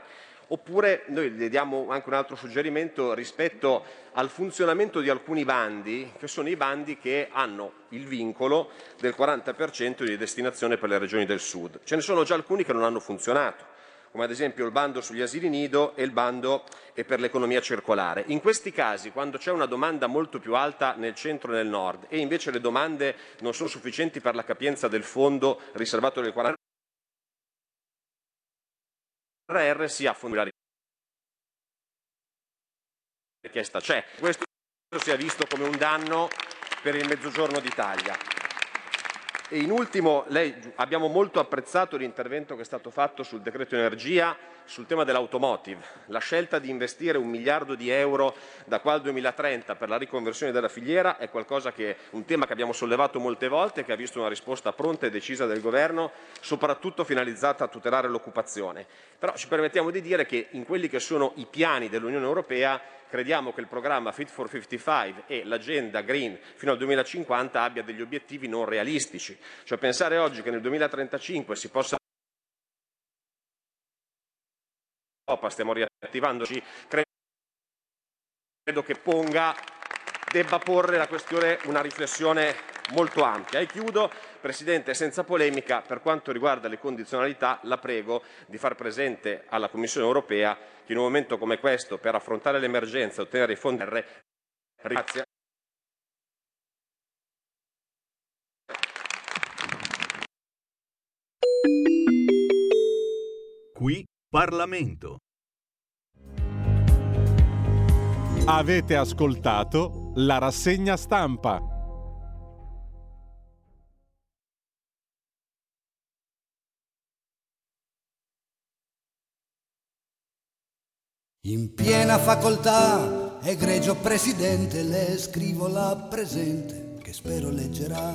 Oppure noi le diamo anche un altro suggerimento rispetto al funzionamento di alcuni bandi, che sono i bandi che hanno il vincolo del 40% di destinazione per le regioni del sud. Ce ne sono già alcuni che non hanno funzionato come ad esempio il bando sugli asili nido e il bando per l'economia circolare. In questi casi, quando c'è una domanda molto più alta nel centro e nel nord e invece le domande non sono sufficienti per la capienza del fondo riservato del 40%, PNRR sia la richiesta c'è. Questo sia visto come un danno per il Mezzogiorno d'Italia. E in ultimo, lei, abbiamo molto apprezzato l'intervento che è stato fatto sul decreto energia, sul tema dell'automotive. La scelta di investire un miliardo di euro da qua al 2030 per la riconversione della filiera è che, un tema che abbiamo sollevato molte volte e che ha visto una risposta pronta e decisa del Governo, soprattutto finalizzata a tutelare l'occupazione. Però ci permettiamo di dire che in quelli che sono i piani dell'Unione Europea crediamo che il programma Fit for 55 e l'agenda green fino al 2050 abbia degli obiettivi non realistici. Cioè pensare oggi che nel 2035 si possa stiamo riattivandoci, credo che ponga, debba porre la questione una riflessione molto ampia. E chiudo, Presidente, senza polemica, per quanto riguarda le condizionalità, la prego di far presente alla Commissione europea che in un momento come questo, per affrontare l'emergenza e ottenere i fondi R, grazie. Qui Parlamento. Avete ascoltato la rassegna stampa. In piena facoltà, egregio presidente, le scrivo la presente, che spero leggerà.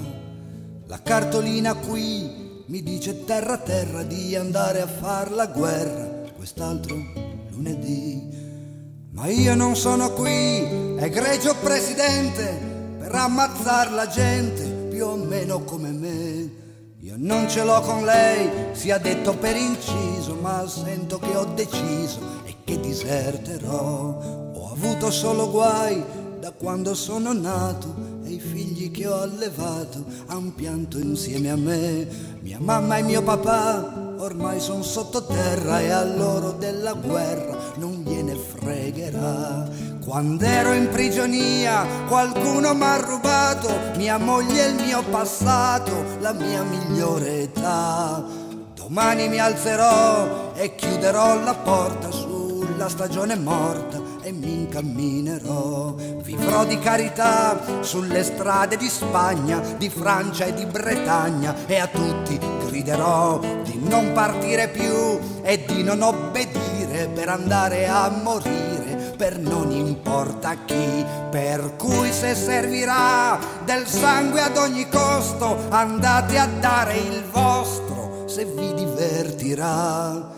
La cartolina qui mi dice terra terra di andare a far la guerra, quest'altro lunedì. Ma io non sono qui, egregio presidente, per ammazzar la gente, più o meno come me. Io non ce l'ho con lei, sia detto per inciso, ma sento che ho deciso che diserterò. Ho avuto solo guai da quando sono nato e i figli che ho allevato han pianto insieme a me. Mia mamma e mio papà ormai sono sottoterra e a loro della guerra non gliene fregherà. Quando ero in prigionia qualcuno mi ha rubato mia moglie e il mio passato, la mia migliore età. Domani mi alzerò e chiuderò la porta su la stagione morta e mi incamminerò. Vivrò di carità sulle strade di Spagna, di Francia e di Bretagna e a tutti griderò di non partire più e di non obbedire per andare a morire per non importa chi, per cui se servirà del sangue ad ogni costo, andate a dare il vostro se vi divertirà.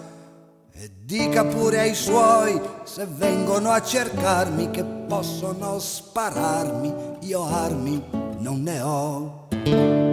Dica pure ai suoi se vengono a cercarmi che possono spararmi, io armi non ne ho.